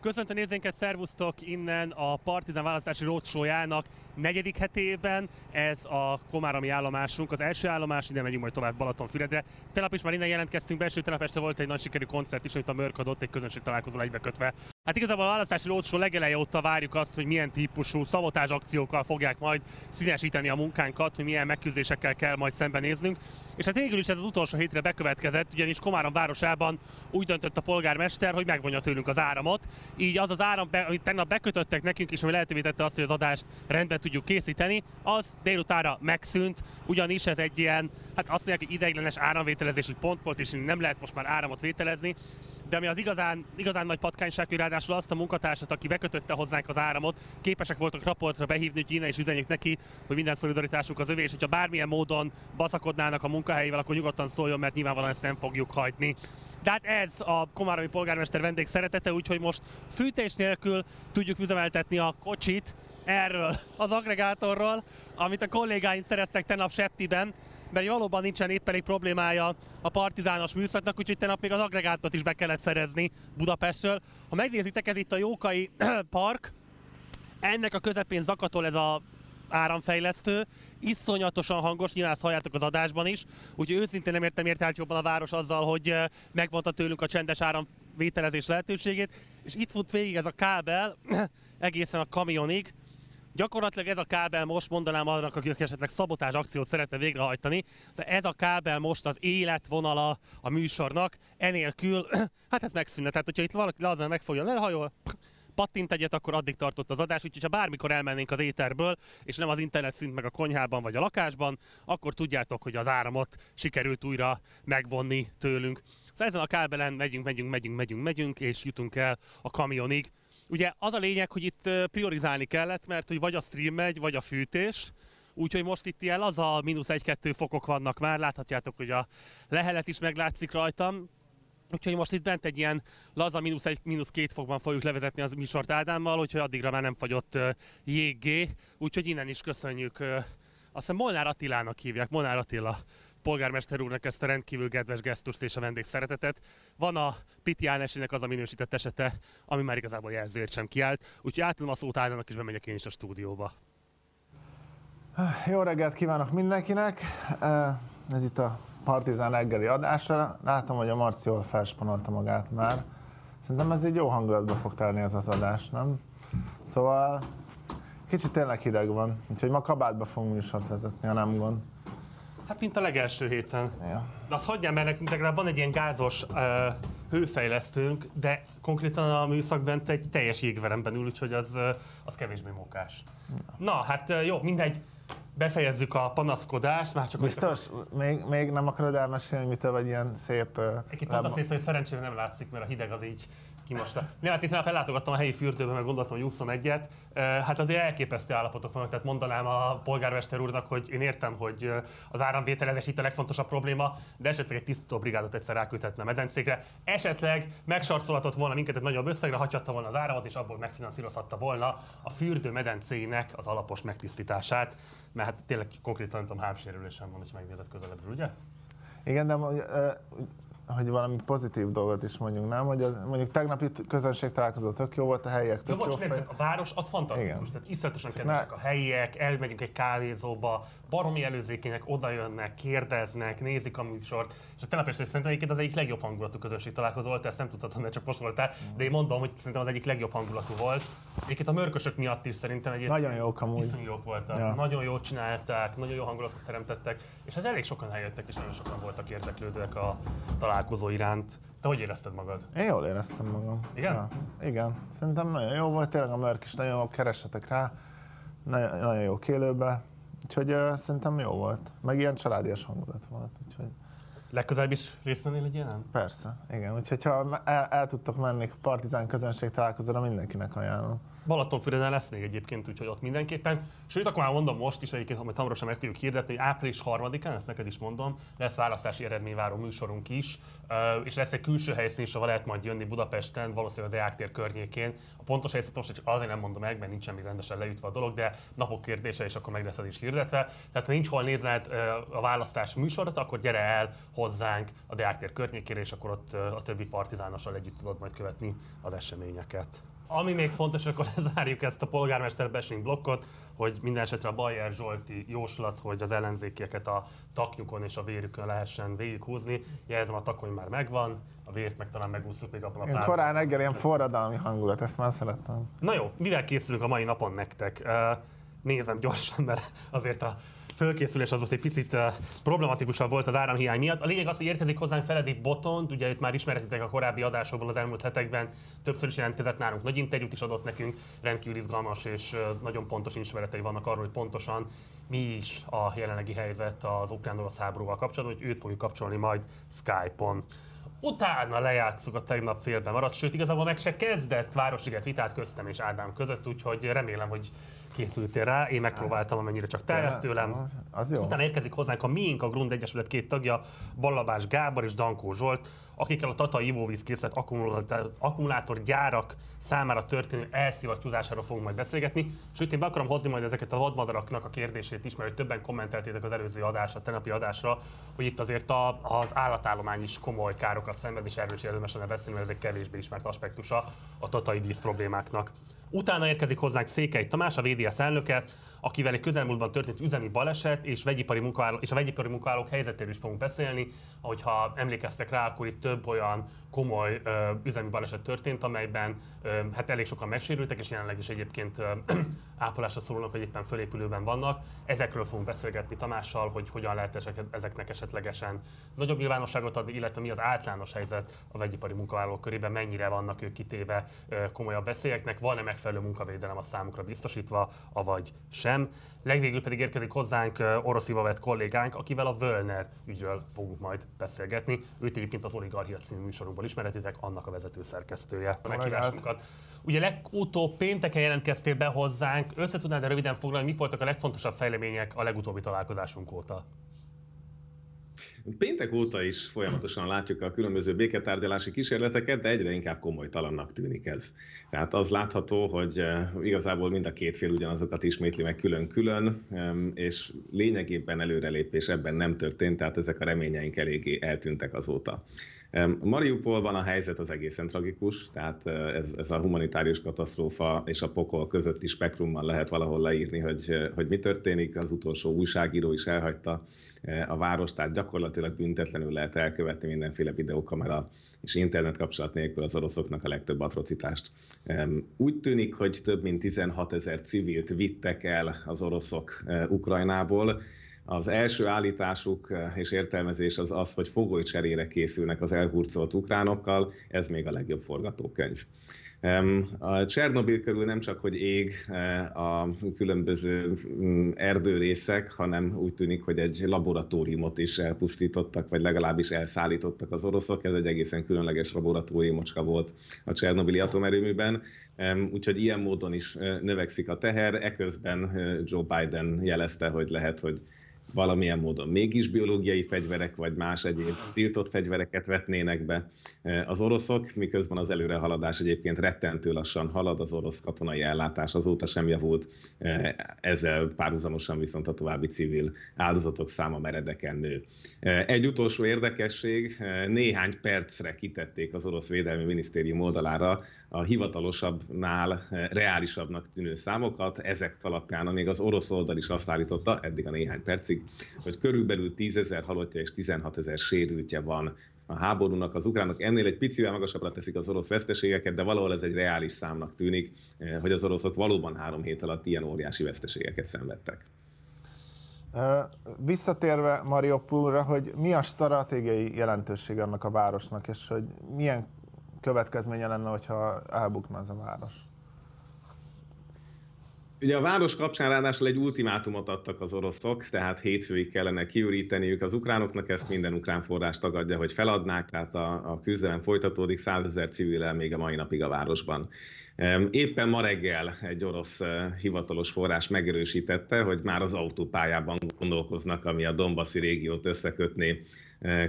Köszöntöm nézőinket, szervusztok innen a Partizán választási roadshow-jának negyedik hetében. Ez a Komárami állomásunk, az első állomás, ide megyünk majd tovább Balatonfüredre. Tegnap is már innen jelentkeztünk, belső tegnap este volt egy nagy sikerű koncert is, amit a Mörk adott, egy közönség találkozó egybekötve. Hát igazából a választási roadshow legeleje óta várjuk azt, hogy milyen típusú szabotás akciókkal fogják majd színesíteni a munkánkat, hogy milyen megküzdésekkel kell majd szembenéznünk. És hát végül is ez az utolsó hétre bekövetkezett, ugyanis Komárom városában úgy döntött a polgármester, hogy megvonja tőlünk az áramot. Így az az áram, amit tegnap bekötöttek nekünk, és ami lehetővé tette azt, hogy az adást rendben tudjuk készíteni, az délutára megszűnt, ugyanis ez egy ilyen, hát azt mondják, hogy ideiglenes áramvételezési pont volt, és nem lehet most már áramot vételezni, de ami az igazán, igazán nagy patkányság, hogy ráadásul azt a munkatársat, aki bekötötte hozzánk az áramot, képesek voltak raportra behívni, hogy innen is üzenjük neki, hogy minden szolidaritásuk az övé, és hogyha bármilyen módon baszakodnának a munkahelyével, akkor nyugodtan szóljon, mert nyilvánvalóan ezt nem fogjuk hagyni. De hát ez a Komáromi polgármester vendég szeretete, úgyhogy most fűtés nélkül tudjuk üzemeltetni a kocsit erről az agregátorról, amit a kollégáink szereztek tegnap Septiben, mert valóban nincsen épp elég problémája a partizános műszaknak, úgyhogy tegnap még az agregátot is be kellett szerezni Budapestről. Ha megnézitek, ez itt a Jókai Park, ennek a közepén zakatol ez a áramfejlesztő, iszonyatosan hangos, nyilván ezt halljátok az adásban is, úgyhogy őszintén nem értem ért jobban a város azzal, hogy megvonta tőlünk a csendes áramvételezés lehetőségét, és itt fut végig ez a kábel egészen a kamionig, Gyakorlatilag ez a kábel most mondanám annak, akik esetleg szabotás akciót szeretne végrehajtani. Ez a kábel most az életvonala a műsornak, enélkül, hát ez megszűnne. Tehát, hogyha itt valaki lazán megfogja, lehajol, pattint egyet, akkor addig tartott az adás, úgyhogy ha bármikor elmennénk az éterből, és nem az internet szint meg a konyhában vagy a lakásban, akkor tudjátok, hogy az áramot sikerült újra megvonni tőlünk. Szóval ezen a kábelen megyünk, megyünk, megyünk, megyünk, megyünk, és jutunk el a kamionig. Ugye az a lényeg, hogy itt priorizálni kellett, mert hogy vagy a stream megy, vagy a fűtés, Úgyhogy most itt ilyen az a mínusz 1-2 fokok vannak már, láthatjátok, hogy a lehelet is meglátszik rajtam. Úgyhogy most itt bent egy ilyen laza mínusz egy, mínusz két fokban fogjuk levezetni az műsort Ádámmal, úgyhogy addigra már nem fagyott uh, jéggé. Úgyhogy innen is köszönjük, azt hiszem Molnár Attilának hívják, Molnár Attila polgármester úrnak ezt a rendkívül kedves gesztust és a vendég szeretetet. Van a Piti Ánesének az a minősített esete, ami már igazából jelzőért sem kiállt, úgyhogy átadom a szót Ádámnak, és bemegyek én is a stúdióba. Jó reggelt kívánok mindenkinek! Ez itt a Partizán reggeli adása. Látom, hogy a Marci jól felspanolta magát már. Szerintem ez egy jó hangulatba fog telni ez az adás, nem? Szóval kicsit tényleg hideg van, úgyhogy ma kabátba fogunk műsort vezetni, ha nem gond. Hát mint a legelső héten. Ja. De azt hagyjál, mert nekünk legalább van egy ilyen gázos uh, hőfejlesztőnk, de konkrétan a műszak bent egy teljes jégveremben ül, úgyhogy az, uh, az kevésbé mókás. Ja. Na, hát uh, jó, mindegy. Befejezzük a panaszkodást, már csak... Biztos? Hogy... Még, még nem akarod elmesélni, hogy mitől vagy ilyen szép... Uh, Egy pont azt néztem, hogy szerencsére nem látszik, mert a hideg az így kimosta. Ne, hát itt ellátogattam a helyi fürdőbe, meg gondoltam, hogy úszom egyet. Hát azért elképesztő állapotok vannak, tehát mondanám a polgármester úrnak, hogy én értem, hogy az áramvételezés itt a legfontosabb probléma, de esetleg egy tisztító brigádot egyszer ráküldhetne a medencékre. Esetleg megsarcolhatott volna minket egy nagyobb összegre, hagyhatta volna az áramot, és abból megfinanszírozhatta volna a fürdő medencének az alapos megtisztítását, mert hát tényleg konkrétan nem tudom, hámsérülésem van, hogy megnézett közelebbről, ugye? Igen, de hogy valami pozitív dolgot is mondjuk, nem? Hogy az, mondjuk tegnapi közönség találkozó tök jó volt, a helyiek tök jó, bocs, jó a város az fantasztikus, Igen. tehát iszonyatosan kedvesek ne... a helyiek, elmegyünk egy kávézóba, baromi előzékenyek oda jönnek, kérdeznek, nézik a műsort, és a tegnap este szerintem egyébként az egyik legjobb hangulatú közönség találkozó volt, ezt nem tudhatod, mert csak most voltál, de én mondom, hogy szerintem az egyik legjobb hangulatú volt. Egyébként a mörkösök miatt is szerintem egy Nagyon jók amúgy. Iszonyú jók voltak, ja. nagyon jót csinálták, nagyon jó hangulatot teremtettek, és hát elég sokan eljöttek, és nagyon sokan voltak érdeklődőek a találkozó iránt. Te hogy érezted magad? Én jól éreztem magam. Igen? Ja, igen. Szerintem nagyon jó volt, tényleg a mörk is nagyon jó, keressetek rá. Nagyon, nagyon jó kélőbe. Úgyhogy uh, szerintem jó volt. Meg ilyen családias hangulat volt. Úgyhogy... Legközelebb is részt vennél egy ilyen? Persze, igen. Úgyhogy ha el, el tudtok menni partizán közönség találkozóra, mindenkinek ajánlom. Balatonfüreden lesz még egyébként, úgyhogy ott mindenképpen. Sőt, akkor már mondom most is, egyébként, amit hamarosan meg tudjuk hirdetni, hogy április 3-án, ezt neked is mondom, lesz választási eredményváró műsorunk is, és lesz egy külső helyszín is, ahol lehet majd jönni Budapesten, valószínűleg a Deák környékén. A pontos helyszínt most csak azért nem mondom meg, mert nincsen még rendesen leütve a dolog, de napok kérdése, és akkor meg lesz ez is hirdetve. Tehát ha nincs hol nézned a választás műsorot, akkor gyere el hozzánk a Deák környékére, és akkor ott a többi partizánossal együtt tudod majd követni az eseményeket. Ami még fontos, akkor zárjuk ezt a polgármester bashing blokkot, hogy minden esetre a Bayer Zsolti jóslat, hogy az ellenzékieket a taknyukon és a vérükön lehessen végighúzni. Jelzem, a takony már megvan, a vért meg talán megúsztuk még a pár. Korán reggel ilyen forradalmi hangulat, ezt már szerettem. Na jó, mivel készülünk a mai napon nektek? Nézem gyorsan, mert azért a fölkészülés az volt egy picit problematikusabb volt az áramhiány miatt. A lényeg az, hogy érkezik hozzánk Feledi Botont, ugye itt már ismerhetitek a korábbi adásokból az elmúlt hetekben, többször is jelentkezett nálunk, nagy interjút is adott nekünk, rendkívül izgalmas és nagyon pontos ismeretei vannak arról, hogy pontosan mi is a jelenlegi helyzet az ukrán-orosz háborúval kapcsolatban, hogy őt fogjuk kapcsolni majd Skype-on. Utána lejátszuk a tegnap félben maradt, sőt igazából meg se kezdett Városliget vitát köztem és Ádám között, úgyhogy remélem, hogy készültél rá. Én megpróbáltam, amennyire csak telhet tőlem. Az jó. Utána érkezik hozzánk a Miink, a Grund Egyesület két tagja, Ballabás Gábor és Dankó Zsolt, akikkel a Tata ivóvízkészlet akkumulátorgyárak számára történő elszivattyúzásáról fogunk majd beszélgetni. Sőt, én be akarom hozni majd ezeket a vadmadaraknak a kérdését is, mert többen kommenteltétek az előző adásra, a tenapi adásra, hogy itt azért a, az állatállomány is komoly károkat szenved, és erről is érdemes lenne beszélni, mert ez egy kevésbé ismert aspektusa a tatai víz problémáknak. Utána érkezik hozzánk Székely Tamás, a VDS elnöke, akivel egy közelmúltban történt üzemi baleset és, vegyipari munkavállalók, és a vegyipari munkavállalók helyzetéről is fogunk beszélni. Ahogyha emlékeztek rá, akkor itt több olyan komoly ö, üzemi baleset történt, amelyben ö, hát elég sokan megsérültek, és jelenleg is egyébként ö, ápolásra szorulnak, hogy éppen fölépülőben vannak. Ezekről fogunk beszélgetni Tamással, hogy hogyan lehet ezeknek esetlegesen nagyobb nyilvánosságot adni, illetve mi az általános helyzet a vegyipari munkavállalók körében, mennyire vannak ők kitéve ö, komolyabb veszélyeknek, van-e megfelelő munkavédelem a számukra biztosítva, avagy sem. Legvégül pedig érkezik hozzánk Orosziba vett kollégánk, akivel a Völner ügyről fogunk majd beszélgetni. Őt egyébként az Oligarchia című műsorunkból ismeretitek, annak a vezető szerkesztője. A meghívásunkat. Ugye legutóbb pénteken jelentkeztél be hozzánk, össze tudnád röviden foglalni, mi voltak a legfontosabb fejlemények a legutóbbi találkozásunk óta? Péntek óta is folyamatosan látjuk a különböző béketárgyalási kísérleteket, de egyre inkább komolytalannak tűnik ez. Tehát az látható, hogy eh, igazából mind a két fél ugyanazokat ismétli meg külön-külön, és lényegében előrelépés ebben nem történt, tehát ezek a reményeink eléggé eltűntek azóta. Mariupolban a helyzet az egészen tragikus, tehát eh, ez, ez a humanitárius katasztrófa és a pokol közötti spektrummal lehet valahol leírni, hogy, hogy mi történik. Az utolsó újságíró is elhagyta a város, tehát gyakorlatilag büntetlenül lehet elkövetni mindenféle videókamera és internet kapcsolat nélkül az oroszoknak a legtöbb atrocitást. Úgy tűnik, hogy több mint 16 ezer civilt vittek el az oroszok Ukrajnából, az első állításuk e, és értelmezés az az, hogy fogolycserére készülnek az elhurcolt ukránokkal, ez még a legjobb forgatókönyv. A Csernobil körül nem csak, hogy ég eh, a különböző mm, erdőrészek, hanem úgy tűnik, hogy egy laboratóriumot is elpusztítottak, vagy legalábbis elszállítottak az oroszok. Ez egy egészen különleges laboratóriumocska volt a Csernobili atomerőműben. Úgyhogy ilyen módon is eh, növekszik a teher. Eközben eh, Joe Biden jelezte, hogy lehet, hogy valamilyen módon mégis biológiai fegyverek vagy más egyéb tiltott fegyvereket vetnének be az oroszok, miközben az előrehaladás egyébként rettentő lassan halad, az orosz katonai ellátás azóta sem javult, ezzel párhuzamosan viszont a további civil áldozatok száma meredeken nő. Egy utolsó érdekesség, néhány percre kitették az orosz védelmi minisztérium oldalára a hivatalosabbnál reálisabbnak tűnő számokat, ezek alapján még az orosz oldal is azt állította, eddig a néhány percig, hogy körülbelül 10 ezer halottja és 16 ezer sérültje van a háborúnak. Az ukránok ennél egy picivel magasabbra teszik az orosz veszteségeket, de valahol ez egy reális számnak tűnik, eh, hogy az oroszok valóban három hét alatt ilyen óriási veszteségeket szenvedtek. Visszatérve Mariupolra, hogy mi a stratégiai jelentőség annak a városnak, és hogy milyen következménye lenne, hogyha elbukna ez a város? Ugye a város kapcsán ráadásul egy ultimátumot adtak az oroszok, tehát hétfőig kellene kiüríteniük az ukránoknak, ezt minden ukrán forrás tagadja, hogy feladnák, tehát a, a küzdelem folytatódik, százezer civil még a mai napig a városban. Éppen ma reggel egy orosz eh, hivatalos forrás megerősítette, hogy már az autópályában gondolkoznak, ami a Dombaszi régiót összekötné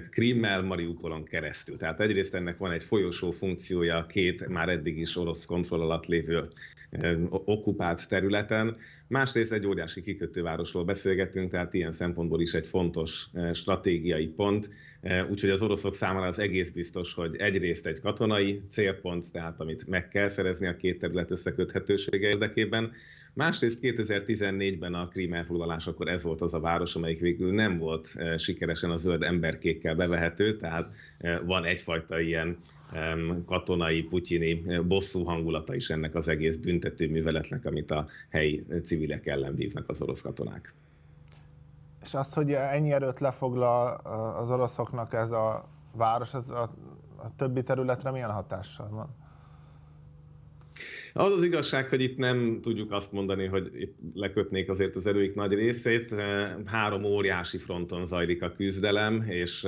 Krimmel, Mariupolon keresztül. Tehát egyrészt ennek van egy folyosó funkciója a két már eddig is orosz kontroll alatt lévő okupált területen, másrészt egy óriási kikötővárosról beszélgetünk, tehát ilyen szempontból is egy fontos stratégiai pont, úgyhogy az oroszok számára az egész biztos, hogy egyrészt egy katonai célpont, tehát amit meg kell szerezni a két terület összeköthetősége érdekében, Másrészt 2014-ben a Krím elfoglalásakor ez volt az a város, amelyik végül nem volt eh, sikeresen a zöld emberkékkel bevehető, tehát eh, van egyfajta ilyen katonai, putyini eh, bosszú hangulata is ennek az egész büntető műveletnek, amit a helyi civilek ellen vívnak az orosz katonák. És az, hogy ennyi erőt lefoglal az oroszoknak ez a város, ez a, a többi területre milyen hatással van? Az az igazság, hogy itt nem tudjuk azt mondani, hogy itt lekötnék azért az erőik nagy részét. Három óriási fronton zajlik a küzdelem, és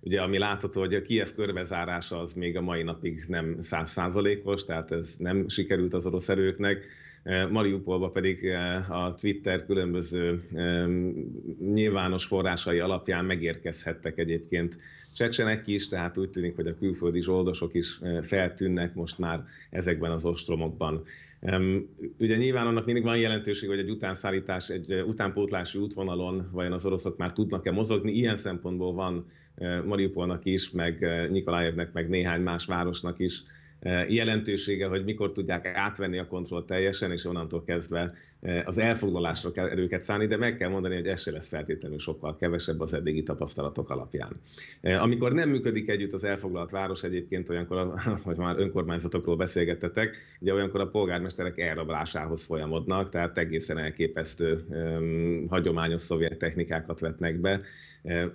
ugye ami látható, hogy a Kiev körbezárása az még a mai napig nem százszázalékos, tehát ez nem sikerült az orosz erőknek. Mariupolba pedig a Twitter különböző nyilvános forrásai alapján megérkezhettek egyébként csecsenek is, tehát úgy tűnik, hogy a külföldi zsoldosok is feltűnnek most már ezekben az ostromokban. Ugye nyilván annak mindig van jelentőség, hogy egy utánszállítás, egy utánpótlási útvonalon vajon az oroszok már tudnak-e mozogni. Ilyen szempontból van Mariupolnak is, meg Nikolajevnek, meg néhány más városnak is jelentősége, hogy mikor tudják átvenni a kontrollt teljesen, és onnantól kezdve az elfoglalásra kell erőket szállni, de meg kell mondani, hogy ez se lesz feltétlenül sokkal kevesebb az eddigi tapasztalatok alapján. Amikor nem működik együtt az elfoglalt város, egyébként olyankor, hogy már önkormányzatokról beszélgettetek, ugye olyankor a polgármesterek elrablásához folyamodnak, tehát egészen elképesztő hagyományos szovjet technikákat vetnek be.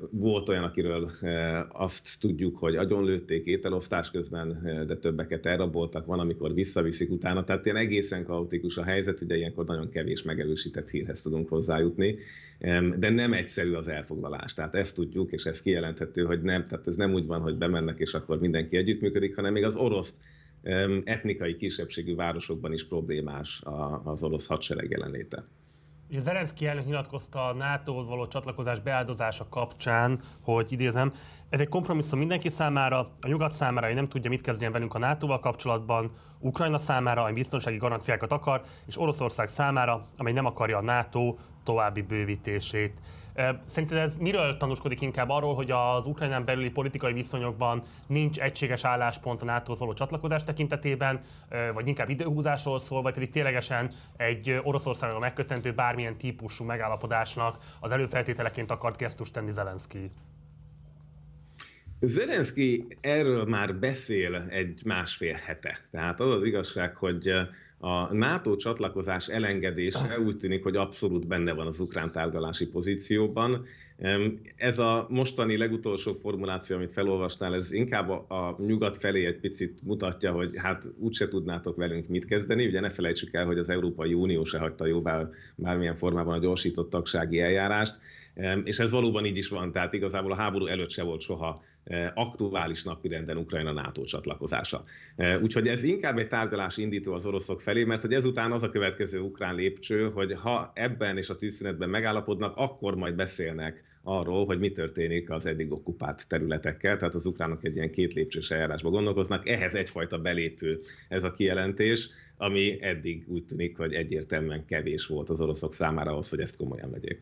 Volt olyan, akiről azt tudjuk, hogy agyonlőtték ételosztás közben, de többeket elraboltak, van, amikor visszaviszik utána, tehát ilyen egészen kaotikus a helyzet, ugye ilyenkor nagyon kevés megerősített hírhez tudunk hozzájutni, de nem egyszerű az elfoglalás. Tehát ezt tudjuk, és ez kijelenthető, hogy nem, tehát ez nem úgy van, hogy bemennek, és akkor mindenki együttműködik, hanem még az orosz etnikai kisebbségű városokban is problémás az orosz hadsereg jelenléte. Ugye Zelenszky elnök nyilatkozta a NATO-hoz való csatlakozás beáldozása kapcsán, hogy idézem, ez egy kompromisszum mindenki számára, a nyugat számára, hogy nem tudja, mit kezdjen velünk a NATO-val kapcsolatban, Ukrajna számára, ami biztonsági garanciákat akar, és Oroszország számára, amely nem akarja a NATO további bővítését. Szerinted ez miről tanúskodik inkább arról, hogy az Ukrajnán belüli politikai viszonyokban nincs egységes álláspont a nato való csatlakozás tekintetében, vagy inkább időhúzásról szól, vagy pedig ténylegesen egy Oroszországgal megkötentő bármilyen típusú megállapodásnak az előfeltételeként akart gesztust tenni Zelenszky? Zelenszky erről már beszél egy másfél hete. Tehát az az igazság, hogy a NATO csatlakozás elengedése úgy tűnik, hogy abszolút benne van az ukrán tárgyalási pozícióban. Ez a mostani legutolsó formuláció, amit felolvastál, ez inkább a, nyugat felé egy picit mutatja, hogy hát úgyse tudnátok velünk mit kezdeni. Ugye ne felejtsük el, hogy az Európai Unió se hagyta jóvá bármilyen formában a gyorsított tagsági eljárást, és ez valóban így is van, tehát igazából a háború előtt se volt soha aktuális napirenden Ukrajna NATO csatlakozása. Eh, úgyhogy ez inkább egy tárgyalás indító az oroszok felé, mert hogy ezután az a következő ukrán lépcső, hogy ha ebben és a tűzszünetben megállapodnak, akkor majd beszélnek arról, hogy mi történik az eddig okupált területekkel, tehát az ukránok egy ilyen két lépcsős eljárásba gondolkoznak, ehhez egyfajta belépő ez a kijelentés, ami eddig úgy tűnik, hogy egyértelműen kevés volt az oroszok számára ahhoz, hogy ezt komolyan vegyék.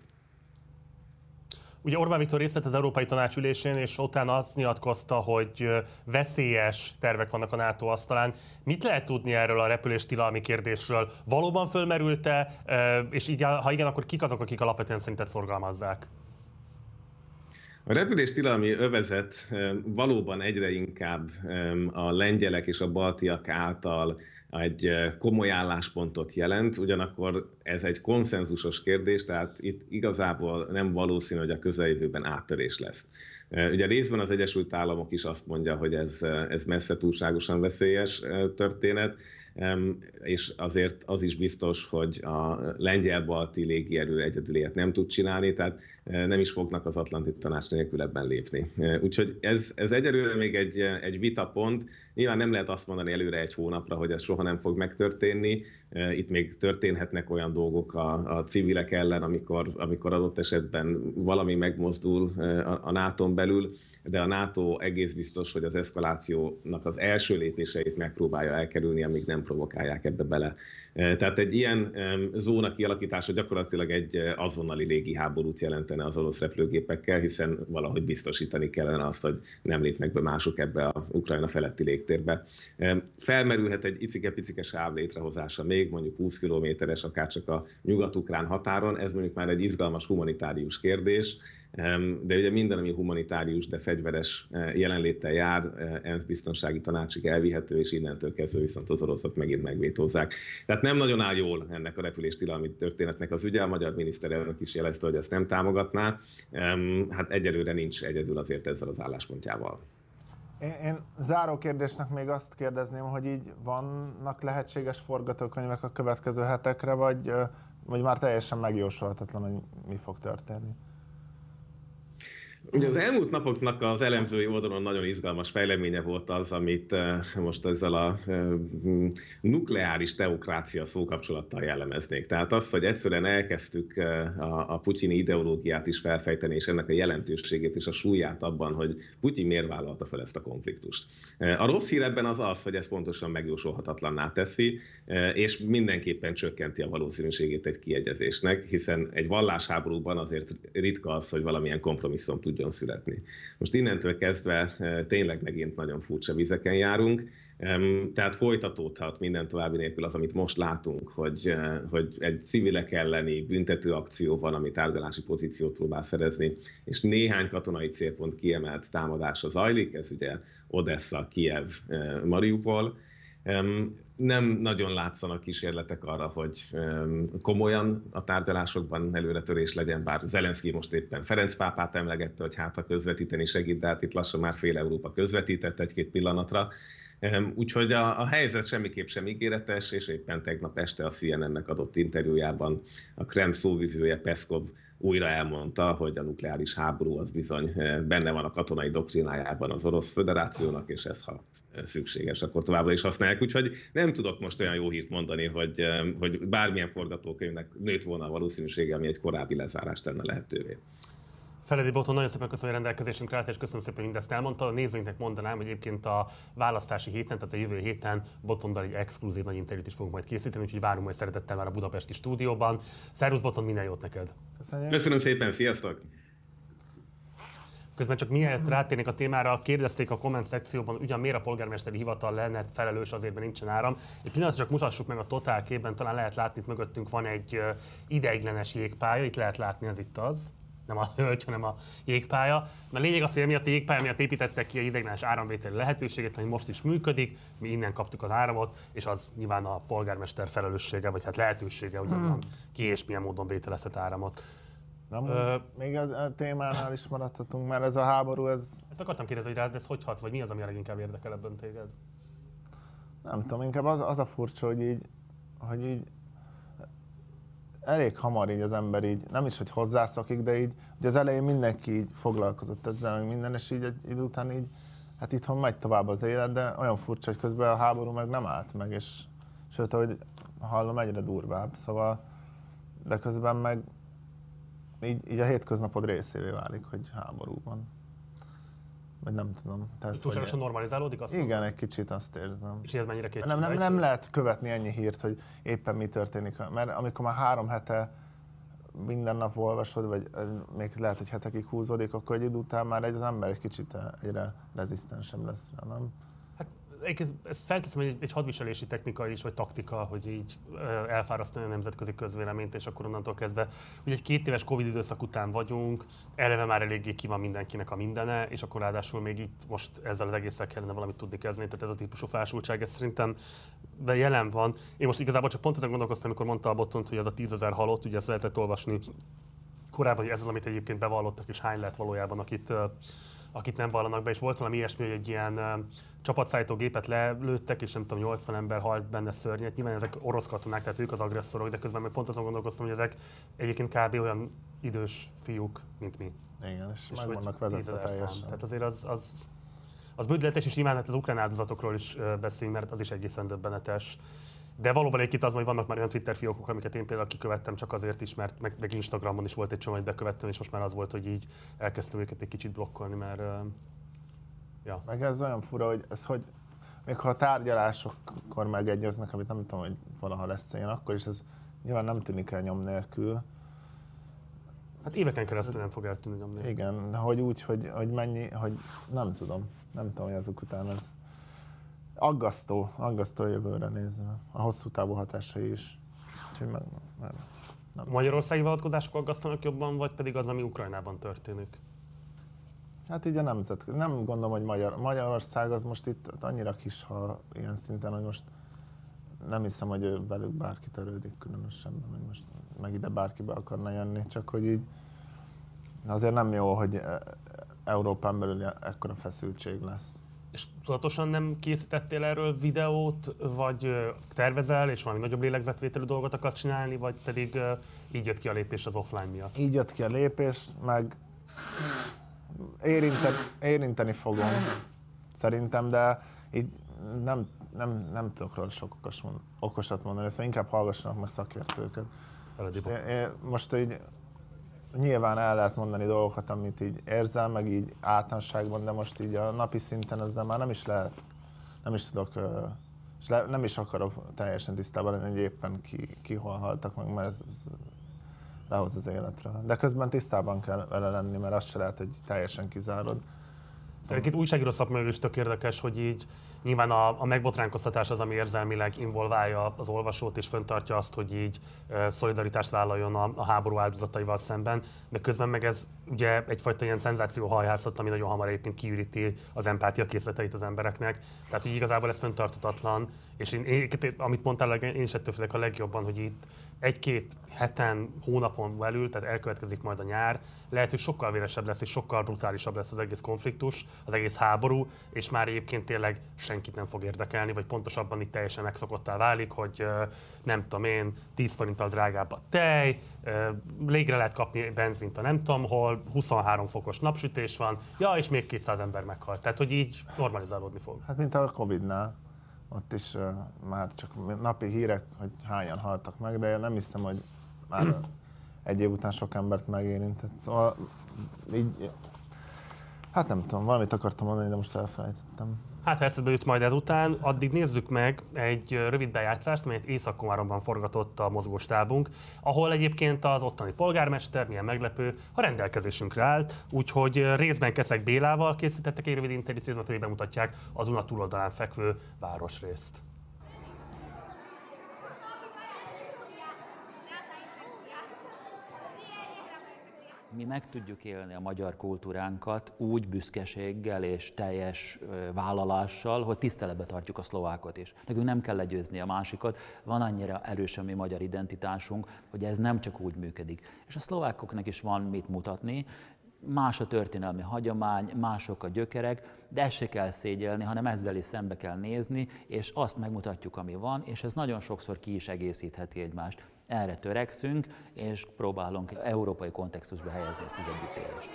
Ugye Orbán Viktor részt vett az Európai Tanács ülésén, és utána azt nyilatkozta, hogy veszélyes tervek vannak a NATO asztalán. Mit lehet tudni erről a repüléstilalmi kérdésről? Valóban fölmerült-e, és igen, ha igen, akkor kik azok, akik alapvetően szerinted szorgalmazzák? A repüléstilalmi övezet valóban egyre inkább a lengyelek és a baltiak által egy komoly álláspontot jelent, ugyanakkor ez egy konszenzusos kérdés, tehát itt igazából nem valószínű, hogy a közeljövőben áttörés lesz. Ugye részben az Egyesült Államok is azt mondja, hogy ez, ez messze túlságosan veszélyes történet, és azért az is biztos, hogy a lengyel-balti légierő egyedül nem tud csinálni, tehát nem is fognak az Atlanti Tanács nélkül ebben lépni. Úgyhogy ez, ez egyelőre még egy, egy vitapont. Nyilván nem lehet azt mondani előre egy hónapra, hogy ez soha nem fog megtörténni. Itt még történhetnek olyan dolgok a, a civilek ellen, amikor, amikor adott esetben valami megmozdul a, a nato belül, de a NATO egész biztos, hogy az eszkalációnak az első lépéseit megpróbálja elkerülni, amíg nem provokálják ebbe bele. Tehát egy ilyen zóna kialakítása gyakorlatilag egy azonnali légi háborút jelentene az orosz repülőgépekkel, hiszen valahogy biztosítani kellene azt, hogy nem lépnek be mások ebbe a Ukrajna feletti légtérbe. Felmerülhet egy icike-picike sáv létrehozása még, mondjuk 20 kilométeres, akár csak a nyugat-ukrán határon, ez mondjuk már egy izgalmas humanitárius kérdés, de ugye minden, ami humanitárius, de fegyveres e, jelenléttel jár, e, ENSZ biztonsági tanácsig elvihető, és innentől kezdve viszont az oroszok megint megvétózzák. Tehát nem nagyon áll jól ennek a repüléstilalmi történetnek az ügye, a magyar miniszterelnök is jelezte, hogy ezt nem támogatná. Hát egyelőre nincs egyedül azért ezzel az álláspontjával. Én, én záró kérdésnek még azt kérdezném, hogy így vannak lehetséges forgatókönyvek a következő hetekre, vagy, vagy már teljesen megjósolhatatlan, hogy mi fog történni? Ugye az elmúlt napoknak az elemzői oldalon nagyon izgalmas fejleménye volt az, amit eh, most ezzel a eh, nukleáris teokrácia szókapcsolattal jellemeznék. Tehát az, hogy egyszerűen elkezdtük eh, a, a putyini ideológiát is felfejteni, és ennek a jelentőségét és a súlyát abban, hogy Putyin miért vállalta fel ezt a konfliktust. A rossz hír ebben az az, hogy ez pontosan megjósolhatatlanná teszi, és mindenképpen csökkenti a valószínűségét egy kiegyezésnek, hiszen egy vallásháborúban azért ritka az, hogy valamilyen kompromisszum tud tudjon születni. Most innentől kezdve eh, tényleg megint nagyon furcsa vizeken járunk, tehát folytatódhat minden további nélkül az, amit most látunk, hogy, eh, hogy egy civilek elleni büntető akció van, ami tárgyalási pozíciót próbál szerezni, és néhány katonai célpont kiemelt támadása zajlik, ez ugye Odessa, Kiev, eh, Mariupol, nem nagyon látszanak kísérletek arra, hogy komolyan a tárgyalásokban előretörés legyen, bár Zelenszky most éppen Ferenc pápát emlegette, hogy hát a közvetíteni segít, de hát itt lassan már fél Európa közvetített egy-két pillanatra. Úgyhogy a, a helyzet semmiképp sem ígéretes, és éppen tegnap este a CNN-nek adott interjújában a Krem szóvivője Peszkov újra elmondta, hogy a nukleáris háború az bizony eh, benne van a katonai doktrinájában az Orosz Föderációnak, és ez, ha szükséges, akkor továbbra is használják. Úgyhogy nem tudok most olyan jó hírt mondani, hogy, eh, hogy bármilyen forgatókönyvnek nőtt volna a valószínűsége, ami egy korábbi lezárást tenne lehetővé. Feledi Boton, nagyon szépen köszönöm, hogy rendelkezésünkre állt, és köszönöm szépen, hogy mindezt elmondta. A nézőinknek mondanám, hogy egyébként a választási héten, tehát a jövő héten Botondal egy exkluzív nagy interjút is fogunk majd készíteni, úgyhogy várunk majd szeretettel már a budapesti stúdióban. Szervusz Boton, minden jót neked! Köszönjük. Köszönöm szépen, sziasztok! Közben csak mielőtt rátérnék a témára, kérdezték a komment szekcióban, ugyan miért a polgármesteri hivatal lenne felelős azért, mert nincsen áram. Egy pillanatra csak mutassuk meg a totál képben, talán lehet látni, itt mögöttünk van egy ideiglenes jégpálya, itt lehet látni, ez itt az nem a hölgy, hanem a jégpálya. Mert lényeg az, hogy miatt a jégpálya miatt építettek ki egy ideiglenes áramvételi lehetőséget, ami most is működik, mi innen kaptuk az áramot, és az nyilván a polgármester felelőssége, vagy hát lehetősége, hogy hmm. ki és milyen módon vételezhet áramot. Nem, Ö, még a, a témánál is maradhatunk, mert ez a háború, ez... Ezt akartam kérdezni, hogy rád ez hogy hat, vagy mi az, ami a leginkább érdekel ebben téged? Nem tudom, inkább az, az a furcsa, hogy így, hogy így elég hamar így az ember így, nem is, hogy hozzászokik, de így, ugye az elején mindenki így foglalkozott ezzel, meg minden, és így egy idő után így, hát itthon megy tovább az élet, de olyan furcsa, hogy közben a háború meg nem állt meg, és sőt, ahogy hallom, egyre durvább, szóval, de közben meg így, így a hétköznapod részévé válik, hogy háború van. Vagy nem tudom. Tehát, Túlságosan normalizálódik? Azt igen, mondom? egy kicsit azt érzem. És ez mennyire Nem, nem, nem lehet követni ennyi hírt, hogy éppen mi történik. Mert amikor már három hete minden nap olvasod, vagy még lehet, hogy hetekig húzódik, akkor egy idő után már egy az ember egy kicsit egyre rezisztensebb lesz nem? Ezt felteszem, hogy egy hadviselési technika is, vagy taktika, hogy így elfárasztani a nemzetközi közvéleményt, és akkor onnantól kezdve, hogy egy két éves Covid időszak után vagyunk, eleve már eléggé ki van mindenkinek a mindene, és akkor ráadásul még itt most ezzel az egésszel kellene valamit tudni kezdeni, tehát ez a típusú fásultság, ez szerintem jelen van. Én most igazából csak pont ezen gondolkoztam, amikor mondta a Botont, hogy ez a tízezer halott, ugye ezt lehetett olvasni korábban, hogy ez az, amit egyébként bevallottak, és hány lett valójában, akit akit nem vallanak be, és volt valami ilyesmi, hogy egy ilyen csapatszállítógépet lelőttek, és nem tudom, 80 ember halt benne szörnyet. Nyilván ezek orosz katonák, tehát ők az agresszorok, de közben meg pont azon gondolkoztam, hogy ezek egyébként kb. olyan idős fiúk, mint mi. Igen, és, és meg vannak vezetve teljesen. Tehát azért az, az, az bődletes, és nyilván hát az ukrán áldozatokról is beszélünk, mert az is egészen döbbenetes. De valóban egyébként az, hogy vannak már olyan Twitter fiókok, amiket én például kikövettem csak azért is, mert meg, meg Instagramon is volt egy csomó, hogy bekövettem, és most már az volt, hogy így elkezdtem őket egy kicsit blokkolni, mert Ja. Meg ez olyan fura, hogy ez hogy, még ha a tárgyalásokkor megegyeznek, amit nem tudom, hogy valaha lesz ilyen, akkor is ez nyilván nem tűnik el nyom nélkül. Hát éveken keresztül nem fog eltűnni nyom nélkül. Igen, de hogy úgy, hogy, hogy mennyi, hogy nem tudom, nem tudom, hogy azok után ez aggasztó, aggasztó jövőre nézve. A hosszú távú hatásai is. Úgyhogy meg, nem, nem. Magyarországi vonatkozások aggasztanak jobban, vagy pedig az, ami Ukrajnában történik? Hát így a nemzet, nem gondolom, hogy Magyar, Magyarország az most itt annyira kis, ha ilyen szinten, hogy most nem hiszem, hogy ő velük bárki törődik különösebben, hogy most meg ide bárki be akarna jönni, csak hogy így azért nem jó, hogy e, Európán belül ekkora feszültség lesz. És tudatosan nem készítettél erről videót, vagy tervezel, és valami nagyobb lélegzetvételű dolgot akarsz csinálni, vagy pedig így jött ki a lépés az offline miatt? Így jött ki a lépés, meg érinteni, érinteni fogom, szerintem, de így nem, nem, nem tudok róla sok okos okosat mondani, szóval inkább hallgassanak meg szakértőket. Én, én most így nyilván el lehet mondani dolgokat, amit így érzel, meg így általánosságban, de most így a napi szinten ezzel már nem is lehet, nem is tudok, és le, nem is akarok teljesen tisztában lenni, hogy éppen ki, ki hol haltak meg, mert ez, ez lehoz az életre. De közben tisztában kell vele lenni, mert azt se lehet, hogy teljesen kizárod. Itt újságíró szakmai is tök érdekes, hogy így Nyilván a, a megbotránkoztatás az, ami érzelmileg involválja az olvasót, és föntartja azt, hogy így e, szolidaritást vállaljon a, a háború áldozataival szemben, de közben meg ez ugye egyfajta ilyen szenzációhajhászat, ami nagyon hamar egyébként kiüríti az empátia készleteit az embereknek. Tehát, hogy igazából ez föntartatatlan, és én, én, amit mondtál, én is ettől a legjobban, hogy itt egy-két heten, hónapon belül, tehát elkövetkezik majd a nyár, lehet, hogy sokkal véresebb lesz és sokkal brutálisabb lesz az egész konfliktus, az egész háború, és már egyébként tényleg senkit nem fog érdekelni, vagy pontosabban itt teljesen megszokottá válik, hogy nem tudom én, 10 forinttal drágább a tej, légre lehet kapni benzint a nem tudom hol, 23 fokos napsütés van, ja, és még 200 ember meghalt. Tehát, hogy így normalizálódni fog. Hát, mint a Covid-nál ott is uh, már csak napi hírek, hogy hányan haltak meg, de nem hiszem, hogy már egy év után sok embert megérintett. Szóval így, hát nem tudom, valamit akartam mondani, de most elfelejtettem. Hát ha eszedbe jut majd ezután, addig nézzük meg egy rövid bejátszást, amelyet észak forgatott a mozgóstábunk, ahol egyébként az ottani polgármester, milyen meglepő, a rendelkezésünkre állt, úgyhogy részben Keszek Bélával készítettek egy rövid interjút, részben pedig bemutatják az Una túloldalán fekvő városrészt. Mi meg tudjuk élni a magyar kultúránkat úgy büszkeséggel és teljes vállalással, hogy tiszteletbe tartjuk a szlovákot is. Nekünk nem kell legyőzni a másikat, van annyira erős a mi magyar identitásunk, hogy ez nem csak úgy működik. És a szlovákoknak is van mit mutatni, más a történelmi hagyomány, mások a gyökerek, de ezt se kell szégyelni, hanem ezzel is szembe kell nézni, és azt megmutatjuk, ami van, és ez nagyon sokszor ki is egészítheti egymást. Erre törekszünk, és próbálunk európai kontextusba helyezni ezt az együttélést.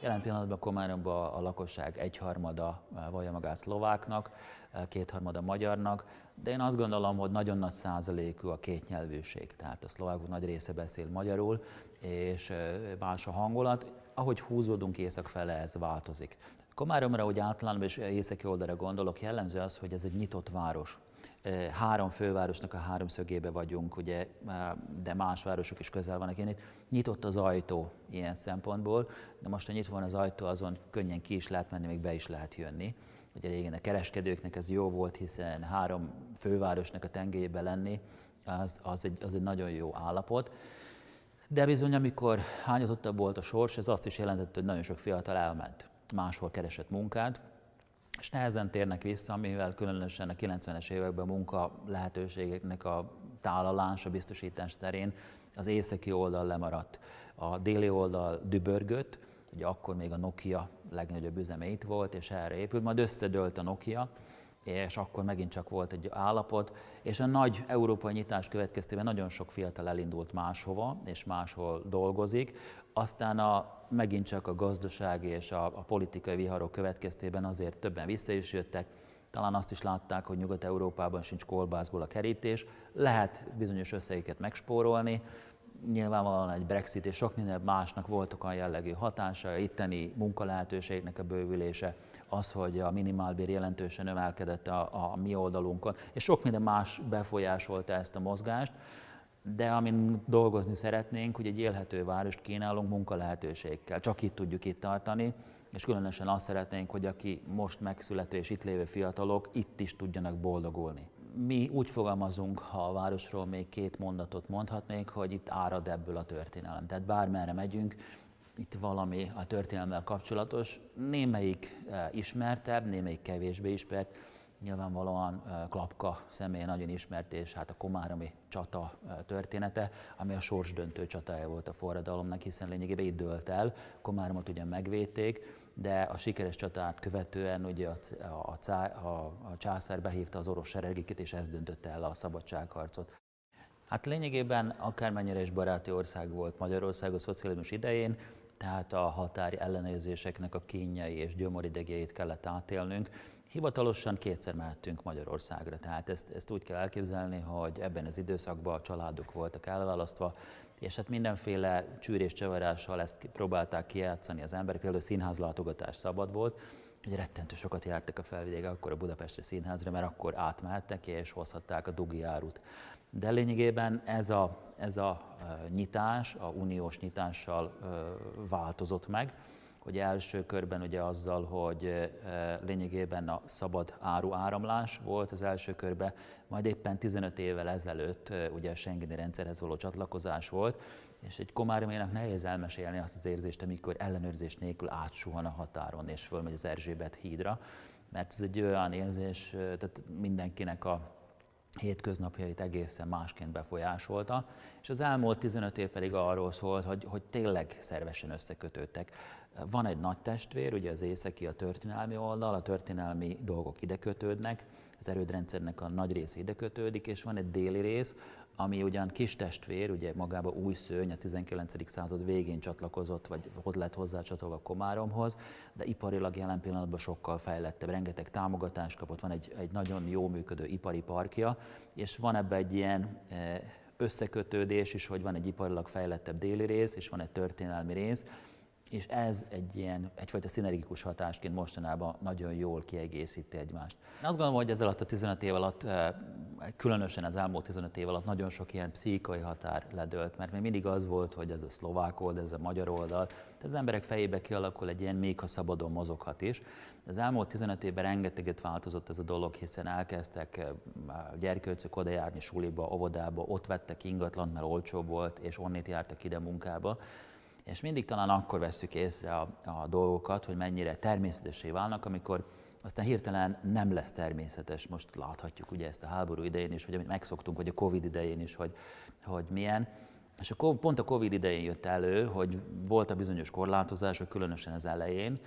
Jelen pillanatban Komáromban a lakosság egyharmada vallja magát szlováknak, kétharmada magyarnak, de én azt gondolom, hogy nagyon nagy százalékú a kétnyelvűség, tehát a szlovákok nagy része beszél magyarul, és más a hangulat. Ahogy húzódunk észak fele, ez változik. Komáromra, hogy általában és északi oldalra gondolok, jellemző az, hogy ez egy nyitott város három fővárosnak a háromszögébe vagyunk, ugye, de más városok is közel vannak. Én itt nyitott az ajtó ilyen szempontból, de most, ha nyitva van az ajtó, azon könnyen ki is lehet menni, még be is lehet jönni. Ugye régen a kereskedőknek ez jó volt, hiszen három fővárosnak a tengelyébe lenni, az, az, egy, az egy nagyon jó állapot. De bizony, amikor hányatottabb volt a sors, ez azt is jelentette, hogy nagyon sok fiatal elment, máshol keresett munkát, és nehezen térnek vissza, mivel különösen a 90-es években munka lehetőségeknek a tálalása, biztosítás terén az északi oldal lemaradt. A déli oldal dübörgött, ugye akkor még a Nokia legnagyobb üzeme itt volt, és erre épült, majd összedőlt a Nokia, és akkor megint csak volt egy állapot, és a nagy európai nyitás következtében nagyon sok fiatal elindult máshova, és máshol dolgozik, aztán a, megint csak a gazdasági és a, a politikai viharok következtében azért többen vissza is jöttek, talán azt is látták, hogy Nyugat-Európában sincs kolbászból a kerítés, lehet bizonyos összegeket megspórolni, nyilvánvalóan egy Brexit és sok minden másnak voltak olyan jellegű hatása, itteni munkalehetőségnek a bővülése, az, hogy a minimálbér jelentősen emelkedett a, a mi oldalunkon, és sok minden más befolyásolta ezt a mozgást, de amin dolgozni szeretnénk, hogy egy élhető várost kínálunk munkalehetőségkel. Csak itt tudjuk itt tartani, és különösen azt szeretnénk, hogy aki most megszülető és itt lévő fiatalok itt is tudjanak boldogulni. Mi úgy fogalmazunk, ha a városról még két mondatot mondhatnék, hogy itt árad ebből a történelem. Tehát bármerre megyünk, itt valami a történelemmel kapcsolatos, némelyik eh, ismertebb, némelyik kevésbé ismert, nyilvánvalóan Klapka személye nagyon ismert, és hát a Komáromi csata története, ami a sorsdöntő csatája volt a forradalomnak, hiszen lényegében itt dőlt el, Komáromot ugye megvédték, de a sikeres csatát követően ugye a, a, a, a császár behívta az orosz seregeket, és ez döntötte el a szabadságharcot. Hát lényegében akármennyire is baráti ország volt Magyarország a szocializmus idején, tehát a határi ellenőrzéseknek a kényei és gyomoridegeit kellett átélnünk. Hivatalosan kétszer mehettünk Magyarországra, tehát ezt, ezt úgy kell elképzelni, hogy ebben az időszakban a családok voltak elválasztva, és hát mindenféle csűrés csavarással ezt próbálták kijátszani az emberek, például színházlátogatás szabad volt, hogy rettentő sokat jártak a felvidéke, akkor a Budapesti Színházra, mert akkor átmehettek és hozhatták a dugi árut. De lényegében ez a, ez a nyitás, a uniós nyitással változott meg, hogy első körben ugye azzal, hogy lényegében a szabad áru áramlás volt az első körben, majd éppen 15 évvel ezelőtt ugye a Schengeni rendszerhez való csatlakozás volt, és egy komáromének nehéz elmesélni azt az érzést, amikor ellenőrzés nélkül átsuhan a határon és fölmegy az Erzsébet hídra, mert ez egy olyan érzés, tehát mindenkinek a hétköznapjait egészen másként befolyásolta, és az elmúlt 15 év pedig arról szólt, hogy, hogy tényleg szervesen összekötődtek. Van egy nagy testvér, ugye az északi a történelmi oldal, a történelmi dolgok ide kötődnek, az erődrendszernek a nagy része ide kötődik, és van egy déli rész, ami ugyan kis testvér, ugye magába új szőny, a 19. század végén csatlakozott, vagy hogy lett hozzácsatolva Komáromhoz, de iparilag jelen pillanatban sokkal fejlettebb, rengeteg támogatást kapott, van egy, egy nagyon jó működő ipari parkja, és van ebbe egy ilyen eh, összekötődés is, hogy van egy iparilag fejlettebb déli rész, és van egy történelmi rész, és ez egy ilyen, egyfajta szinergikus hatásként mostanában nagyon jól kiegészíti egymást. Én azt gondolom, hogy ez alatt a 15 év alatt, eh, különösen az elmúlt 15 év alatt nagyon sok ilyen pszichai határ ledőlt, mert még mindig az volt, hogy ez a szlovák oldal, ez a magyar oldal, de az emberek fejébe kialakul egy ilyen még ha szabadon mozoghat is. Az elmúlt 15 évben rengeteget változott ez a dolog, hiszen elkezdtek eh, gyerkőcök oda járni suliba, óvodába, ott vettek ingatlant, mert olcsóbb volt, és onnét jártak ide munkába és mindig talán akkor veszük észre a, a dolgokat, hogy mennyire természetesé válnak, amikor aztán hirtelen nem lesz természetes. Most láthatjuk ugye ezt a háború idején is, hogy amit megszoktunk, hogy a Covid idején is, hogy, hogy milyen. És a, pont a Covid idején jött elő, hogy voltak bizonyos korlátozások, különösen az elején,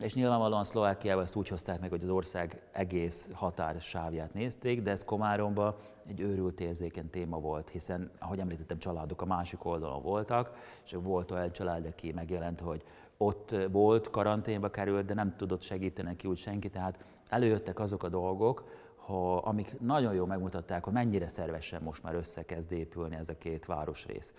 és nyilvánvalóan Szlovákiában ezt úgy hozták meg, hogy az ország egész határsávját nézték, de ez Komáromban egy őrült érzéken téma volt, hiszen, ahogy említettem, családok a másik oldalon voltak, és volt olyan család, aki megjelent, hogy ott volt, karanténba került, de nem tudott segíteni neki úgy senki, tehát előjöttek azok a dolgok, ha, amik nagyon jól megmutatták, hogy mennyire szervesen most már összekezd épülni ez a két városrész.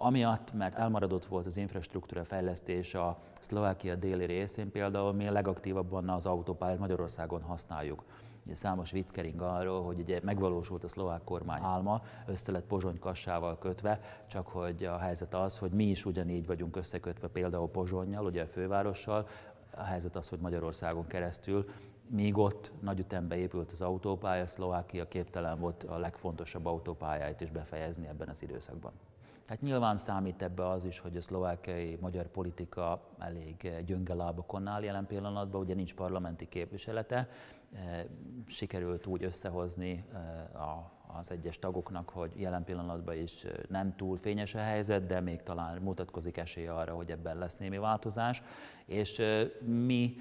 Amiatt, mert elmaradott volt az infrastruktúra fejlesztés a Szlovákia déli részén, például mi a legaktívabban az autópályát Magyarországon használjuk. Ugye számos vickering arról, hogy ugye megvalósult a szlovák kormány álma, össze lett Pozsony kassával kötve, csak hogy a helyzet az, hogy mi is ugyanígy vagyunk összekötve például Pozsonnyal, ugye a fővárossal, a helyzet az, hogy Magyarországon keresztül míg ott nagy ütembe épült az autópálya, Szlovákia képtelen volt a legfontosabb autópályáit is befejezni ebben az időszakban. Hát nyilván számít ebbe az is, hogy a szlovákiai magyar politika elég gyönge lábakon áll jelen pillanatban, ugye nincs parlamenti képviselete, e, sikerült úgy összehozni e, az egyes tagoknak, hogy jelen pillanatban is nem túl fényes a helyzet, de még talán mutatkozik esély arra, hogy ebben lesz némi változás. És mi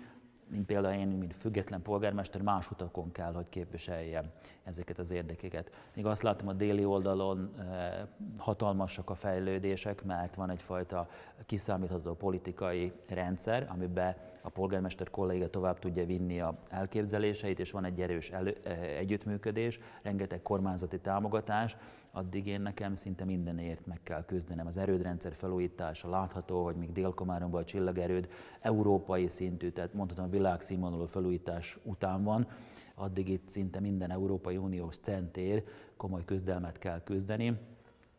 mint például én, mint független polgármester, más utakon kell, hogy képviseljem ezeket az érdekeket. Még azt látom a déli oldalon eh, hatalmasak a fejlődések, mert van egyfajta kiszámítható politikai rendszer, amiben a polgármester kolléga tovább tudja vinni a elképzeléseit, és van egy erős elő, eh, együttműködés, rengeteg kormányzati támogatás, addig én nekem szinte mindenért meg kell küzdenem. Az erődrendszer felújítása látható, hogy még dél a csillagerőd európai szintű, tehát mondhatom világszínvonalú felújítás után van, addig itt szinte minden Európai Uniós centér komoly küzdelmet kell küzdeni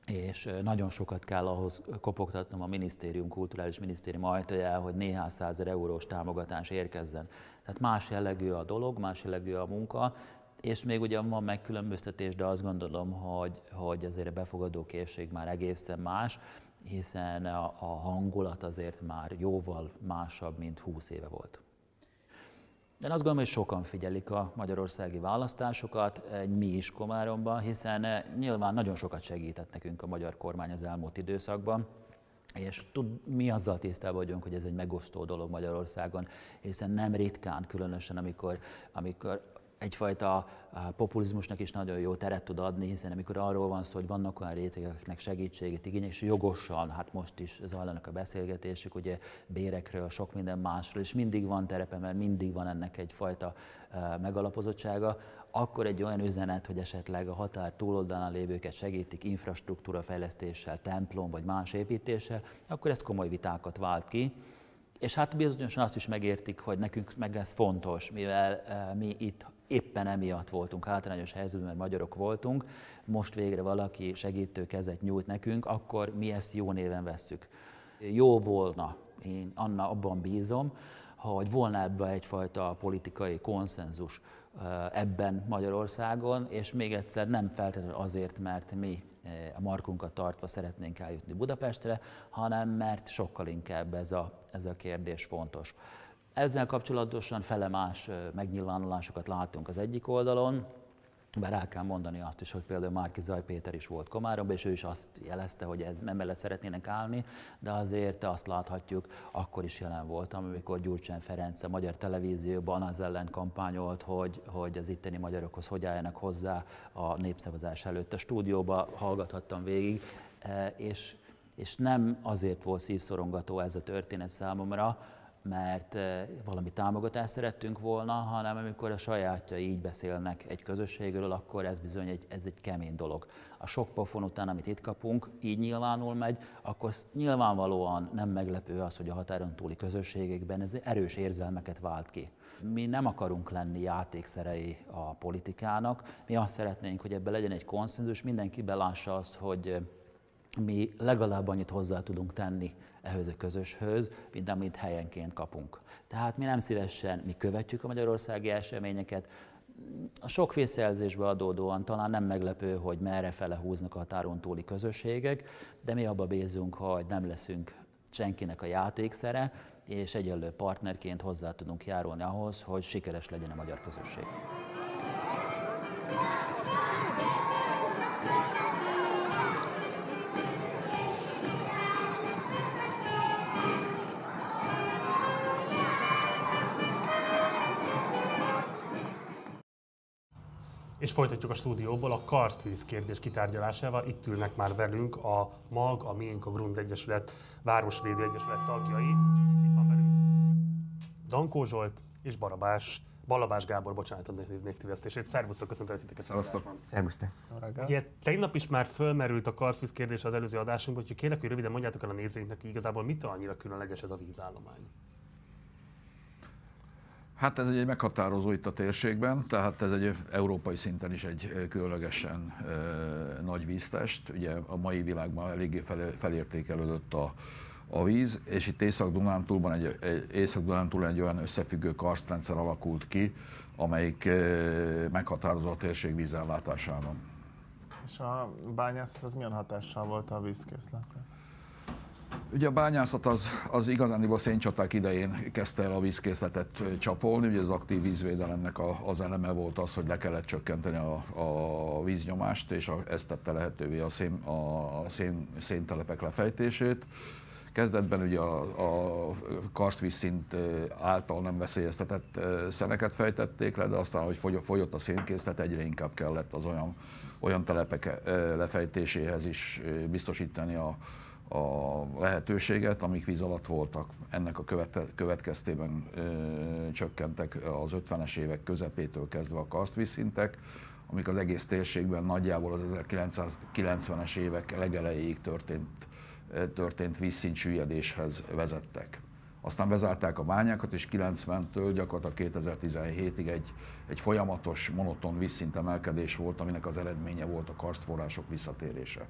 és nagyon sokat kell ahhoz kopogtatnom a minisztérium, kulturális minisztérium ajtajá, hogy néhány százer eurós támogatás érkezzen. Tehát más jellegű a dolog, más jellegű a munka, és még ugyan van megkülönböztetés, de azt gondolom, hogy, hogy azért a befogadó készség már egészen más, hiszen a, a hangulat azért már jóval másabb, mint 20 éve volt. De azt gondolom, hogy sokan figyelik a magyarországi választásokat, mi is Komáromban, hiszen eh, nyilván nagyon sokat segített nekünk a magyar kormány az elmúlt időszakban, és tud, mi azzal tisztában vagyunk, hogy ez egy megosztó dolog Magyarországon, hiszen nem ritkán, különösen amikor, amikor egyfajta populizmusnak is nagyon jó teret tud adni, hiszen amikor arról van szó, hogy vannak olyan rétegeknek segítséget igények, és jogosan, hát most is zajlanak a beszélgetések, ugye bérekről, sok minden másról, és mindig van terepe, mert mindig van ennek egyfajta megalapozottsága, akkor egy olyan üzenet, hogy esetleg a határ túloldalán lévőket segítik infrastruktúra fejlesztéssel, templom vagy más építéssel, akkor ez komoly vitákat vált ki. És hát bizonyosan azt is megértik, hogy nekünk meg ez fontos, mivel mi itt éppen emiatt voltunk hátrányos helyzetben, mert magyarok voltunk, most végre valaki segítő kezet nyújt nekünk, akkor mi ezt jó néven vesszük. Jó volna, én Anna abban bízom, hogy volna ebben egyfajta politikai konszenzus ebben Magyarországon, és még egyszer nem feltétlenül azért, mert mi a markunkat tartva szeretnénk eljutni Budapestre, hanem mert sokkal inkább ez a, ez a kérdés fontos. Ezzel kapcsolatosan fele más megnyilvánulásokat látunk az egyik oldalon, bár el kell mondani azt is, hogy például Márki Zaj Péter is volt Komáromban, és ő is azt jelezte, hogy ez mellett szeretnének állni, de azért azt láthatjuk, akkor is jelen voltam, amikor Gyurcsány Ferenc a magyar televízióban az ellen kampányolt, hogy, hogy az itteni magyarokhoz hogy álljanak hozzá a népszavazás előtt. A stúdióba hallgathattam végig, és, és nem azért volt szívszorongató ez a történet számomra, mert eh, valami támogatást szerettünk volna, hanem amikor a sajátjai így beszélnek egy közösségről, akkor ez bizony egy, ez egy kemény dolog. A sok pofon után, amit itt kapunk, így nyilvánul megy, akkor nyilvánvalóan nem meglepő az, hogy a határon túli közösségekben ez erős érzelmeket vált ki. Mi nem akarunk lenni játékszerei a politikának, mi azt szeretnénk, hogy ebben legyen egy konszenzus, mindenki belássa azt, hogy mi legalább annyit hozzá tudunk tenni ehhez a közöshöz, mint amit helyenként kapunk. Tehát mi nem szívesen, mi követjük a magyarországi eseményeket, a sok visszajelzésből adódóan talán nem meglepő, hogy merre fele húznak a határon túli közösségek, de mi abba bízunk, hogy nem leszünk senkinek a játékszere, és egyenlő partnerként hozzá tudunk járulni ahhoz, hogy sikeres legyen a magyar közösség. És folytatjuk a stúdióból a karstvíz kérdés kitárgyalásával. Itt ülnek már velünk a MAG, a Miénk, a Grund Egyesület, Városvédő Egyesület tagjai. Itt van velünk Dankó Zsolt és Barabás Balabás Gábor, bocsánat a névtévesztését. Szervusztok, köszöntöm titeket. Szervusztok. Szervusztok. Ugye tegnap is már fölmerült a karstvíz kérdés az előző adásunkban, úgyhogy kérlek, hogy röviden mondjátok el a nézőinknek, hogy igazából mitől annyira különleges ez a vízállomány. Hát ez egy meghatározó itt a térségben, tehát ez egy európai szinten is egy különlegesen e, nagy víztest. Ugye a mai világban eléggé fel, felértékelődött a, a víz, és itt Észak-Dunántúlban egy, egy, észak egy olyan összefüggő karstrendszer alakult ki, amelyik e, meghatározó a térség vízellátásában. És a bányászat az milyen hatással volt a vízkészletre? Ugye a bányászat az, az igazándiból széncsaták idején kezdte el a vízkészletet csapolni, ugye az aktív vízvédelemnek a, az eleme volt az, hogy le kellett csökkenteni a, a víznyomást, és a, ezt tette lehetővé a, szén, a szén, széntelepek lefejtését. Kezdetben ugye a, a karstvízszint által nem veszélyeztetett szeneket fejtették le, de aztán, hogy folyott a szénkészlet, egyre inkább kellett az olyan, olyan telepek lefejtéséhez is biztosítani a, a lehetőséget, amik víz alatt voltak. Ennek a következtében ö, csökkentek az 50-es évek közepétől kezdve a karstvízszintek, amik az egész térségben nagyjából az 1990-es évek legelejéig történt, történt vízszintsüllyedéshez vezettek. Aztán bezárták a bányákat, és 90-től gyakorlatilag 2017-ig egy, egy folyamatos, monoton vízszint emelkedés volt, aminek az eredménye volt a karstforrások visszatérése.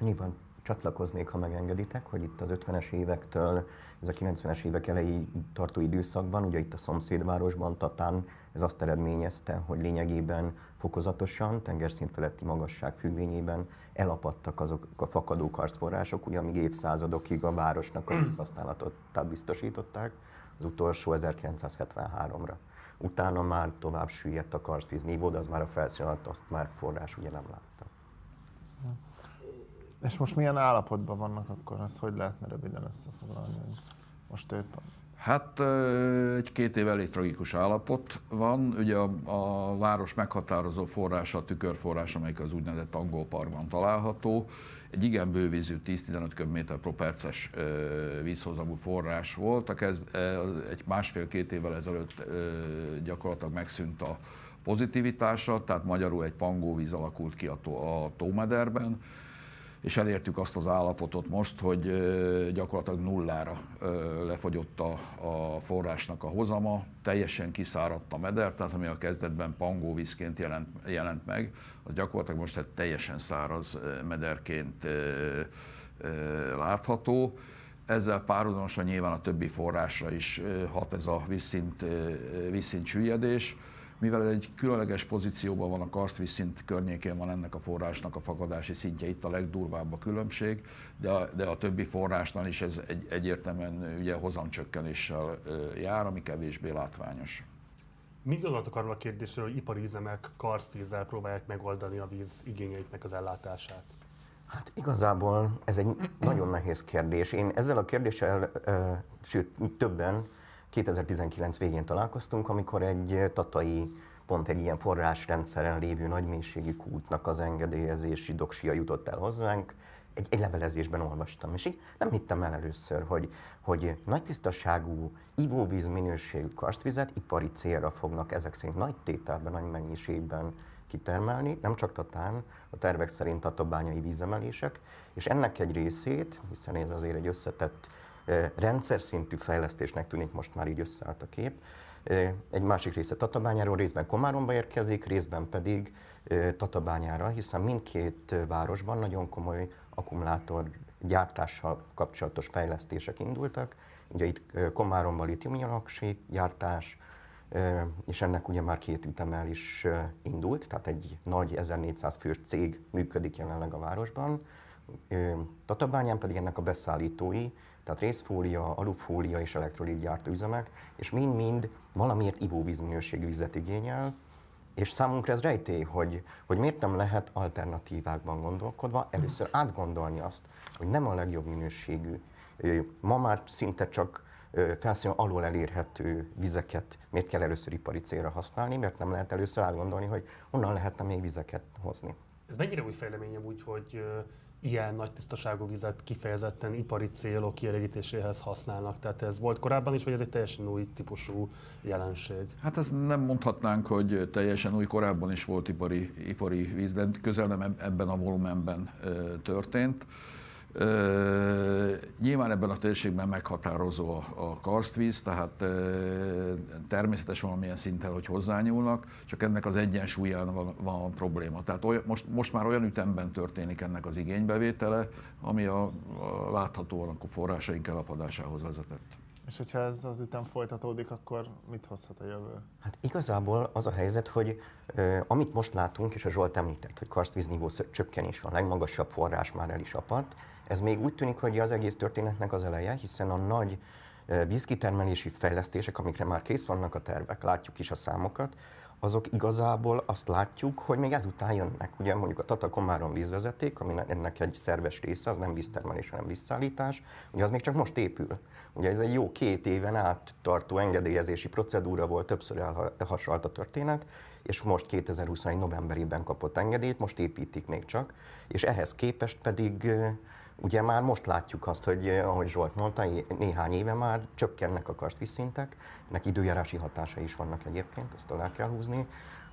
Annyiban csatlakoznék, ha megengeditek, hogy itt az 50-es évektől ez a 90-es évek elejé tartó időszakban, ugye itt a szomszédvárosban, Tatán, ez azt eredményezte, hogy lényegében fokozatosan, tengerszint feletti magasság függvényében elapadtak azok a fakadó karstforrások, ugye amíg évszázadokig a városnak a vízhasználatot biztosították, az utolsó 1973-ra. Utána már tovább süllyedt a karstvíz nívó, de az már a felszín alatt azt már forrás ugye nem látta. És most milyen állapotban vannak akkor? Ezt hogy lehetne röviden összefoglalni? Most éppen. Hát egy két év elég tragikus állapot van. Ugye a, a város meghatározó forrása a tükörforrás, amelyik az úgynevezett angol parkban található. Egy igen bővízű 10-15 köbméter pro perces vízhozamú forrás volt. A kezd, egy másfél-két évvel ezelőtt gyakorlatilag megszűnt a pozitivitása, tehát magyarul egy pangóvíz alakult ki a, tó, a tómederben és elértük azt az állapotot most, hogy gyakorlatilag nullára lefogyott a, a forrásnak a hozama, teljesen kiszáradt a meder, tehát ami a kezdetben pangóvízként jelent, jelent meg, az gyakorlatilag most egy teljesen száraz mederként látható. Ezzel párhuzamosan nyilván a többi forrásra is hat ez a vízszint, vízszint süllyedés mivel egy különleges pozícióban van a karstvízszint környékén van ennek a forrásnak a fakadási szintje, itt a legdurvább a különbség, de a, de a többi forrásnál is ez egy, egyértelműen ugye hozamcsökkenéssel jár, ami kevésbé látványos. Mit gondoltok arról a kérdésről, hogy ipari üzemek karstvízzel próbálják megoldani a víz igényeiknek az ellátását? Hát igazából ez egy nagyon nehéz kérdés. Én ezzel a kérdéssel, sőt többen 2019 végén találkoztunk, amikor egy tatai, pont egy ilyen forrásrendszeren lévő nagymélységű kútnak az engedélyezési doksia jutott el hozzánk, egy, egy levelezésben olvastam, és így nem hittem el először, hogy, hogy nagy tisztaságú ivóvíz minőségű kastvizet ipari célra fognak ezek szerint nagy tételben, nagy mennyiségben kitermelni, nem csak Tatán, a tervek szerint tatabányai vízemelések, és ennek egy részét, hiszen ez azért egy összetett rendszer szintű fejlesztésnek tűnik most már így összeállt a kép. Egy másik része Tatabányáról, részben Komáromba érkezik, részben pedig Tatabányára, hiszen mindkét városban nagyon komoly akkumulátor gyártással kapcsolatos fejlesztések indultak. Ugye itt Komáromban litiumionoksi gyártás, és ennek ugye már két ütemmel is indult, tehát egy nagy 1400 fős cég működik jelenleg a városban. Tatabányán pedig ennek a beszállítói, tehát részfólia, alufólia és elektrolit gyártó üzemek, és mind-mind valamiért ivóvíz minőségű vizet igényel, és számunkra ez rejtély, hogy, hogy miért nem lehet alternatívákban gondolkodva először átgondolni azt, hogy nem a legjobb minőségű, ma már szinte csak felszínen alul elérhető vizeket miért kell először ipari célra használni, mert nem lehet először átgondolni, hogy honnan lehetne még vizeket hozni. Ez mennyire új fejleményem úgy, hogy ilyen nagy tisztaságú vizet kifejezetten ipari célok kielégítéséhez használnak. Tehát ez volt korábban is, vagy ez egy teljesen új típusú jelenség? Hát ez nem mondhatnánk, hogy teljesen új, korábban is volt ipari, ipari víz, de közel nem ebben a volumenben történt. Nyilván ebben a térségben meghatározó a, a karstvíz, tehát természetes valamilyen szinten, hogy hozzányúlnak, csak ennek az egyensúlyán van, van probléma. Tehát olyan, most, most már olyan ütemben történik ennek az igénybevétele, ami a, a láthatóan a forrásaink elapadásához vezetett. És hogyha ez az ütem folytatódik, akkor mit hozhat a jövő? Hát igazából az a helyzet, hogy uh, amit most látunk, és a Zsolt említett, hogy karstvíznívó csökkenés van, a legmagasabb forrás már el is apadt, ez még úgy tűnik, hogy az egész történetnek az eleje, hiszen a nagy vízkitermelési fejlesztések, amikre már kész vannak a tervek, látjuk is a számokat, azok igazából azt látjuk, hogy még ezután jönnek. Ugye mondjuk a Tatakomáron vízvezeték, ami ennek egy szerves része, az nem víztermelés, hanem visszaállítás, ugye az még csak most épül. Ugye ez egy jó két éven át tartó engedélyezési procedúra volt, többször elhasalt a történet, és most 2021 novemberében kapott engedélyt, most építik még csak, és ehhez képest pedig Ugye már most látjuk azt, hogy ahogy Zsolt mondta, néhány éve már csökkennek a karstvízszintek, ennek időjárási hatásai is vannak egyébként, ezt alá kell húzni,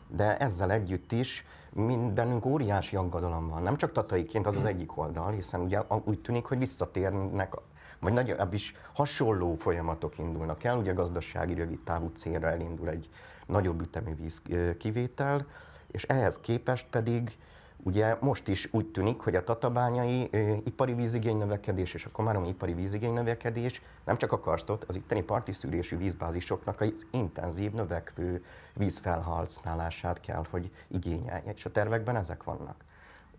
de ezzel együtt is mind bennünk óriási aggodalom van. Nem csak tataiként, az az egyik oldal, hiszen ugye úgy tűnik, hogy visszatérnek, vagy nagyobb is hasonló folyamatok indulnak el, ugye gazdasági rövid távú célra elindul egy nagyobb ütemű víz kivétel, és ehhez képest pedig Ugye most is úgy tűnik, hogy a tatabányai ö, ipari vízigény növekedés és a komáromi ipari vízigény növekedés nem csak a karstot, az itteni parti szűrésű vízbázisoknak az intenzív növekvő vízfelhasználását kell, hogy igényelje, és a tervekben ezek vannak.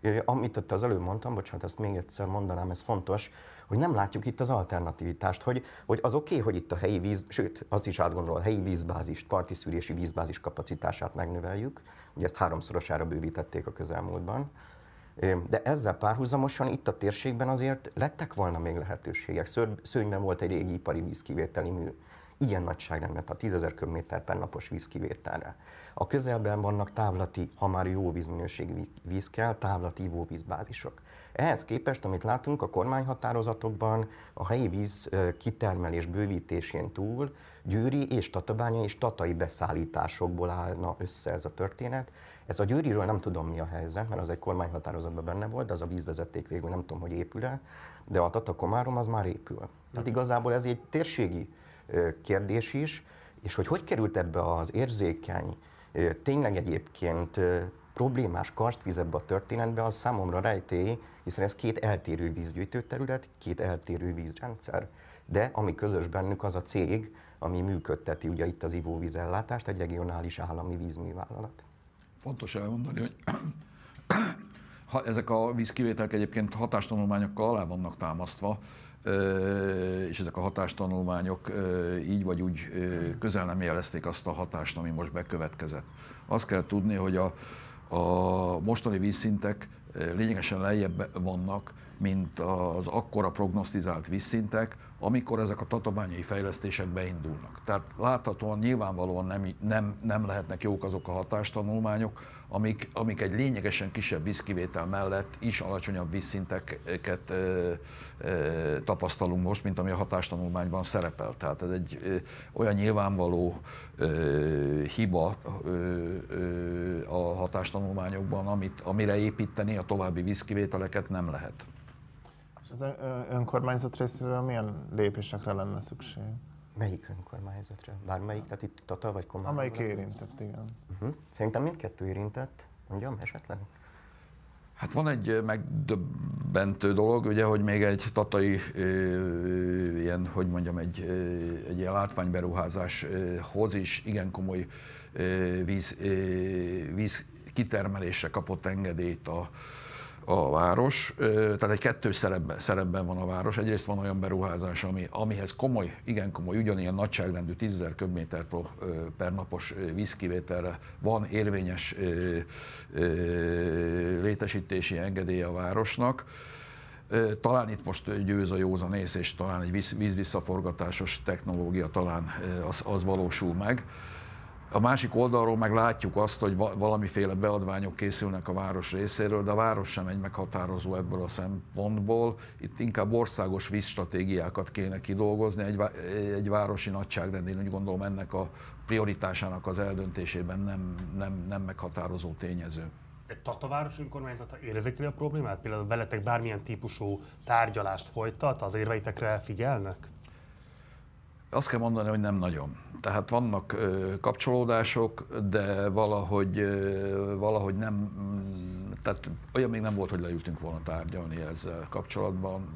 Ö, amit ott az előbb mondtam, bocsánat, ezt még egyszer mondanám, ez fontos, hogy nem látjuk itt az alternativitást, hogy, hogy az oké, okay, hogy itt a helyi víz, sőt, azt is átgondol, a helyi vízbázist, parti szűrési vízbázis kapacitását megnöveljük, ugye ezt háromszorosára bővítették a közelmúltban, de ezzel párhuzamosan itt a térségben azért lettek volna még lehetőségek. Szőnyben volt egy régi ipari vízkivételi mű, ilyen nagyságrendben, tehát 10 ezer köbméter per napos vízkivételre. A közelben vannak távlati, ha már jó vízminőségű víz kell, távlati ivóvízbázisok. Ehhez képest, amit látunk a kormányhatározatokban, a helyi víz kitermelés bővítésén túl győri és tatabánya és tatai beszállításokból állna össze ez a történet. Ez a győriről nem tudom mi a helyzet, mert az egy kormányhatározatban benne volt, de az a vízvezeték végül nem tudom, hogy épül-e, de a Tata Komárom az már épül. Tehát igazából ez egy térségi kérdés is, és hogy hogy került ebbe az érzékeny, tényleg egyébként problémás karstvíz ebbe a történetbe, az számomra rejtély, hiszen ez két eltérő vízgyűjtő terület, két eltérő vízrendszer. De ami közös bennük az a cég, ami működteti ugye itt az ivóvízellátást, egy regionális állami vízművállalat. Fontos elmondani, hogy ha ezek a vízkivételek egyébként hatástanulmányokkal alá vannak támasztva, és ezek a hatástanulmányok így vagy úgy közel nem jelezték azt a hatást, ami most bekövetkezett. Azt kell tudni, hogy a, a mostani vízszintek lényegesen lejjebb vannak, mint az akkora prognosztizált vízszintek, amikor ezek a tatabányai fejlesztések beindulnak. Tehát láthatóan nyilvánvalóan nem, nem, nem lehetnek jók azok a hatástanulmányok, amik, amik egy lényegesen kisebb vízkivétel mellett is alacsonyabb vízszinteket ö, ö, tapasztalunk most, mint ami a hatástanulmányban szerepel. Tehát ez egy ö, olyan nyilvánvaló ö, hiba ö, ö, a hatástanulmányokban, amit, amire építeni a további vízkivételeket nem lehet. Az önkormányzat részéről milyen lépésekre lenne szükség? Melyik önkormányzatra? Bármelyik, tehát itt Tata vagy Komár? Amelyik érintett, igen. Uh-huh. Szerintem mindkettő érintett, mondjam esetleg? Hát van egy megdöbbentő dolog, ugye, hogy még egy tatai ö, ilyen, hogy mondjam, egy, ö, egy ilyen látványberuházáshoz is igen komoly ö, víz, ö, víz kitermelésre kapott engedélyt a, a város, tehát egy kettős szerepben, szerepben van a város. Egyrészt van olyan beruházás, ami, amihez komoly, igen komoly, ugyanilyen nagyságrendű 10.000 köbméter per napos vízkivételre van érvényes létesítési engedélye a városnak. Talán itt most győz a józanész, és talán egy vízvisszaforgatásos technológia talán az, az valósul meg. A másik oldalról meg látjuk azt, hogy valamiféle beadványok készülnek a város részéről, de a város sem egy meghatározó ebből a szempontból. Itt inkább országos vízstratégiákat kéne kidolgozni. Egy, egy városi nagyságrendén úgy gondolom ennek a prioritásának az eldöntésében nem, nem, nem meghatározó tényező. De Tata város önkormányzata érzékeli a problémát? Például veletek bármilyen típusú tárgyalást folytat, az érveitekre figyelnek? Azt kell mondani, hogy nem nagyon. Tehát vannak kapcsolódások, de valahogy, valahogy nem, mm, tehát olyan még nem volt, hogy leültünk volna tárgyalni ezzel kapcsolatban.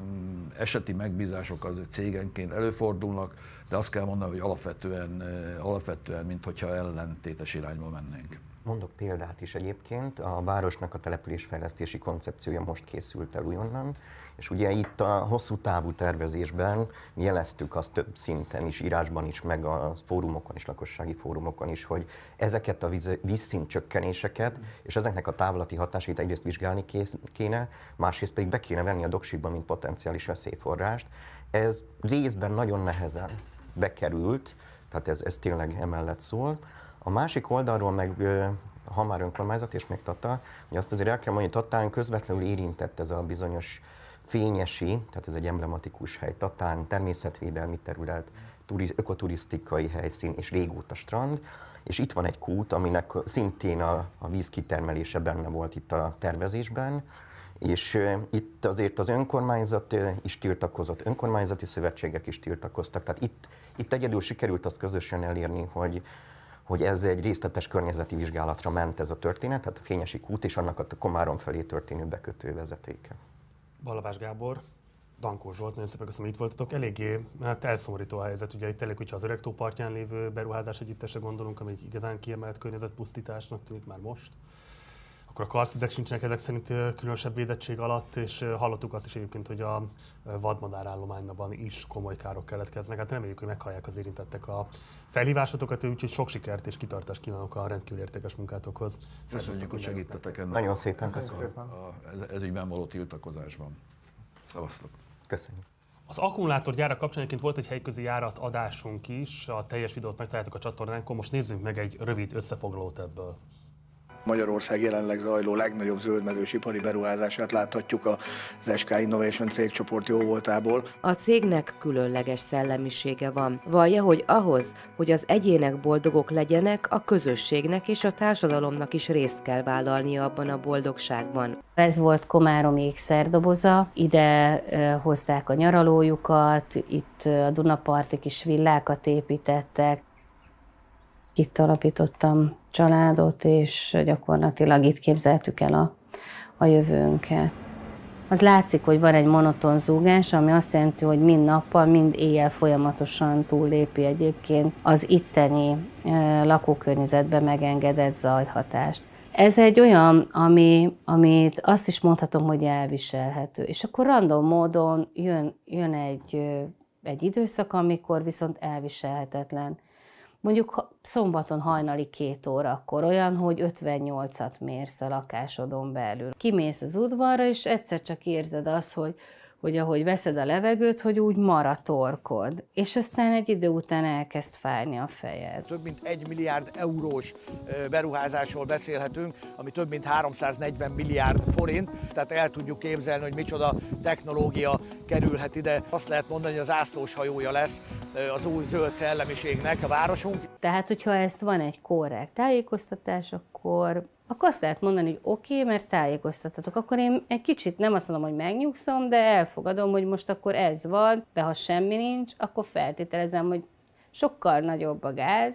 Mm, eseti megbízások az cégenként előfordulnak, de azt kell mondani, hogy alapvetően, alapvetően mint hogyha ellentétes irányba mennénk. Mondok példát is egyébként. A városnak a településfejlesztési koncepciója most készült el újonnan, és ugye itt a hosszú távú tervezésben jeleztük azt több szinten is, írásban is, meg a fórumokon is, lakossági fórumokon is, hogy ezeket a vízszint csökkenéseket és ezeknek a távlati hatásait egyrészt vizsgálni kéne, másrészt pedig be kéne venni a doksikba, mint potenciális veszélyforrást. Ez részben nagyon nehezen bekerült, tehát ez, ez tényleg emellett szól. A másik oldalról meg ha már önkormányzat és még Tata, hogy azt azért el kell mondani, hogy Tatán közvetlenül érintett ez a bizonyos fényesi, tehát ez egy emblematikus hely, Tatán, természetvédelmi terület, turiz, ökoturisztikai helyszín és régóta strand, és itt van egy kút, aminek szintén a, a víz kitermelése benne volt itt a tervezésben, és itt azért az önkormányzat is tiltakozott, önkormányzati szövetségek is tiltakoztak, tehát itt, itt egyedül sikerült azt közösen elérni, hogy, hogy ez egy részletes környezeti vizsgálatra ment ez a történet, tehát a Fényesi kút és annak a Komárom felé történő bekötő vezetéke. Balabás Gábor, Dankó Zsolt, nagyon szépen köszönöm, hogy itt voltatok. Eléggé hát elszomorító a helyzet, ugye itt elég, hogyha az öreg partján lévő beruházás együttesre gondolunk, ami igazán kiemelt környezetpusztításnak tűnik már most, akkor a karszvizek sincsenek ezek szerint különösebb védettség alatt, és hallottuk azt is egyébként, hogy a vadmadárállományban is komoly károk keletkeznek. Hát reméljük, hogy meghallják az érintettek a felhívásotokat, úgyhogy sok sikert és kitartást kívánok a rendkívül értékes munkátokhoz. Köszönjük, hogy segítettek ennek. Nagyon szépen köszönöm. köszönöm. A, ez, ez ügyben való tiltakozásban. Szavaztok. Köszönjük. Az akkumulátorgyárak kapcsán volt egy helyközi járat adásunk is, a teljes videót megtaláltuk a csatornánkon, most nézzünk meg egy rövid összefoglalót ebből. Magyarország jelenleg zajló legnagyobb zöldmezős ipari beruházását láthatjuk az SK Innovation cégcsoport jó voltából. A cégnek különleges szellemisége van. Vallja, hogy ahhoz, hogy az egyének boldogok legyenek, a közösségnek és a társadalomnak is részt kell vállalnia abban a boldogságban. Ez volt Komárom ékszerdoboza, ide hozták a nyaralójukat, itt a Dunapartik is villákat építettek, itt alapítottam családot, és gyakorlatilag itt képzeltük el a, a jövőnket. Az látszik, hogy van egy monoton zúgás, ami azt jelenti, hogy mind nappal, mind éjjel folyamatosan túllépi egyébként az itteni lakókörnyezetben megengedett zajhatást. Ez egy olyan, ami, amit azt is mondhatom, hogy elviselhető. És akkor random módon jön, jön egy, egy időszak, amikor viszont elviselhetetlen mondjuk szombaton hajnali két órakor, olyan, hogy 58-at mérsz a lakásodon belül. Kimész az udvarra, és egyszer csak érzed azt, hogy hogy ahogy veszed a levegőt, hogy úgy maratorkod, és aztán egy idő után elkezd fájni a fejed. Több mint egy milliárd eurós beruházásról beszélhetünk, ami több mint 340 milliárd forint, tehát el tudjuk képzelni, hogy micsoda technológia kerülhet ide. Azt lehet mondani, hogy az ászlós hajója lesz az új zöld szellemiségnek a városunk. Tehát, hogyha ezt van egy korrekt tájékoztatás, akkor akkor azt lehet mondani, hogy oké, okay, mert tájékoztatatok. Akkor én egy kicsit nem azt mondom, hogy megnyugszom, de elfogadom, hogy most akkor ez van, de ha semmi nincs, akkor feltételezem, hogy sokkal nagyobb a gáz,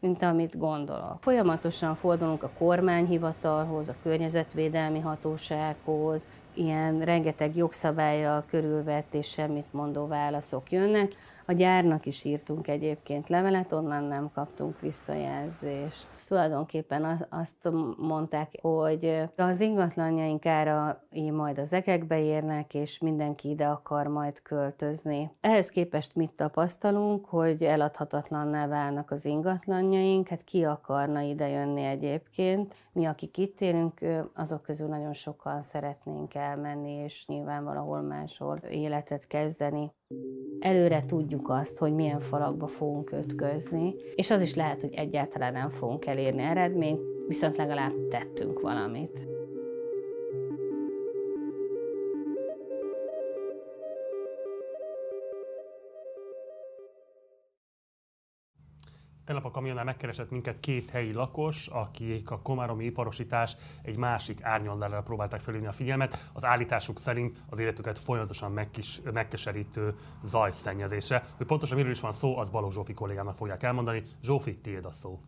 mint amit gondolok. Folyamatosan fordulunk a kormányhivatalhoz, a környezetvédelmi hatósághoz, ilyen rengeteg jogszabályra körülvett és semmit mondó válaszok jönnek. A gyárnak is írtunk egyébként levelet, onnan nem kaptunk visszajelzést tulajdonképpen azt mondták, hogy az ingatlanjaink árai majd az egekbe érnek, és mindenki ide akar majd költözni. Ehhez képest mit tapasztalunk, hogy eladhatatlanná válnak az ingatlanjaink, hát ki akarna ide jönni egyébként. Mi, akik itt élünk, azok közül nagyon sokan szeretnénk elmenni, és nyilván valahol máshol életet kezdeni. Előre tudjuk azt, hogy milyen falakba fogunk ötközni, és az is lehet, hogy egyáltalán nem fogunk elérni eredményt, viszont legalább tettünk valamit. Tegnap a kamionnál megkeresett minket két helyi lakos, akik a komáromi iparosítás egy másik árnyaldára próbálták felhívni a figyelmet. Az állításuk szerint az életüket folyamatosan megkis, megkeserítő zajszennyezése. Hogy pontosan miről is van szó, az Balogh Zsófi kollégámnak fogják elmondani. Zsófi, tiéd a szó.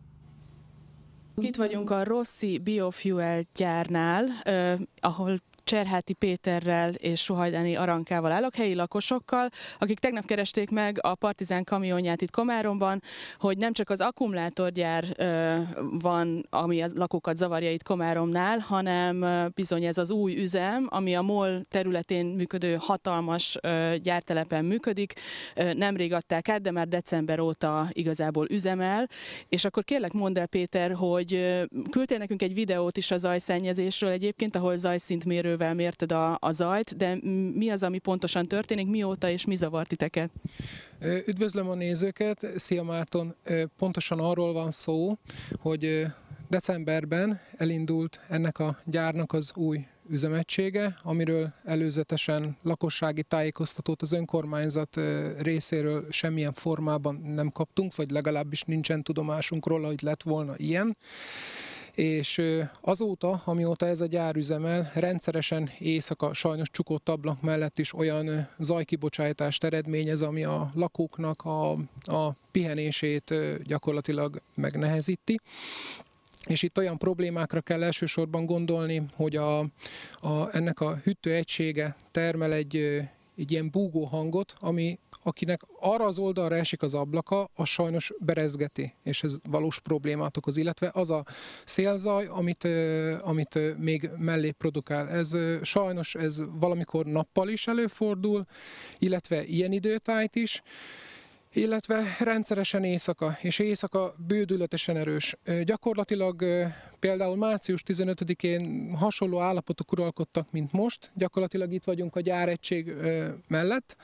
Itt vagyunk a Rossi Biofuel gyárnál, eh, ahol Cserháti Péterrel és Sohajdáni Arankával állok, helyi lakosokkal, akik tegnap keresték meg a Partizán kamionját itt Komáromban, hogy nem csak az akkumulátorgyár van, ami a lakókat zavarja itt Komáromnál, hanem bizony ez az új üzem, ami a MOL területén működő hatalmas gyártelepen működik. Nemrég adták át, de már december óta igazából üzemel. És akkor kérlek mondd el, Péter, hogy küldtél nekünk egy videót is a zajszennyezésről egyébként, ahol zajszintmérővel mérted a, a zajt, de mi az, ami pontosan történik, mióta és mi zavart titeket? Üdvözlöm a nézőket, szia Márton! Pontosan arról van szó, hogy decemberben elindult ennek a gyárnak az új üzemegysége, amiről előzetesen lakossági tájékoztatót az önkormányzat részéről semmilyen formában nem kaptunk, vagy legalábbis nincsen tudomásunk róla, hogy lett volna ilyen és azóta, amióta ez a gyár üzemel, rendszeresen éjszaka sajnos csukott ablak mellett is olyan zajkibocsátást eredményez, ami a lakóknak a, a pihenését gyakorlatilag megnehezíti. És itt olyan problémákra kell elsősorban gondolni, hogy a, a, ennek a hűtőegysége termel egy, egy ilyen búgó hangot, ami akinek arra az oldalra esik az ablaka, az sajnos berezgeti, és ez valós problémát okoz, illetve az a szélzaj, amit, amit még mellé produkál. Ez sajnos ez valamikor nappal is előfordul, illetve ilyen időtájt is, illetve rendszeresen éjszaka, és éjszaka bődületesen erős. Gyakorlatilag például március 15-én hasonló állapotok uralkodtak, mint most, gyakorlatilag itt vagyunk a gyáregység mellett,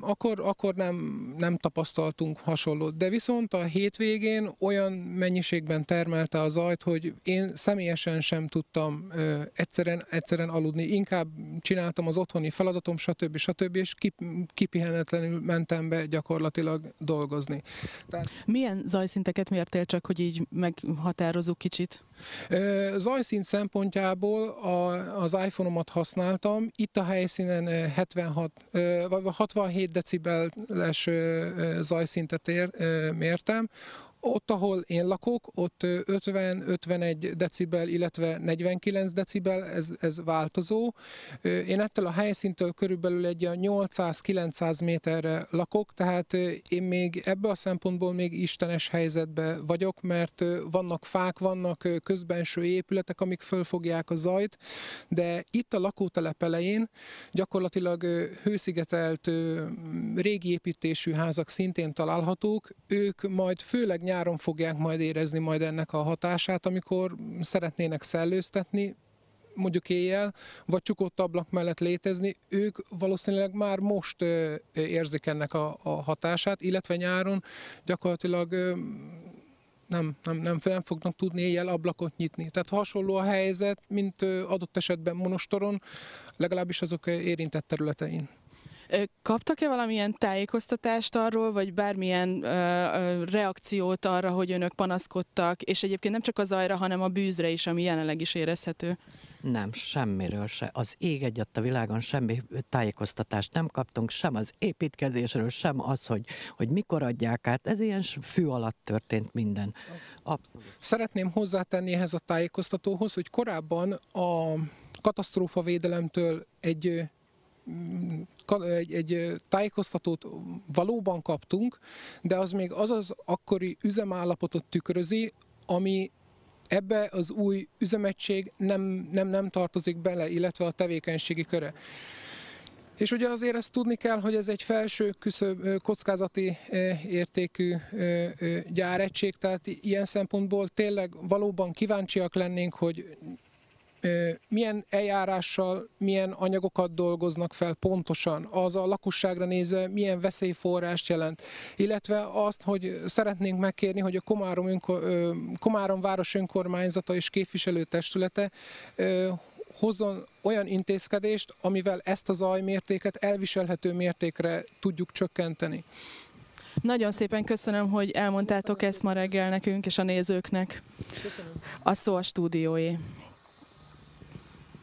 akkor, akkor nem, nem tapasztaltunk hasonlót. De viszont a hétvégén olyan mennyiségben termelte az zajt, hogy én személyesen sem tudtam egyszeren, egyszeren aludni. Inkább csináltam az otthoni feladatom, stb. stb. és kip, kipihenetlenül mentem be gyakorlatilag dolgozni. Tehát... Milyen zajszinteket mértél csak, hogy így meghatározunk kicsit? Zajszint szempontjából a, az iPhone-omat használtam. Itt a helyszínen 76, vagy 67 decibeles zajszintet ér, mértem, ott, ahol én lakok, ott 50-51 decibel, illetve 49 decibel, ez, ez változó. Én ettől a helyszíntől körülbelül egy 800-900 méterre lakok, tehát én még ebből a szempontból még istenes helyzetben vagyok, mert vannak fák, vannak közbenső épületek, amik fölfogják a zajt, de itt a lakótelep elején gyakorlatilag hőszigetelt régi építésű házak szintén találhatók, ők majd főleg nyáron nyáron fogják majd érezni majd ennek a hatását, amikor szeretnének szellőztetni, mondjuk éjjel, vagy csukott ablak mellett létezni, ők valószínűleg már most érzik ennek a, a hatását, illetve nyáron gyakorlatilag nem, nem, nem, nem fognak tudni éjjel ablakot nyitni. Tehát hasonló a helyzet, mint adott esetben monostoron, legalábbis azok érintett területein. Kaptak-e valamilyen tájékoztatást arról, vagy bármilyen ö, ö, reakciót arra, hogy önök panaszkodtak, és egyébként nem csak az zajra, hanem a bűzre is, ami jelenleg is érezhető? Nem, semmiről se. Az ég egyet a világon semmi tájékoztatást nem kaptunk, sem az építkezésről, sem az, hogy, hogy mikor adják át. Ez ilyen fű alatt történt minden. Abszolút. Szeretném hozzátenni ehhez a tájékoztatóhoz, hogy korábban a katasztrófavédelemtől egy egy, egy tájékoztatót valóban kaptunk, de az még az az akkori üzemállapotot tükrözi, ami ebbe az új üzemegység nem, nem, nem tartozik bele, illetve a tevékenységi köre. És ugye azért ezt tudni kell, hogy ez egy felső küszöb, kockázati értékű gyáregység, tehát ilyen szempontból tényleg valóban kíváncsiak lennénk, hogy milyen eljárással, milyen anyagokat dolgoznak fel pontosan, az a lakosságra nézve milyen veszélyforrást jelent, illetve azt, hogy szeretnénk megkérni, hogy a Komárom, önko, Komárom város önkormányzata és képviselőtestülete hozzon olyan intézkedést, amivel ezt a zajmértéket elviselhető mértékre tudjuk csökkenteni. Nagyon szépen köszönöm, hogy elmondtátok ezt ma reggel nekünk és a nézőknek. Köszönöm. A szó a stúdióé.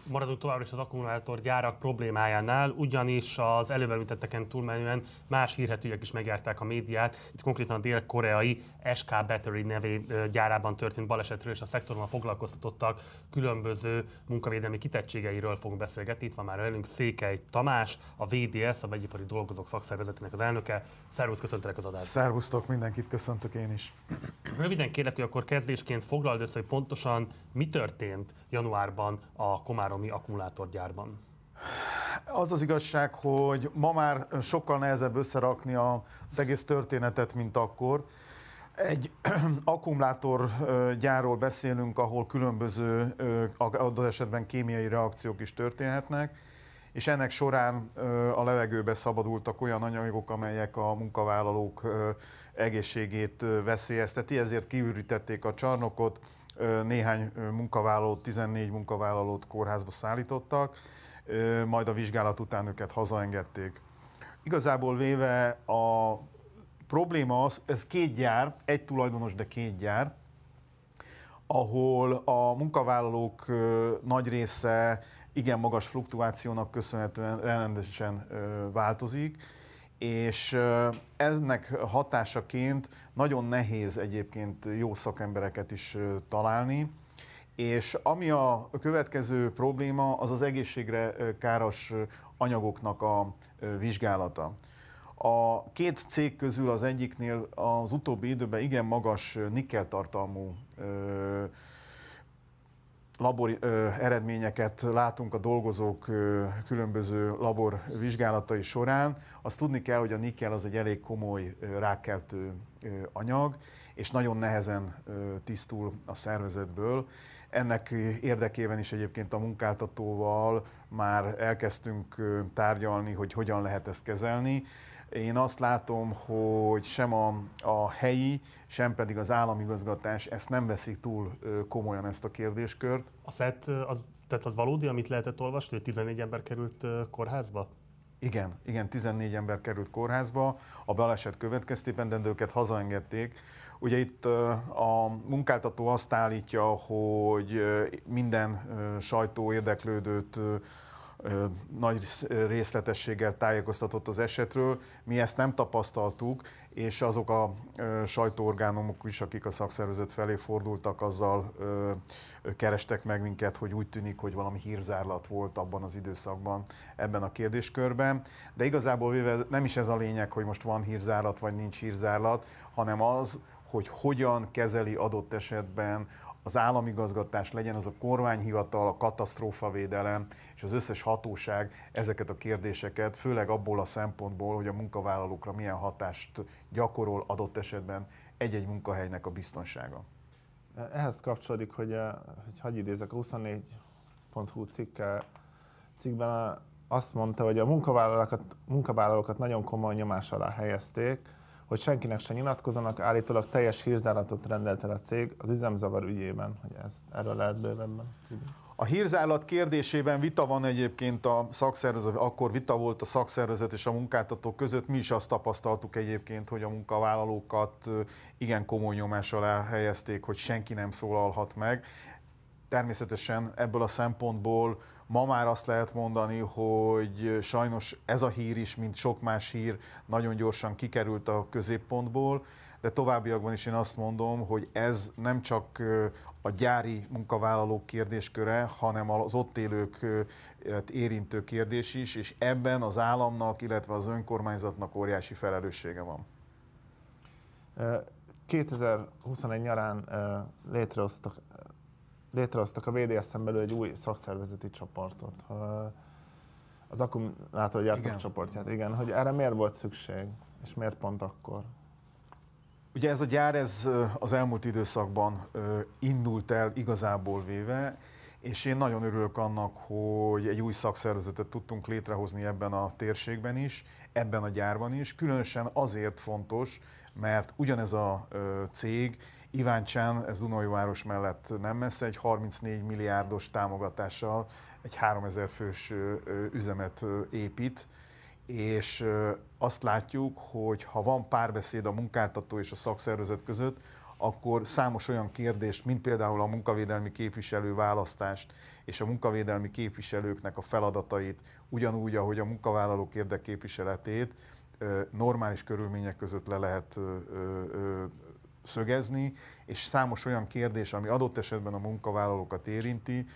Maradunk továbbra is az akkumulátorgyárak problémájánál, ugyanis az előbb említetteken túlmenően más hírhetőek is megjárták a médiát. Itt konkrétan a dél-koreai SK Battery nevé gyárában történt balesetről és a szektorban foglalkoztatottak különböző munkavédelmi kitettségeiről fogunk beszélgetni. Itt van már velünk Székely Tamás, a VDS, a Vegyipari Dolgozók Szakszervezetének az elnöke. Szervusz, köszöntelek az adásban. Szervusztok, mindenkit köszöntök én is. Röviden kérlek, hogy akkor kezdésként foglald össze, hogy pontosan mi történt januárban a Komáromi akkumulátorgyárban. Az az igazság, hogy ma már sokkal nehezebb összerakni az egész történetet, mint akkor. Egy akkumulátorgyárról beszélünk, ahol különböző adott esetben kémiai reakciók is történhetnek, és ennek során a levegőbe szabadultak olyan anyagok, amelyek a munkavállalók egészségét veszélyezteti, ezért kiürítették a csarnokot, néhány munkavállalót, 14 munkavállalót kórházba szállítottak, majd a vizsgálat után őket hazaengedték. Igazából véve a probléma az, ez két gyár, egy tulajdonos, de két gyár, ahol a munkavállalók nagy része igen magas fluktuációnak köszönhetően rendesen változik, és ennek hatásaként nagyon nehéz egyébként jó szakembereket is találni, és ami a következő probléma, az az egészségre káros anyagoknak a vizsgálata. A két cég közül az egyiknél az utóbbi időben igen magas nikkeltartalmú labor eredményeket látunk a dolgozók különböző labor vizsgálatai során, azt tudni kell, hogy a nikkel az egy elég komoly rákkeltő anyag, és nagyon nehezen tisztul a szervezetből. Ennek érdekében is egyébként a munkáltatóval már elkezdtünk tárgyalni, hogy hogyan lehet ezt kezelni. Én azt látom, hogy sem a, a helyi, sem pedig az államigazgatás ezt nem veszik túl komolyan ezt a kérdéskört. A SZET az, tehát az valódi, amit lehetett olvasni, hogy 14 ember került kórházba? Igen, igen, 14 ember került kórházba a baleset következtében, de őket hazaengedték. Ugye itt a munkáltató azt állítja, hogy minden sajtó érdeklődőt nagy részletességgel tájékoztatott az esetről. Mi ezt nem tapasztaltuk, és azok a sajtóorgánumok is, akik a szakszervezet felé fordultak, azzal kerestek meg minket, hogy úgy tűnik, hogy valami hírzárlat volt abban az időszakban ebben a kérdéskörben. De igazából véve nem is ez a lényeg, hogy most van hírzárlat vagy nincs hírzárlat, hanem az, hogy hogyan kezeli adott esetben az államigazgatás legyen az a kormányhivatal, a katasztrófavédelem és az összes hatóság ezeket a kérdéseket, főleg abból a szempontból, hogy a munkavállalókra milyen hatást gyakorol adott esetben egy-egy munkahelynek a biztonsága. Ehhez kapcsolódik, hogy, eh, hogy hagyj idézek, a 24.hu cikke, cikkben azt mondta, hogy a munkavállalókat, munkavállalókat nagyon komoly nyomás alá helyezték, hogy senkinek se nyilatkozanak, állítólag teljes hírzáratot rendelt el a cég az üzemzavar ügyében, hogy ezt erről lehet bővebben tudni. A hírzállat kérdésében vita van egyébként a szakszervezet, akkor vita volt a szakszervezet és a munkáltatók között. Mi is azt tapasztaltuk egyébként, hogy a munkavállalókat igen komoly nyomás alá helyezték, hogy senki nem szólalhat meg. Természetesen ebből a szempontból Ma már azt lehet mondani, hogy sajnos ez a hír is, mint sok más hír, nagyon gyorsan kikerült a középpontból, de továbbiakban is én azt mondom, hogy ez nem csak a gyári munkavállalók kérdésköre, hanem az ott élők érintő kérdés is, és ebben az államnak, illetve az önkormányzatnak óriási felelőssége van. 2021 nyarán létrehoztak létrehoztak a VDS-en belül egy új szakszervezeti csoportot, az akkumulátorgyártók csoportját, igen, hogy erre miért volt szükség, és miért pont akkor? Ugye ez a gyár ez az elmúlt időszakban indult el igazából véve, és én nagyon örülök annak, hogy egy új szakszervezetet tudtunk létrehozni ebben a térségben is, ebben a gyárban is. Különösen azért fontos, mert ugyanez a cég Csán, ez Dunajváros mellett nem messze, egy 34 milliárdos támogatással egy 3000 fős üzemet épít, és azt látjuk, hogy ha van párbeszéd a munkáltató és a szakszervezet között, akkor számos olyan kérdést, mint például a munkavédelmi képviselő választást és a munkavédelmi képviselőknek a feladatait, ugyanúgy, ahogy a munkavállalók érdekképviseletét normális körülmények között le lehet szögezni, és számos olyan kérdés, ami adott esetben a munkavállalókat érinti,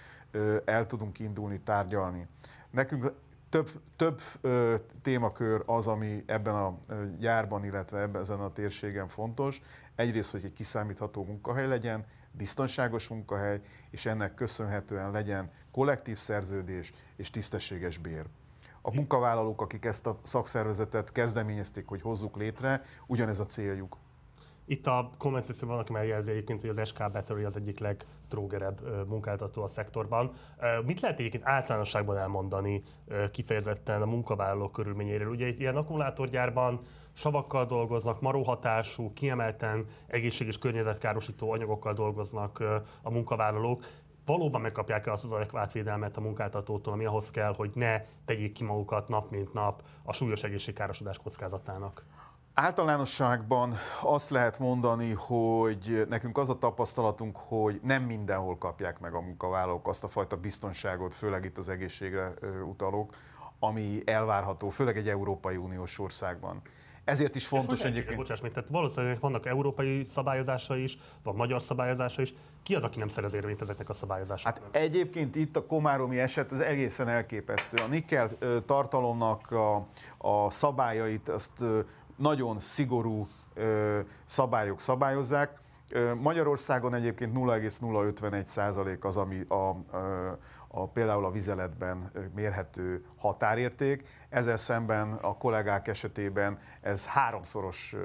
el tudunk indulni, tárgyalni. Nekünk több, több ö, témakör az, ami ebben a gyárban, illetve ebben ezen a térségen fontos. Egyrészt, hogy egy kiszámítható munkahely legyen, biztonságos munkahely, és ennek köszönhetően legyen kollektív szerződés és tisztességes bér. A munkavállalók, akik ezt a szakszervezetet kezdeményezték, hogy hozzuk létre, ugyanez a céljuk. Itt a kommentációban valaki megjelzi egyébként, hogy az SK Battery az egyik legtrógerebb munkáltató a szektorban. Mit lehet egyébként általánosságban elmondani kifejezetten a munkavállalók körülményéről? Ugye egy ilyen akkumulátorgyárban savakkal dolgoznak, maróhatású, kiemelten egészség- és környezetkárosító anyagokkal dolgoznak a munkavállalók valóban megkapják-e azt az adekvát védelmet a munkáltatótól, ami ahhoz kell, hogy ne tegyék ki magukat nap mint nap a súlyos egészségkárosodás kockázatának? Általánosságban azt lehet mondani, hogy nekünk az a tapasztalatunk, hogy nem mindenhol kapják meg a munkavállalók azt a fajta biztonságot, főleg itt az egészségre utalók, ami elvárható, főleg egy Európai Uniós országban. Ezért is fontos egyébként. Bocsáss meg, tehát valószínűleg vannak európai szabályozása is, van magyar szabályozása is. Ki az, aki nem szerez érvényt ezeknek a szabályozásoknak? Hát egyébként itt a komáromi eset az egészen elképesztő. A nikkel tartalomnak a, a szabályait azt nagyon szigorú szabályok szabályozzák. Magyarországon egyébként 0,051 százalék az, ami a, a, a, például a vizeletben mérhető határérték. Ezzel szemben a kollégák esetében ez háromszoros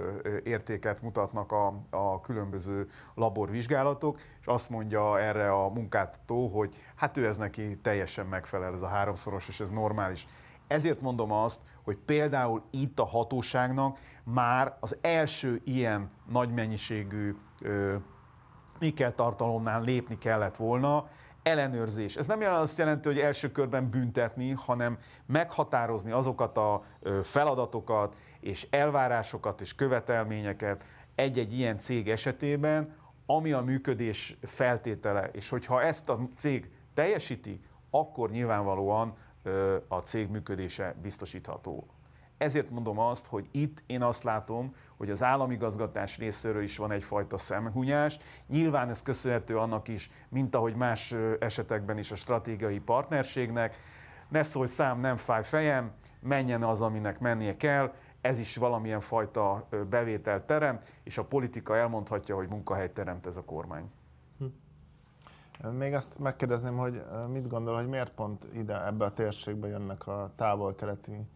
értéket mutatnak a, a különböző laborvizsgálatok, és azt mondja erre a munkáltató, hogy hát ő ez neki teljesen megfelel, ez a háromszoros, és ez normális. Ezért mondom azt, hogy például itt a hatóságnak már az első ilyen nagy mennyiségű nikkel tartalomnál lépni kellett volna, ellenőrzés. Ez nem azt jelenti, hogy első körben büntetni, hanem meghatározni azokat a feladatokat és elvárásokat és követelményeket egy-egy ilyen cég esetében, ami a működés feltétele. És hogyha ezt a cég teljesíti, akkor nyilvánvalóan a cég működése biztosítható. Ezért mondom azt, hogy itt én azt látom, hogy az államigazgatás részéről is van egyfajta szemhunyás. Nyilván ez köszönhető annak is, mint ahogy más esetekben is a stratégiai partnerségnek. Ne szólj szám, nem fáj fejem, menjen az, aminek mennie kell, ez is valamilyen fajta bevételt teremt, és a politika elmondhatja, hogy munkahelyt teremt ez a kormány. Még azt megkérdezném, hogy mit gondol, hogy miért pont ide, ebbe a térségbe jönnek a távol-keleti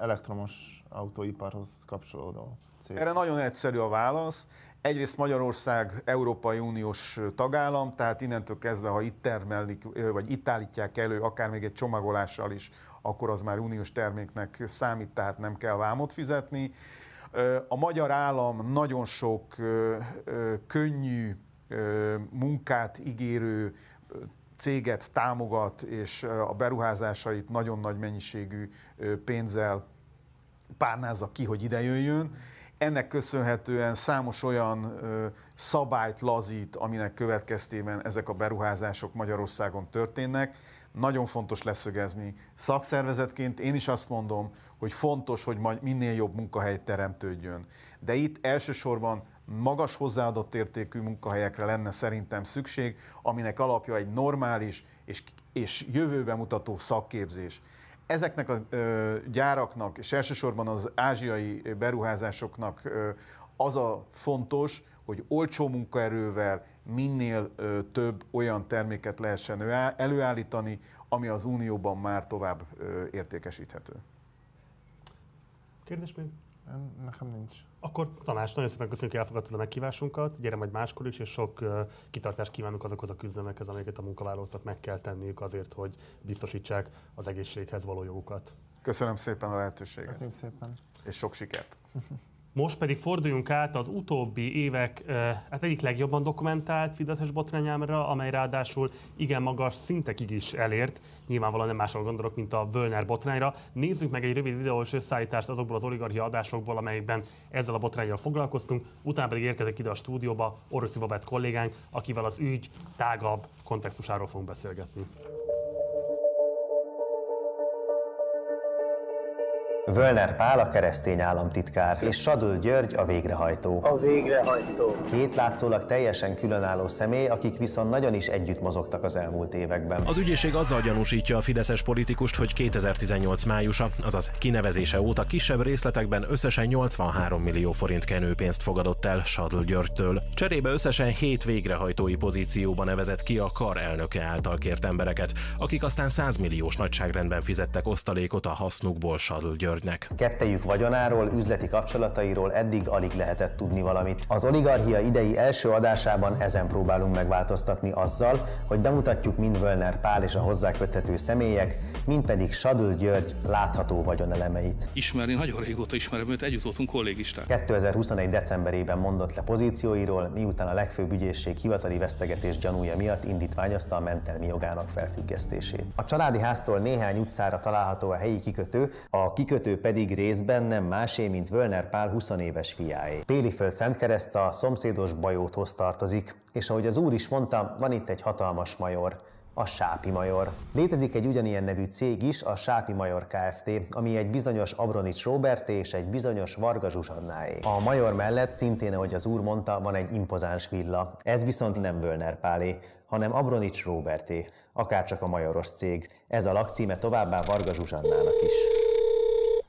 elektromos autóiparhoz kapcsolódó cégek? Erre nagyon egyszerű a válasz. Egyrészt Magyarország Európai Uniós tagállam, tehát innentől kezdve, ha itt termelik, vagy itt állítják elő, akár még egy csomagolással is, akkor az már uniós terméknek számít, tehát nem kell vámot fizetni. A magyar állam nagyon sok könnyű munkát ígérő céget támogat, és a beruházásait nagyon nagy mennyiségű pénzzel párnázza ki, hogy ide jöjjön. Ennek köszönhetően számos olyan szabályt lazít, aminek következtében ezek a beruházások Magyarországon történnek. Nagyon fontos leszögezni. Szakszervezetként én is azt mondom, hogy fontos, hogy minél jobb munkahely teremtődjön. De itt elsősorban magas hozzáadott értékű munkahelyekre lenne szerintem szükség, aminek alapja egy normális és, és jövőbe mutató szakképzés. Ezeknek a ö, gyáraknak, és elsősorban az ázsiai beruházásoknak ö, az a fontos, hogy olcsó munkaerővel minél ö, több olyan terméket lehessen előállítani, ami az Unióban már tovább ö, értékesíthető. Kérdés még? Nekem nincs. Akkor Tamás, nagyon szépen köszönjük, hogy elfogadtad a meghívásunkat. Gyere majd máskor is, és sok kitartást kívánunk azokhoz a küzdelmekhez, amelyeket a munkavállalóknak meg kell tenniük azért, hogy biztosítsák az egészséghez való jogukat. Köszönöm szépen a lehetőséget. Köszönjük szépen. És sok sikert. Most pedig forduljunk át az utóbbi évek hát egyik legjobban dokumentált Fideszes botrányámra, amely ráadásul igen magas szintekig is elért. Nyilvánvalóan nem másról gondolok, mint a Völner botrányra. Nézzük meg egy rövid videós összeállítást azokból az oligarchia adásokból, amelyekben ezzel a botrányjal foglalkoztunk. Utána pedig érkezik ide a stúdióba Oroszi Babett kollégánk, akivel az ügy tágabb kontextusáról fogunk beszélgetni. Völner Pál a keresztény államtitkár, és Sadl György a végrehajtó. A végrehajtó. Két látszólag teljesen különálló személy, akik viszont nagyon is együtt mozogtak az elmúlt években. Az ügyészség azzal gyanúsítja a fideszes politikust, hogy 2018 májusa, azaz kinevezése óta kisebb részletekben összesen 83 millió forint kenőpénzt fogadott el Sadl Györgytől. Cserébe összesen 7 végrehajtói pozícióban nevezett ki a kar elnöke által kért embereket, akik aztán 100 milliós nagyságrendben fizettek osztalékot a hasznukból Sadl György Györgynek. Kettejük vagyonáról, üzleti kapcsolatairól eddig alig lehetett tudni valamit. Az oligarchia idei első adásában ezen próbálunk megváltoztatni azzal, hogy bemutatjuk mind Völner Pál és a hozzá köthető személyek, mind pedig Sadl György látható vagyonelemeit. Ismerni nagyon régóta ismerem őt, együtt voltunk kollégisták. 2021. decemberében mondott le pozícióiról, miután a legfőbb ügyészség hivatali vesztegetés gyanúja miatt indítványozta a mentelmi jogának felfüggesztését. A családi háztól néhány utcára található a helyi kikötő, a kikötő kikötő pedig részben nem másé, mint Völner Pál 20 éves fiáé. Péliföld Szentkereszt a szomszédos Bajóthoz tartozik, és ahogy az úr is mondta, van itt egy hatalmas major, a Sápi Major. Létezik egy ugyanilyen nevű cég is, a Sápi Major Kft., ami egy bizonyos Abronics Roberté és egy bizonyos Varga Zsuzsannáé. A Major mellett szintén, ahogy az úr mondta, van egy impozáns villa. Ez viszont nem Völner Pálé, hanem Abronics Roberté, akárcsak a majoros cég. Ez a lakcíme továbbá Varga Zsuzsannának is.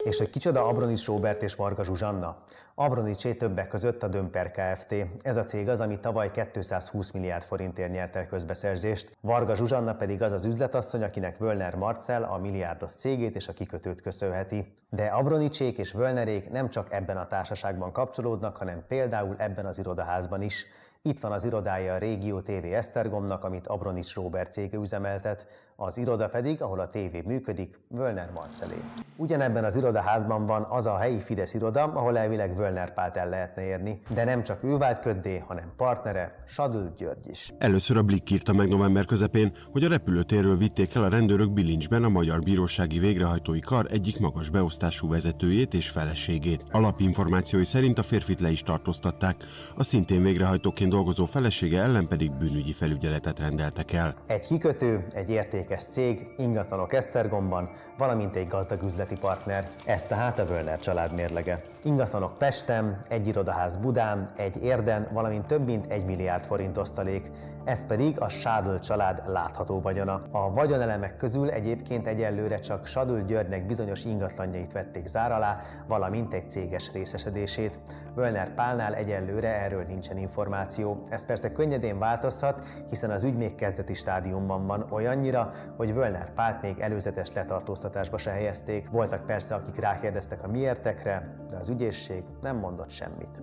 És hogy kicsoda Abronics Robert és Varga Zsuzsanna? Abronicsé többek között a Dömper Kft. Ez a cég az, ami tavaly 220 milliárd forintért nyert el közbeszerzést. Varga Zsuzsanna pedig az az üzletasszony, akinek Völner Marcel a milliárdos cégét és a kikötőt köszönheti. De Abronicsék és Völnerék nem csak ebben a társaságban kapcsolódnak, hanem például ebben az irodaházban is. Itt van az irodája a Régió TV Esztergomnak, amit Abronics Robert cége üzemeltet, az iroda pedig, ahol a tévé működik, Völner Marcelé. Ugyanebben az irodaházban van az a helyi Fidesz iroda, ahol elvileg Völner Pált el lehetne érni, de nem csak ő vált köddé, hanem partnere, Sadl György is. Először a Blick írta meg november közepén, hogy a repülőtérről vitték el a rendőrök bilincsben a Magyar Bírósági Végrehajtói Kar egyik magas beosztású vezetőjét és feleségét. Alapinformációi szerint a férfit le is tartóztatták, a szintén végrehajtóként dolgozó felesége ellen pedig bűnügyi felügyeletet rendeltek el. Egy kikötő, egy értékes cég, ingatlanok Esztergomban, valamint egy gazdag üzleti partner. Ez tehát a Völner család mérlege. Ingatlanok Pestem, egy irodaház Budán, egy Érden, valamint több mint egy milliárd forint osztalék. Ez pedig a Sádl család látható vagyona. A vagyonelemek közül egyébként egyelőre csak Sadl Györgynek bizonyos ingatlanjait vették zár alá, valamint egy céges részesedését. Völner Pálnál egyelőre erről nincsen információ. Ez persze könnyedén változhat, hiszen az ügy még kezdeti stádiumban van olyannyira, hogy Völner Pált még előzetes letartóztatásba se helyezték. Voltak persze, akik rákérdeztek a miértekre, de az ügyészség nem mondott semmit.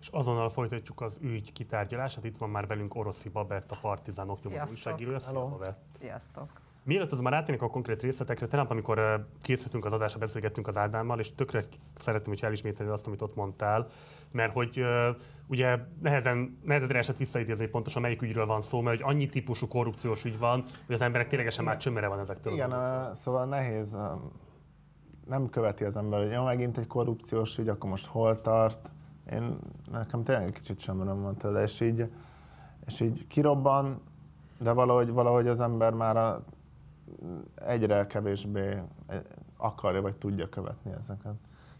És azonnal folytatjuk az ügy kitárgyalását. Itt van már velünk Oroszi Babett, a Partizán oknyomozó újságírója. Szia, Babett! Sziasztok! Mielőtt azonban átérnék a konkrét részletekre, tegnap, amikor készültünk az adásra, beszélgettünk az Ádámmal, és tökre szeretném, hogy elismételni azt, amit ott mondtál, mert hogy uh, ugye nehezen, nehezen esett visszaidézni, hogy pontosan melyik ügyről van szó, mert hogy annyi típusú korrupciós ügy van, hogy az emberek ténylegesen már csömmere van ezektől. Igen, uh, szóval nehéz, nem követi az ember, hogy ja, megint egy korrupciós ügy, akkor most hol tart. Én, nekem tényleg egy kicsit sem nem van tőle, és így, és így kirobban, de valahogy, valahogy az ember már a, egyre kevésbé akarja vagy tudja követni ezeket.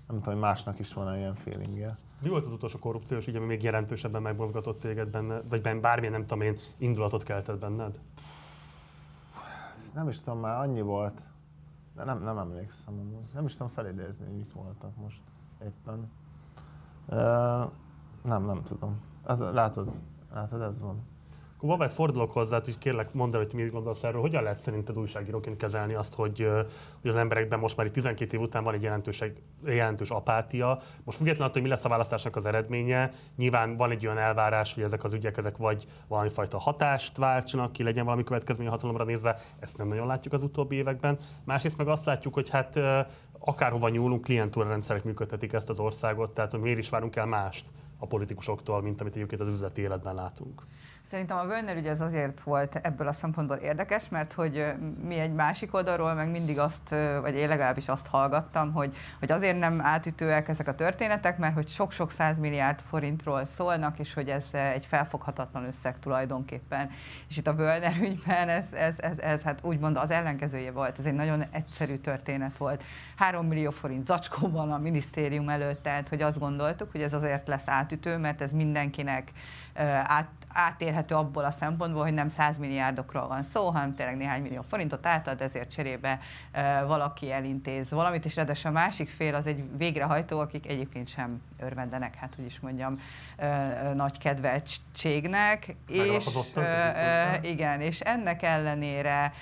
Nem tudom, hogy másnak is van ilyen feelingje. Mi volt az utolsó korrupciós ügy, ami még jelentősebben megmozgatott téged benne, vagy ben, bármilyen, nem tudom én, indulatot keltett benned? Nem is tudom, már annyi volt. De nem, nem emlékszem. Nem is tudom felidézni, hogy mik voltak most éppen. Uh, nem, nem tudom. Ez, látod, látod, ez van. Akkor Babett, fordulok hozzá, hogy kérlek mondd el, hogy mit gondolsz erről, hogyan lehet szerinted újságíróként kezelni azt, hogy, hogy az emberekben most már itt 12 év után van egy jelentős, jelentős apátia. Most függetlenül attól, hogy mi lesz a választásnak az eredménye, nyilván van egy olyan elvárás, hogy ezek az ügyek, ezek vagy valami fajta hatást váltsanak ki, legyen valami következmény a hatalomra nézve, ezt nem nagyon látjuk az utóbbi években. Másrészt meg azt látjuk, hogy hát akárhova nyúlunk, klientúra rendszerek működtetik ezt az országot, tehát hogy miért is várunk el mást a politikusoktól, mint amit egyébként az üzleti életben látunk. Szerintem a Völner ügy az azért volt ebből a szempontból érdekes, mert hogy mi egy másik oldalról meg mindig azt, vagy én legalábbis azt hallgattam, hogy, hogy azért nem átütőek ezek a történetek, mert hogy sok-sok milliárd forintról szólnak, és hogy ez egy felfoghatatlan összeg tulajdonképpen. És itt a Völner ügyben ez, ez, ez, ez hát úgymond az ellenkezője volt, ez egy nagyon egyszerű történet volt. 3 millió forint zacskóban a minisztérium előtt, tehát hogy azt gondoltuk, hogy ez azért lesz átütő, mert ez mindenkinek át, átérhető abból a szempontból, hogy nem 100 milliárdokról van szó, hanem tényleg néhány millió forintot átad, ezért cserébe valaki elintéz valamit, és ráadásul a másik fél az egy végrehajtó, akik egyébként sem örvendenek, hát hogy is mondjam, nagy kedveltségnek. És, igen, és ennek ellenére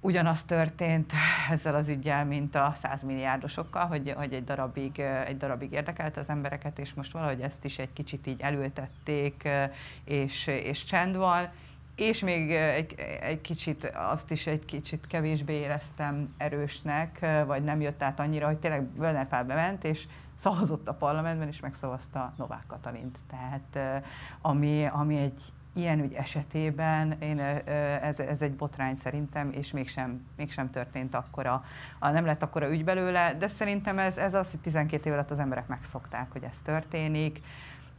ugyanaz történt ezzel az ügyel, mint a 100 milliárdosokkal, hogy, hogy egy, darabig, egy darabig érdekelte az embereket, és most valahogy ezt is egy kicsit így elültették, és, és csend van. És még egy, egy kicsit, azt is egy kicsit kevésbé éreztem erősnek, vagy nem jött át annyira, hogy tényleg Völner Pál bement, és szavazott a parlamentben, és megszavazta Novák Katalint. Tehát ami, ami egy ilyen ügy esetében én, ez, ez egy botrány szerintem, és mégsem, mégsem történt akkora, nem lett akkora ügy belőle, de szerintem ez, ez az, hogy 12 év alatt az emberek megszokták, hogy ez történik.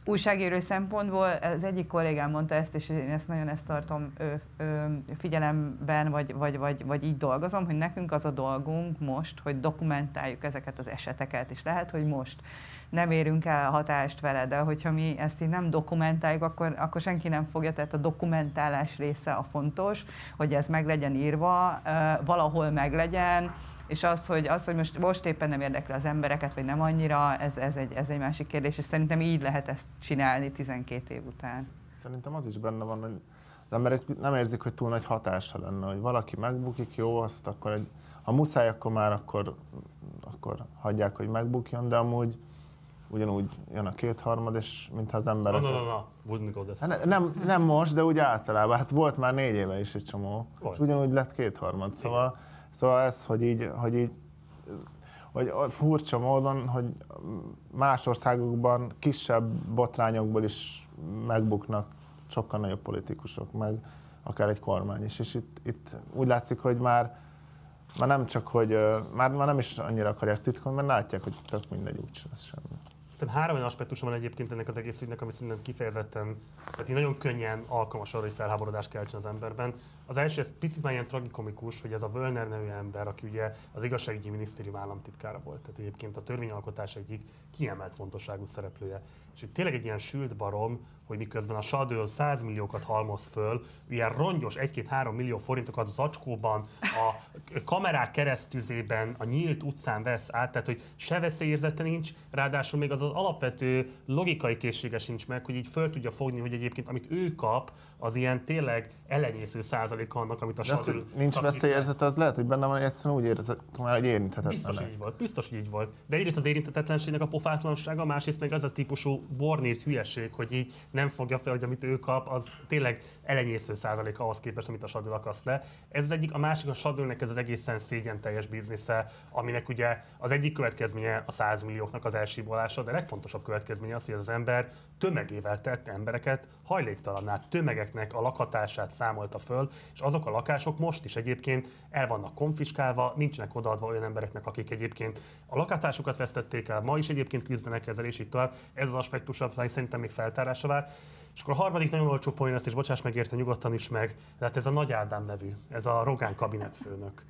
Újságíró szempontból az egyik kollégám mondta ezt, és én ezt nagyon ezt tartom ö, ö, figyelemben, vagy, vagy, vagy, vagy így dolgozom, hogy nekünk az a dolgunk most, hogy dokumentáljuk ezeket az eseteket, és lehet, hogy most nem érünk el hatást vele, de hogyha mi ezt így nem dokumentáljuk, akkor, akkor senki nem fogja, tehát a dokumentálás része a fontos, hogy ez meg legyen írva, valahol meg legyen, és az, hogy, az, hogy most, most éppen nem érdekli az embereket, vagy nem annyira, ez, ez, egy, ez egy másik kérdés, és szerintem így lehet ezt csinálni 12 év után. Szerintem az is benne van, hogy az emberek nem érzik, hogy túl nagy hatása lenne, hogy valaki megbukik, jó, azt akkor egy, ha muszáj, akkor már akkor, akkor hagyják, hogy megbukjon, de amúgy ugyanúgy jön a kétharmad, és mintha az emberek... Na, na, na, wouldn't go hát nem, nem most, de úgy általában. Hát volt már négy éve is egy csomó, volt. és ugyanúgy lett kétharmad. Szóval, szóval ez, hogy így, hogy így hogy furcsa módon, hogy más országokban kisebb botrányokból is megbuknak sokkal nagyobb politikusok, meg akár egy kormány is. És itt, itt úgy látszik, hogy már, már nem csak, hogy már, már nem is annyira akarják titkolni, mert látják, hogy tök mindegy, úgy semmi. Szerintem három olyan aspektusa van egyébként ennek az egész ügynek, ami szerintem kifejezetten, tehát így nagyon könnyen alkalmas arra, hogy felháborodást keltsen az emberben. Az első, ez picit már ilyen tragikomikus, hogy ez a Völner nevű ember, aki ugye az igazságügyi minisztérium államtitkára volt, tehát egyébként a törvényalkotás egyik kiemelt fontosságú szereplője. És hogy tényleg egy ilyen sült barom, hogy miközben a Sadő 100 milliókat halmoz föl, ilyen rongyos 1-2-3 millió forintokat zacskóban, a kamerák keresztüzében, a nyílt utcán vesz át, tehát hogy se veszélyérzete nincs, ráadásul még az az alapvető logikai készsége sincs meg, hogy így föl tudja fogni, hogy egyébként amit ő kap, az ilyen tényleg elenyésző százalék annak, amit a Sadő... Nincs veszélyérzete, az lehet, hogy benne van, hogy egyszerűen úgy érzed, hogy érinthetetlen. Biztos így volt, biztos így volt. De egyrészt az érinthetetlenségnek a pofátlansága, másrészt meg az a típusú bornírt hülyeség, hogy így nem fogja fel, hogy amit ő kap, az tényleg elenyésző százalék ahhoz képest, amit a Sadül akasz le. Ez az egyik, a másik a Sadülnek ez az egészen szégyen teljes biznisze, aminek ugye az egyik következménye a 100 millióknak az elsíbolása, de a legfontosabb következménye az, hogy az ember tömegével tett embereket hajléktalanná, tömegeknek a lakhatását számolta föl, és azok a lakások most is egyébként el vannak konfiskálva, nincsenek odaadva olyan embereknek, akik egyébként a lakhatásukat vesztették el, ma is egyébként küzdenek ezzel, és így tovább. Ez az aspektus, szerintem még feltárásra vár. És akkor a harmadik nagyon olcsó poén ezt, és bocsáss meg érte nyugodtan is meg, tehát ez a Nagy Ádám nevű, ez a Rogán kabinetfőnök.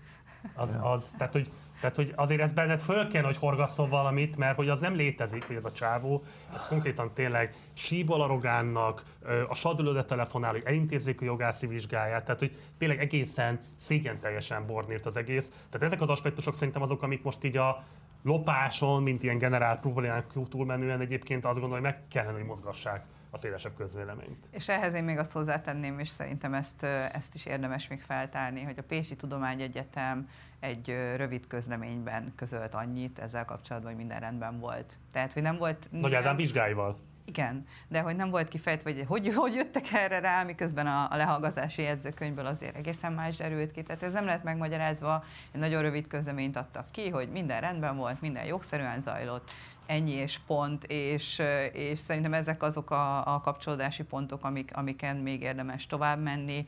Az, az, tehát, hogy, tehát, hogy azért ez benned föl kell, hogy horgasszon valamit, mert hogy az nem létezik, hogy ez a csávó, ez konkrétan tényleg síbol a Rogánnak, a sadülőre telefonál, hogy elintézzék a jogászi vizsgáját, tehát hogy tényleg egészen szégyen teljesen bornírt az egész. Tehát ezek az aspektusok szerintem azok, amik most így a lopáson, mint ilyen generál problémák túlmenően egyébként azt gondolom, hogy meg kellene, hogy mozgassák a szélesebb közvéleményt. És ehhez én még azt hozzátenném, és szerintem ezt, ezt is érdemes még feltárni, hogy a Pécsi Tudományegyetem egy rövid közleményben közölt annyit ezzel kapcsolatban, hogy minden rendben volt. Tehát, hogy nem volt... Nagy Ádám vizsgáival. Igen, de hogy nem volt kifejtve, hogy hogy, hogy jöttek erre rá, miközben a, a lehallgatási jegyzőkönyvből azért egészen más derült ki. Tehát ez nem lehet megmagyarázva, egy nagyon rövid közleményt adtak ki, hogy minden rendben volt, minden jogszerűen zajlott, ennyi és pont, és, és szerintem ezek azok a, a kapcsolódási pontok, amik, amiken még érdemes tovább menni.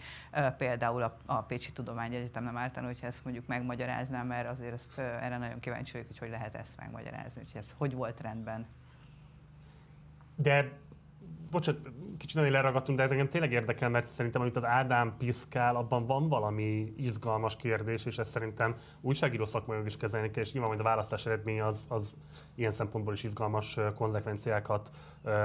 Például a, a Pécsi Tudományegyetem nem ártani, hogyha ezt mondjuk megmagyaráznám, mert azért ezt, erre nagyon kíváncsi vagyok, hogy hogy lehet ezt megmagyarázni, hogy ez hogy volt rendben. De bocsánat, kicsit nagyon leragadtunk, de ez engem tényleg érdekel, mert szerintem, amit az Ádám piszkál, abban van valami izgalmas kérdés, és ezt szerintem újságíró szakmai is kezelni kell, és nyilván majd a választás eredménye az, az ilyen szempontból is izgalmas konzekvenciákat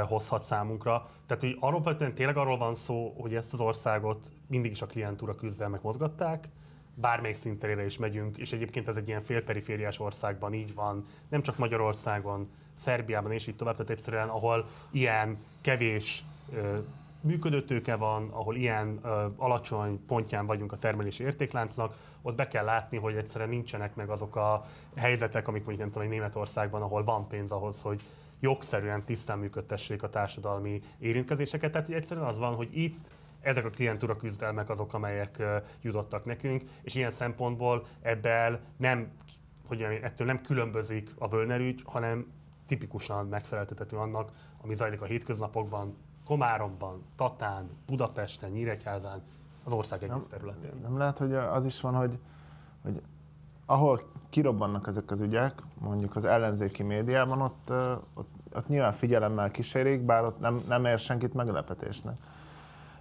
hozhat számunkra. Tehát, hogy arról tényleg arról van szó, hogy ezt az országot mindig is a klientúra küzdelmek mozgatták, bármelyik szinterére is megyünk, és egyébként ez egy ilyen félperifériás országban így van, nem csak Magyarországon, Szerbiában és így tovább, tehát egyszerűen ahol ilyen kevés ö, működőtőke van, ahol ilyen ö, alacsony pontján vagyunk a termelési értékláncnak, ott be kell látni, hogy egyszerűen nincsenek meg azok a helyzetek, amik mondjuk nem tudom, hogy Németországban, ahol van pénz ahhoz, hogy jogszerűen tisztán működtessék a társadalmi érintkezéseket. Tehát hogy egyszerűen az van, hogy itt ezek a klientúra küzdelmek azok, amelyek jutottak nekünk, és ilyen szempontból ebből nem, hogy ettől nem különbözik a Völner hanem tipikusan megfeleltethető annak, ami zajlik a hétköznapokban, Komáromban, Tatán, Budapesten, Nyíregyházán, az ország egész területén. Nem, nem lehet, hogy az is van, hogy, hogy ahol kirobbannak ezek az ügyek, mondjuk az ellenzéki médiában, ott, ott, ott nyilván figyelemmel kísérik, bár ott nem, nem ér senkit meglepetésnek.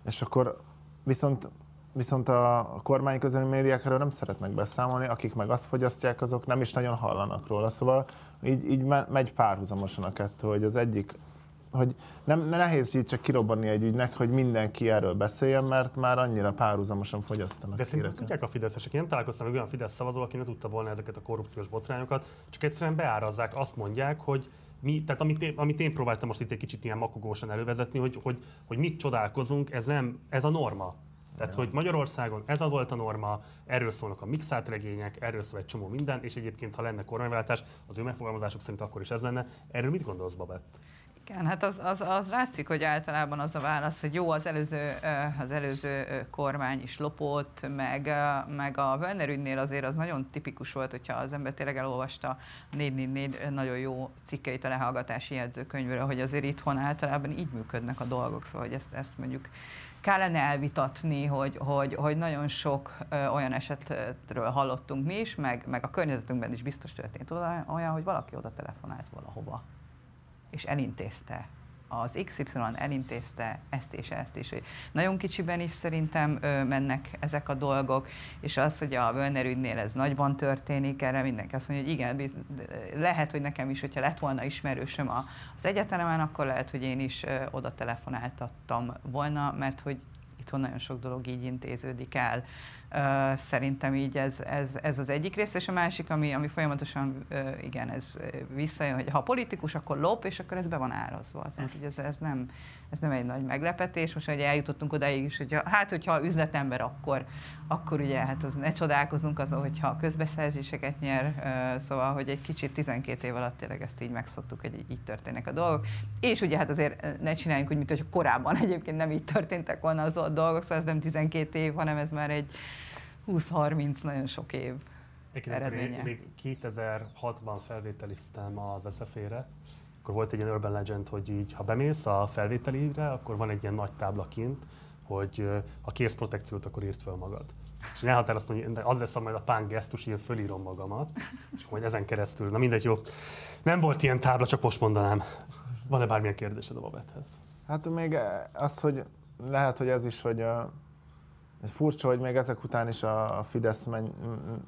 És akkor viszont viszont a kormány közeli médiákról nem szeretnek beszámolni, akik meg azt fogyasztják, azok nem is nagyon hallanak róla. Szóval így, így megy párhuzamosan a kettő, hogy az egyik hogy nem, nehéz így csak kirobbanni egy ügynek, hogy mindenki erről beszéljen, mert már annyira párhuzamosan fogyasztanak De szerintem tudják a fideszesek, én nem találkoztam meg olyan Fidesz szavazó, aki ne tudta volna ezeket a korrupciós botrányokat, csak egyszerűen beárazzák, azt mondják, hogy mi, tehát amit én, amit én próbáltam most itt egy kicsit ilyen makogósan elővezetni, hogy, hogy, hogy mit csodálkozunk, ez nem, ez a norma. Tehát, hogy Magyarországon ez a volt a norma, erről szólnak a mixált regények, erről szól egy csomó minden, és egyébként, ha lenne kormányváltás, az ő megfogalmazásuk szerint akkor is ez lenne. Erről mit gondolsz, Babett? Igen, hát az, az, az látszik, hogy általában az a válasz, hogy jó, az előző, az előző kormány is lopott, meg, meg a Werner ügynél azért az nagyon tipikus volt, hogyha az ember tényleg elolvasta a 444 nagyon jó cikkeit a lehallgatási jegyzőkönyvről, hogy azért itthon általában így működnek a dolgok, szóval hogy ezt, ezt mondjuk kellene elvitatni, hogy, hogy, hogy nagyon sok olyan esetről hallottunk mi is, meg, meg a környezetünkben is biztos történt olyan, hogy valaki oda telefonált valahova, és elintézte az XY elintézte ezt és ezt is. Nagyon kicsiben is szerintem ö, mennek ezek a dolgok, és az, hogy a Völner ügynél ez nagyban történik, erre mindenki azt mondja, hogy igen, lehet, hogy nekem is, hogyha lett volna ismerősöm az egyetemen, akkor lehet, hogy én is ö, oda telefonáltattam volna, mert hogy itthon nagyon sok dolog így intéződik el. Szerintem így ez, ez, ez az egyik rész, és a másik, ami, ami folyamatosan, igen, ez visszajön, hogy ha politikus, akkor lop, és akkor ez be van árazva. Tehát, hogy ez, ez, nem, ez nem egy nagy meglepetés. Most, hogy eljutottunk odáig is, hogy hát, hogyha üzletember, akkor, akkor ugye, hát az ne csodálkozunk azon, hogyha közbeszerzéseket nyer, szóval, hogy egy kicsit 12 év alatt tényleg ezt így megszoktuk, hogy így történnek a dolgok. És ugye hát azért ne csináljunk úgy, mint hogy korábban egyébként nem így történtek volna az a dolgok, szóval ez nem 12 év, hanem ez már egy 20-30 nagyon sok év eredménye. Még, még 2006-ban felvételiztem az SFE-re, akkor volt egy ilyen urban legend, hogy így, ha bemész a felvételire, akkor van egy ilyen nagy tábla kint, hogy ha kérsz protekciót, akkor írd fel magad. És én elhatároztam, hogy az lesz majd a pán gesztus, hogy fölírom magamat, és majd ezen keresztül, na mindegy, jó. Nem volt ilyen tábla, csak most mondanám. Van-e bármilyen kérdésed a Babethez? Hát még az, hogy lehet, hogy ez is, hogy a egy furcsa, hogy még ezek után is a Fidesz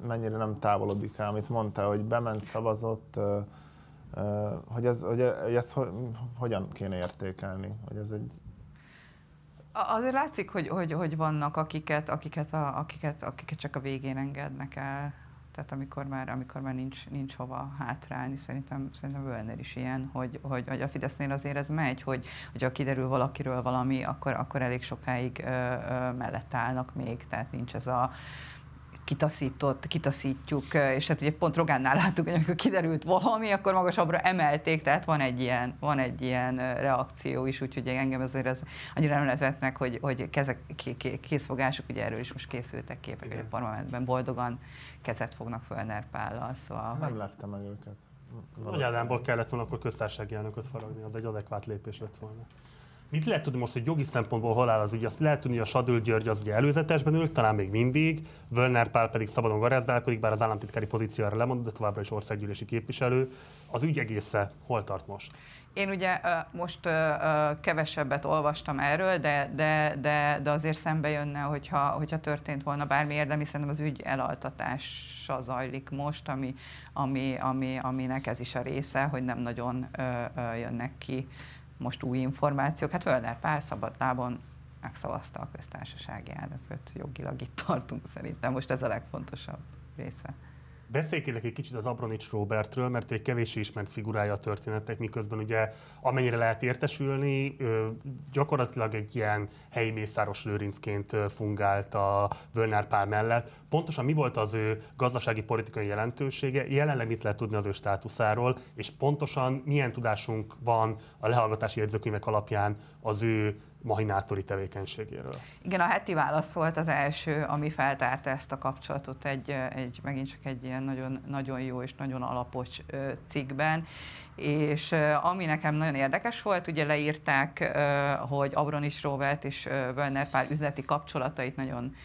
mennyire nem távolodik el, amit mondta, hogy bement, szavazott, hogy ez, hogy ez hogyan kéne értékelni, hogy ez egy Azért látszik, hogy, hogy, hogy vannak akiket, akiket, a, akiket, akiket csak a végén engednek el. Tehát amikor már, amikor már nincs, nincs hova hátrálni, szerintem, szerintem Völner is ilyen, hogy, hogy, hogy a Fidesznél azért ez megy, hogy, hogyha kiderül valakiről valami, akkor, akkor elég sokáig ö, ö, mellett állnak még, tehát nincs ez a kitaszított, kitaszítjuk, és hát ugye pont Rogánnál láttuk, hogy amikor kiderült valami, akkor magasabbra emelték, tehát van egy ilyen, van egy ilyen reakció is, úgyhogy engem ezért ez annyira nem lehetnek, hogy, hogy kezek, készfogások, ugye erről is most készültek képek, hogy a parlamentben boldogan kezet fognak Fölner Pállal, szóval... Nem lepte meg őket. Nagyjából kellett volna akkor köztársasági elnököt faragni, az egy adekvát lépés lett volna. Mit lehet tudni most, hogy jogi szempontból hol az ügy? Azt lehet tudni, hogy a Sadül György az ugye előzetesben ült, talán még mindig, Völner Pál pedig szabadon garázdálkodik, bár az államtitkári pozícióra lemondott, de továbbra is országgyűlési képviselő. Az ügy egésze hol tart most? Én ugye most kevesebbet olvastam erről, de, de, de, de azért szembe jönne, hogyha, hogyha történt volna bármi érdemi, szerintem az ügy elaltatása zajlik most, ami, ami, ami, aminek ez is a része, hogy nem nagyon jönnek ki most új információk. Hát Völner pár szabadlábon megszavazta a köztársasági elnököt, jogilag itt tartunk szerintem, most ez a legfontosabb része. Beszéljünk egy kicsit az Abronics Robertről, mert egy kevéssé ismert figurája a történetnek, miközben ugye amennyire lehet értesülni, gyakorlatilag egy ilyen helyi Mészáros Lőrincként fungált a Völner pár mellett. Pontosan mi volt az ő gazdasági politikai jelentősége, jelenleg mit lehet tudni az ő státuszáról, és pontosan milyen tudásunk van a lehallgatási jegyzőkönyvek alapján az ő mahinátori tevékenységéről. Igen, a heti válasz volt az első, ami feltárta ezt a kapcsolatot egy, egy megint csak egy ilyen nagyon, nagyon jó és nagyon alapos cikkben, és ami nekem nagyon érdekes volt, ugye leírták, hogy Abronis Robert és Völner pár üzleti kapcsolatait nagyon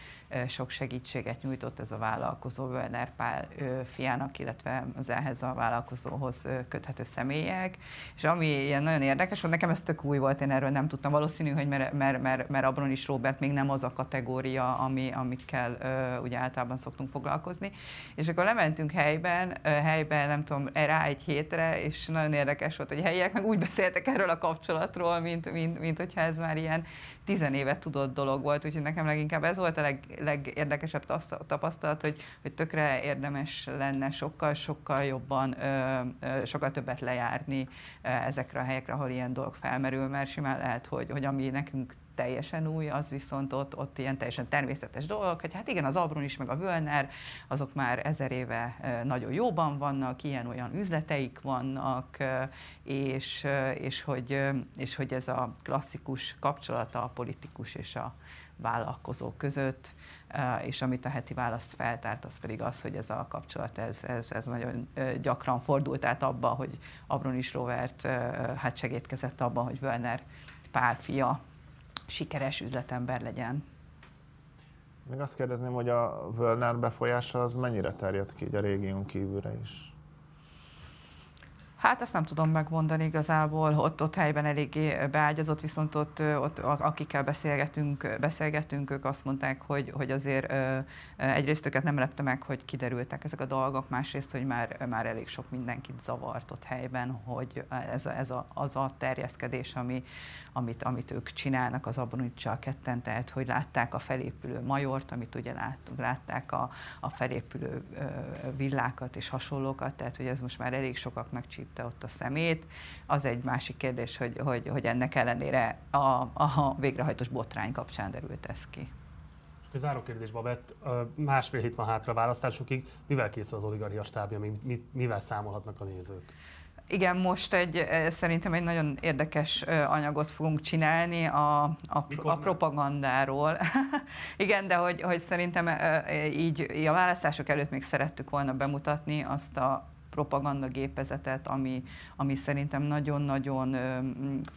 sok segítséget nyújtott ez a vállalkozó Völner Pál fiának, illetve az ehhez a vállalkozóhoz köthető személyek. És ami ilyen nagyon érdekes volt, nekem ez tök új volt, én erről nem tudtam. Valószínű, hogy mert, mert, mert, mert Abron is Robert még nem az a kategória, ami, amikkel ugye általában szoktunk foglalkozni. És akkor lementünk helyben, helyben, nem tudom, rá egy hétre, és nagyon érdekes volt, hogy helyiek meg úgy beszéltek erről a kapcsolatról, mint, mint, mint hogyha ez már ilyen tizenévet tudott dolog volt, úgyhogy nekem leginkább ez volt a leg, legérdekesebb tapasztalat, hogy, hogy tökre érdemes lenne sokkal-sokkal jobban, sokkal többet lejárni ezekre a helyekre, ahol ilyen dolog felmerül, mert simán lehet, hogy, hogy ami nekünk teljesen új, az viszont ott, ott ilyen teljesen természetes dolog, hogy hát igen, az Abron is, meg a Völner, azok már ezer éve nagyon jóban vannak, ilyen-olyan üzleteik vannak, és, és, hogy, és hogy ez a klasszikus kapcsolata a politikus és a vállalkozó között, és amit a heti választ feltárt, az pedig az, hogy ez a kapcsolat, ez, ez, ez nagyon gyakran fordult át abba, hogy Abronis Robert hát segítkezett abban, hogy Völner párfia sikeres üzletember legyen. Még azt kérdezném, hogy a Völner befolyása az mennyire terjed ki így a régión kívülre is? Hát ezt nem tudom megmondani igazából, ott, ott helyben eléggé beágyazott, viszont ott, ott akikkel beszélgetünk, beszélgetünk, ők azt mondták, hogy, hogy azért egyrészt őket nem lepte meg, hogy kiderültek ezek a dolgok, másrészt, hogy már, már elég sok mindenkit zavart ott helyben, hogy ez, a, ez a, az a terjeszkedés, ami, amit, amit ők csinálnak az Abonicsal ketten, tehát hogy látták a felépülő majort, amit ugye láttunk, látták a, a felépülő villákat és hasonlókat, tehát hogy ez most már elég sokaknak csípte ott a szemét. Az egy másik kérdés, hogy, hogy, hogy ennek ellenére a, a végrehajtós botrány kapcsán derült ez ki. A záró kérdés, Babett, másfél hét van hátra a választásokig. Mivel készül az oligarchia stábja, mivel számolhatnak a nézők? Igen, most egy, szerintem egy nagyon érdekes anyagot fogunk csinálni a, a, a propagandáról. Igen, de hogy, hogy szerintem így a választások előtt még szerettük volna bemutatni azt a propagandagépezetet, ami, ami szerintem nagyon-nagyon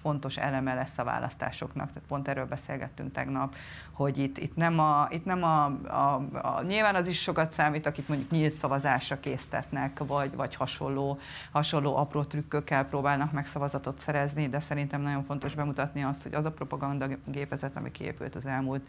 fontos eleme lesz a választásoknak. Tehát pont erről beszélgettünk tegnap, hogy itt, itt nem, a, itt nem a, a, a, nyilván az is sokat számít, akik mondjuk nyílt szavazásra késztetnek, vagy, vagy hasonló, hasonló apró trükkökkel próbálnak meg szavazatot szerezni, de szerintem nagyon fontos bemutatni azt, hogy az a propagandagépezet, ami kiépült az elmúlt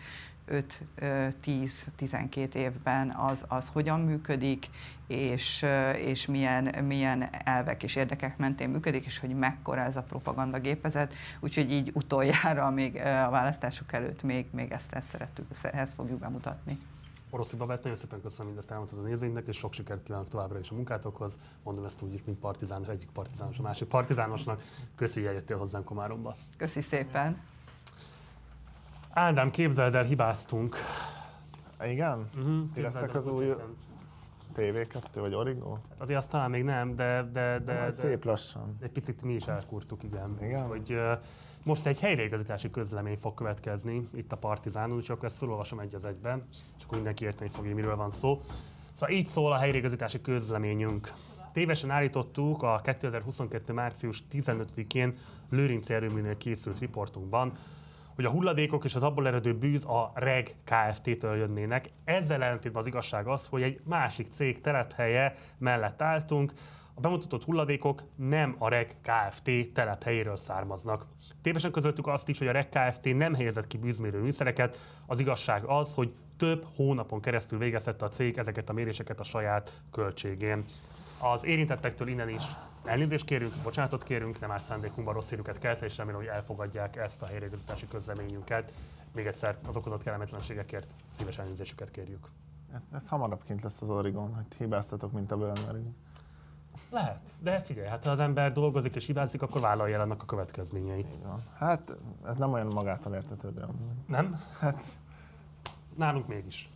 5-10-12 évben, az, az hogyan működik, és, és milyen, milyen elvek és érdekek mentén működik, és hogy mekkora ez a propagandagépezet. Úgyhogy így utoljára még a választások előtt még, még ezt, ezt szerettük, ezt fogjuk bemutatni. Oroszi Babett, nagyon szépen köszönöm mindezt elmondtad a nézőinknek, és sok sikert kívánok továbbra is a munkátokhoz. Mondom ezt úgy is, mint partizán, egyik partizános, a másik partizánosnak. Köszi, hogy eljöttél hozzánk Komáromba. Köszi szépen. Ádám, képzeld el, hibáztunk. Igen? Uh-huh, Éreztek az új TV2 vagy Origo? Azért azt talán még nem, de... de, de, de szép lassan. Egy picit mi is elkurtuk, igen. Igen? Hogy, uh, most egy helyreigazítási közlemény fog következni itt a Partizán, úgyhogy akkor ezt felolvasom egy az egyben, és akkor mindenki érteni fogja, miről van szó. Szóval így szól a helyreigazítási közleményünk. Tévesen állítottuk a 2022. március 15-én Lőrinci erőműnél készült riportunkban, hogy a hulladékok és az abból eredő bűz a REG Kft-től jönnének. Ezzel ellentétben az igazság az, hogy egy másik cég telephelye mellett álltunk. A bemutatott hulladékok nem a REG Kft. telephelyéről származnak. Tévesen közöttük azt is, hogy a REG Kft. nem helyezett ki bűzmérő műszereket. Az igazság az, hogy több hónapon keresztül végeztette a cég ezeket a méréseket a saját költségén. Az érintettektől innen is elnézést kérünk, bocsánatot kérünk, nem állt szándékunkban rossz hírüket kelteni, és remélem, hogy elfogadják ezt a helyreigazítási közleményünket. Még egyszer az okozott kellemetlenségekért szíves elnézésüket kérjük. Ez, ez hamarabb kint lesz az Oregon, hogy hibáztatok, mint a Bölmering. Lehet, de figyelj, hát ha az ember dolgozik és hibázik, akkor vállalja el annak a következményeit. Hát ez nem olyan magától értetődő. Nem? Hát. Nálunk mégis.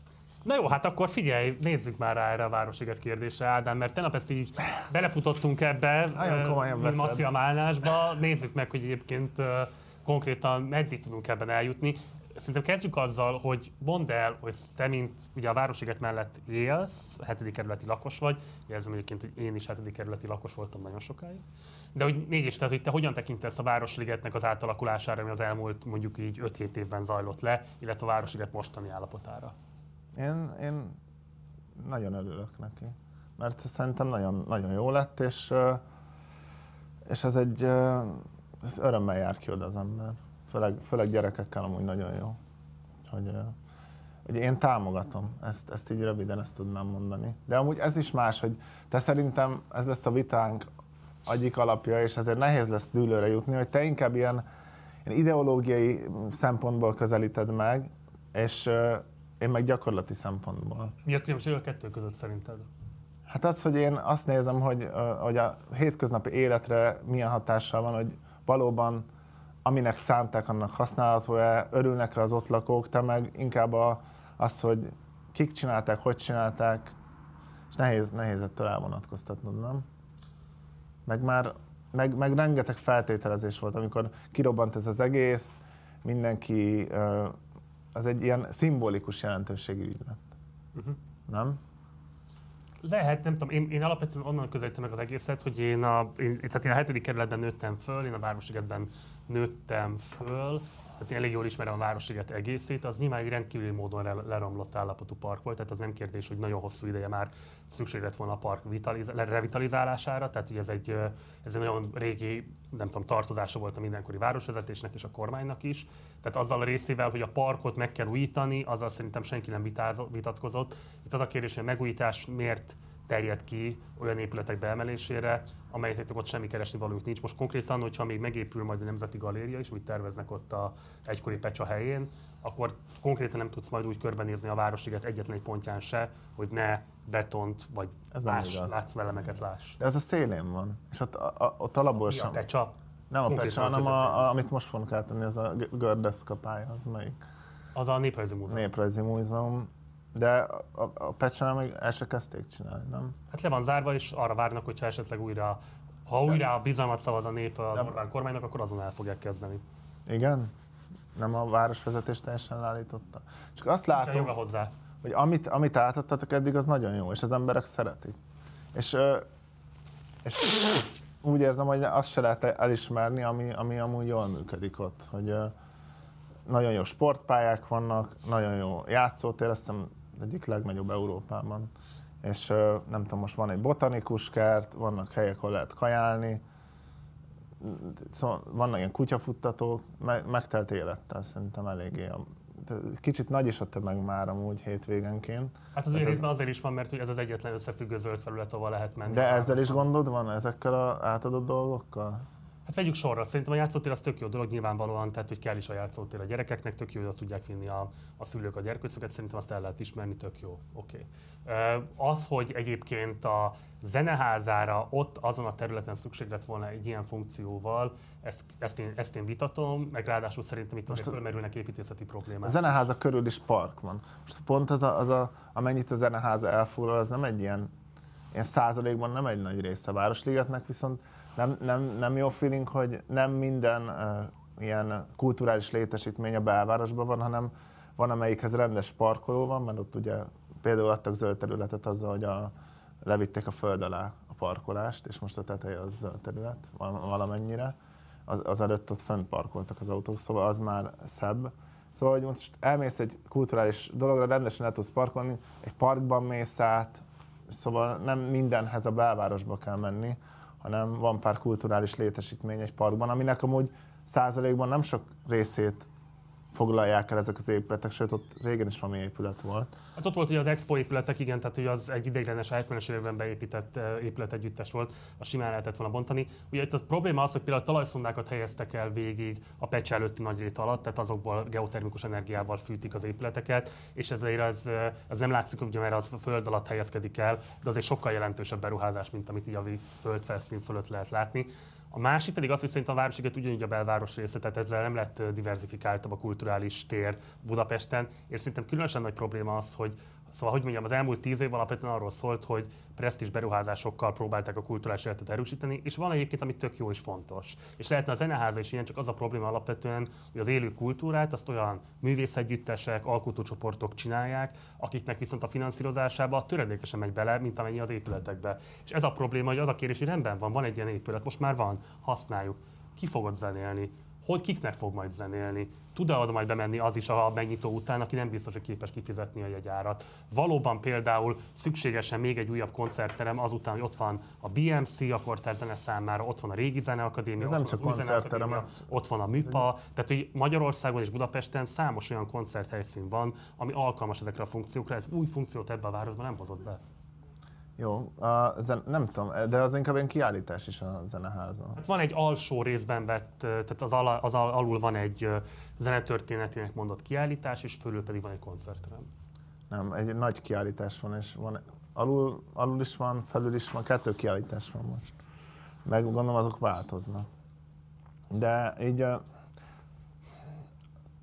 Na jó, hát akkor figyelj, nézzük már rá erre a Városiget kérdésre, Ádám, mert tegnap ezt így belefutottunk ebbe, uh, maximálásba. Nézzük meg, hogy egyébként uh, konkrétan meddig tudunk ebben eljutni. Szerintem kezdjük azzal, hogy mondd el, hogy te, mint ugye a Városiget mellett élsz, hetedik kerületi lakos vagy, jelzem egyébként, hogy én is hetedik kerületi lakos voltam nagyon sokáig, de hogy mégis, tehát, hogy te hogyan tekintesz a Városligetnek az átalakulására, ami az elmúlt mondjuk így 5-7 évben zajlott le, illetve a Városliget mostani állapotára? Én, én nagyon örülök neki, mert szerintem nagyon, nagyon jó lett, és, és ez egy ez örömmel jár ki oda az ember. Főleg, főleg gyerekekkel amúgy nagyon jó. Hogy, hogy én támogatom, ezt, ezt így röviden ezt tudnám mondani. De amúgy ez is más, hogy te szerintem ez lesz a vitánk egyik alapja, és ezért nehéz lesz dűlőre jutni, hogy te inkább ilyen, ilyen ideológiai szempontból közelíted meg, és én meg gyakorlati szempontból. Mi a különbség a kettő között szerinted? Hát az, hogy én azt nézem, hogy, hogy a hétköznapi életre milyen hatással van, hogy valóban aminek szánták, annak használható-e, örülnek-e az ott lakók, te meg inkább a, az, hogy kik csinálták, hogy csinálták, és nehéz, nehéz ettől elvonatkoztatnod, nem? Meg már, meg, meg rengeteg feltételezés volt, amikor kirobbant ez az egész, mindenki az egy ilyen szimbolikus jelentőségű ügylet. Uh-huh. Nem? Lehet, nem tudom, én, én alapvetően onnan közelítem meg az egészet, hogy én a, én, tehát én a hetedik kerületben nőttem föl, én a Városligetben nőttem föl, tehát elég jól ismerem a Városliget egészét, az nyilván egy rendkívüli módon leromlott állapotú park volt, tehát az nem kérdés, hogy nagyon hosszú ideje már szükség lett volna a park vitaliz- revitalizálására, tehát hogy ez egy, ez egy nagyon régi, nem tudom, tartozása volt a mindenkori városvezetésnek és a kormánynak is. Tehát azzal a részével, hogy a parkot meg kell újítani, azzal szerintem senki nem vitáz, vitatkozott. Itt az a kérdés, hogy a megújítás miért terjed ki olyan épületek beemelésére, amelyeknek ott semmi keresni valójuk nincs. Most konkrétan, hogyha még megépül majd a Nemzeti Galéria is, úgy terveznek ott a egykori Pecsa helyén, akkor konkrétan nem tudsz majd úgy körbenézni a Városliget egyetlen egy pontján se, hogy ne betont vagy Ez más látszvelemeket láss. De ez a szélén van, és ott, a, a, ott alapból sem. a Pecsa? Nem a Pecsa, hanem a, a, amit most fogunk áttenni, az a Gördeszka pálya, az melyik? Az a Néprajzi Múzeum. Néprajzi Múzeum. De a, a, Pecsenál még el se kezdték csinálni, nem? Hát le van zárva, és arra várnak, hogyha esetleg újra, ha újra a bizalmat szavaz a nép az nem. Orbán kormánynak, akkor azon el fogják kezdeni. Igen? Nem a városvezetés teljesen leállította? Csak azt látom, hozzá. hogy amit, amit átadtatok eddig, az nagyon jó, és az emberek szeretik. És, és úgy érzem, hogy azt se lehet elismerni, ami, ami amúgy jól működik ott, hogy nagyon jó sportpályák vannak, nagyon jó játszótér, azt hiszem egyik legnagyobb Európában. És nem tudom, most van egy botanikus kert, vannak helyek, ahol lehet kajálni, szóval vannak ilyen kutyafuttatók, megtelt élettel szerintem eléggé. Kicsit nagy is a tömeg már amúgy hétvégenként. Hát azért ez... azért is van, mert ez az egyetlen összefüggő zöld felület, ahol lehet menni. De ezzel is gondod van, ezekkel az átadott dolgokkal? Hát vegyük sorra, szerintem a játszótér az tök jó dolog nyilvánvalóan, tehát hogy kell is a játszótér a gyerekeknek, tök jó, hogy tudják vinni a, a szülők a gyerkőcöket, szerintem azt el lehet ismerni, tök jó, oké. Okay. Az, hogy egyébként a zeneházára ott azon a területen szükség lett volna egy ilyen funkcióval, ezt, ezt, én, ezt én vitatom, meg ráadásul szerintem itt azért fölmerülnek építészeti problémák. A zeneháza körül is park van. Most pont az, a, az a, amennyit a zeneháza elfoglal, az nem egy ilyen, ilyen százalékban nem egy nagy része a Városligetnek, viszont nem, nem, nem jó feeling, hogy nem minden uh, ilyen kulturális létesítmény a belvárosban van, hanem van, amelyikhez rendes parkoló van, mert ott ugye például adtak zöld területet azzal, hogy a, levitték a föld alá a parkolást, és most a teteje az zöld terület valamennyire. Az, az előtt ott fönt parkoltak az autók, szóval az már szebb. Szóval, hogy most elmész egy kulturális dologra, rendesen le tudsz parkolni, egy parkban mész át, szóval nem mindenhez a belvárosba kell menni, hanem van pár kulturális létesítmény egy parkban, aminek amúgy százalékban nem sok részét foglalják el ezek az épületek, sőt ott régen is valami épület volt. Hát ott volt ugye az expo épületek, igen, tehát hogy az egy ideiglenes 70-es években beépített eh, épület együttes volt, a simán lehetett volna bontani. Ugye itt a probléma az, hogy például talajszondákat helyeztek el végig a pecs előtti nagy rét alatt, tehát azokból geotermikus energiával fűtik az épületeket, és ezért ez, eh, ez nem látszik, ugye, mert az föld alatt helyezkedik el, de az egy sokkal jelentősebb beruházás, mint amit így a földfelszín fölött lehet látni. A másik pedig az, hogy szerintem a Városiget ugyanígy a belváros része, tehát ezzel nem lett diversifikáltabb a kulturális tér Budapesten, és szerintem különösen nagy probléma az, hogy Szóval, hogy mondjam, az elmúlt tíz év alapvetően arról szólt, hogy presztis beruházásokkal próbálták a kulturális életet erősíteni, és van egyébként, ami tök jó és fontos. És lehetne a zeneháza is ilyen, csak az a probléma alapvetően, hogy az élő kultúrát azt olyan művészegyüttesek, alkotócsoportok csinálják, akiknek viszont a finanszírozásába töredékesen megy bele, mint amennyi az épületekbe. És ez a probléma, hogy az a kérdés, hogy rendben van, van egy ilyen épület, most már van, használjuk. Ki fogod zenélni? hogy kiknek fog majd zenélni, tud-e oda majd bemenni az is a megnyitó után, aki nem biztos, hogy képes kifizetni a jegyárat. Valóban például szükségesen még egy újabb koncertterem azután, hogy ott van a BMC, a Kortár zene számára, ott van a Régi Zeneakadémia, Ez ott, nem van csak koncertterem, az ott van a MIPA, tehát hogy Magyarországon és Budapesten számos olyan koncerthelyszín van, ami alkalmas ezekre a funkciókra, ez új funkciót ebbe a városban nem hozott be. Jó, a zen, nem tudom, de az inkább egy kiállítás is a zeneházon. Hát van egy alsó részben vett, tehát az, al, az al, alul van egy zenetörténetének mondott kiállítás, és fölül pedig van egy koncertterem. Nem, egy nagy kiállítás van, és van alul, alul is van, felül is van, kettő kiállítás van most. Meg gondolom azok változnak. De így uh,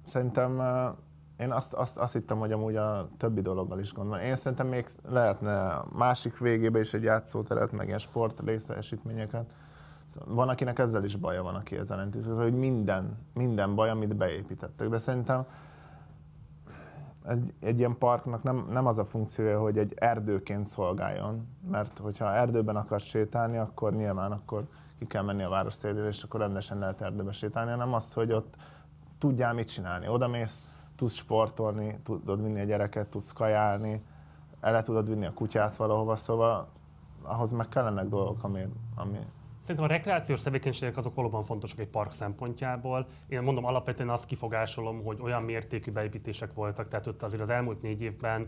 szerintem uh, én azt, azt, azt hittem, hogy amúgy a többi dologgal is gond van. Én szerintem még lehetne másik végébe is egy játszóteret, meg ilyen sport részesítményeket. Szóval van, akinek ezzel is baja van, aki ezzel nem ez, hogy minden, minden baj, amit beépítettek. De szerintem egy, egy ilyen parknak nem, nem az a funkciója, hogy egy erdőként szolgáljon, mert hogyha erdőben akarsz sétálni, akkor nyilván akkor ki kell menni a város szélére, és akkor rendesen lehet erdőbe sétálni, hanem az, hogy ott tudjál mit csinálni. Oda mész, tudsz sportolni, tudod vinni a gyereket, tudsz kajálni, el tudod vinni a kutyát valahova, szóval ahhoz meg kellenek dolgok, ami, ami, Szerintem a rekreációs tevékenységek azok valóban fontosak egy park szempontjából. Én mondom, alapvetően azt kifogásolom, hogy olyan mértékű beépítések voltak, tehát ott azért az elmúlt négy évben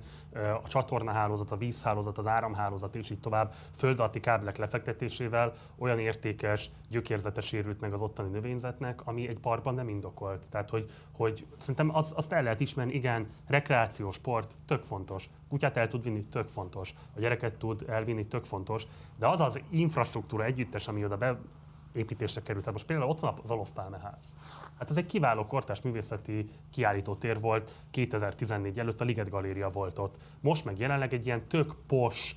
a csatornahálózat, a vízhálózat, az áramhálózat és így tovább föld alatti kábelek lefektetésével olyan értékes gyökérzete sérült meg az ottani növényzetnek, ami egy parkban nem indokolt. Tehát, hogy, hogy szerintem az, azt el lehet ismerni, igen, rekreáció, sport, tök fontos. Kutyát el tud vinni, tök fontos. A gyereket tud elvinni, tök fontos. De az az infrastruktúra együttes, ami oda beépítésre került. Tehát most például ott van az Olof ház. Hát ez egy kiváló kortás művészeti kiállító tér volt, 2014 előtt a Liget Galéria volt ott. Most meg jelenleg egy ilyen tök pos,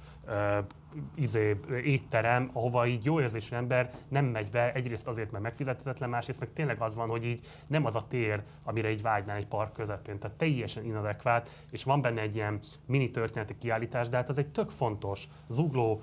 izé, étterem, ahova így jó érzésű ember nem megy be, egyrészt azért, mert megfizethetetlen, másrészt meg tényleg az van, hogy így nem az a tér, amire így vágynál egy park közepén. Tehát teljesen inadekvát, és van benne egy ilyen mini történeti kiállítás, de hát az egy tök fontos, zugló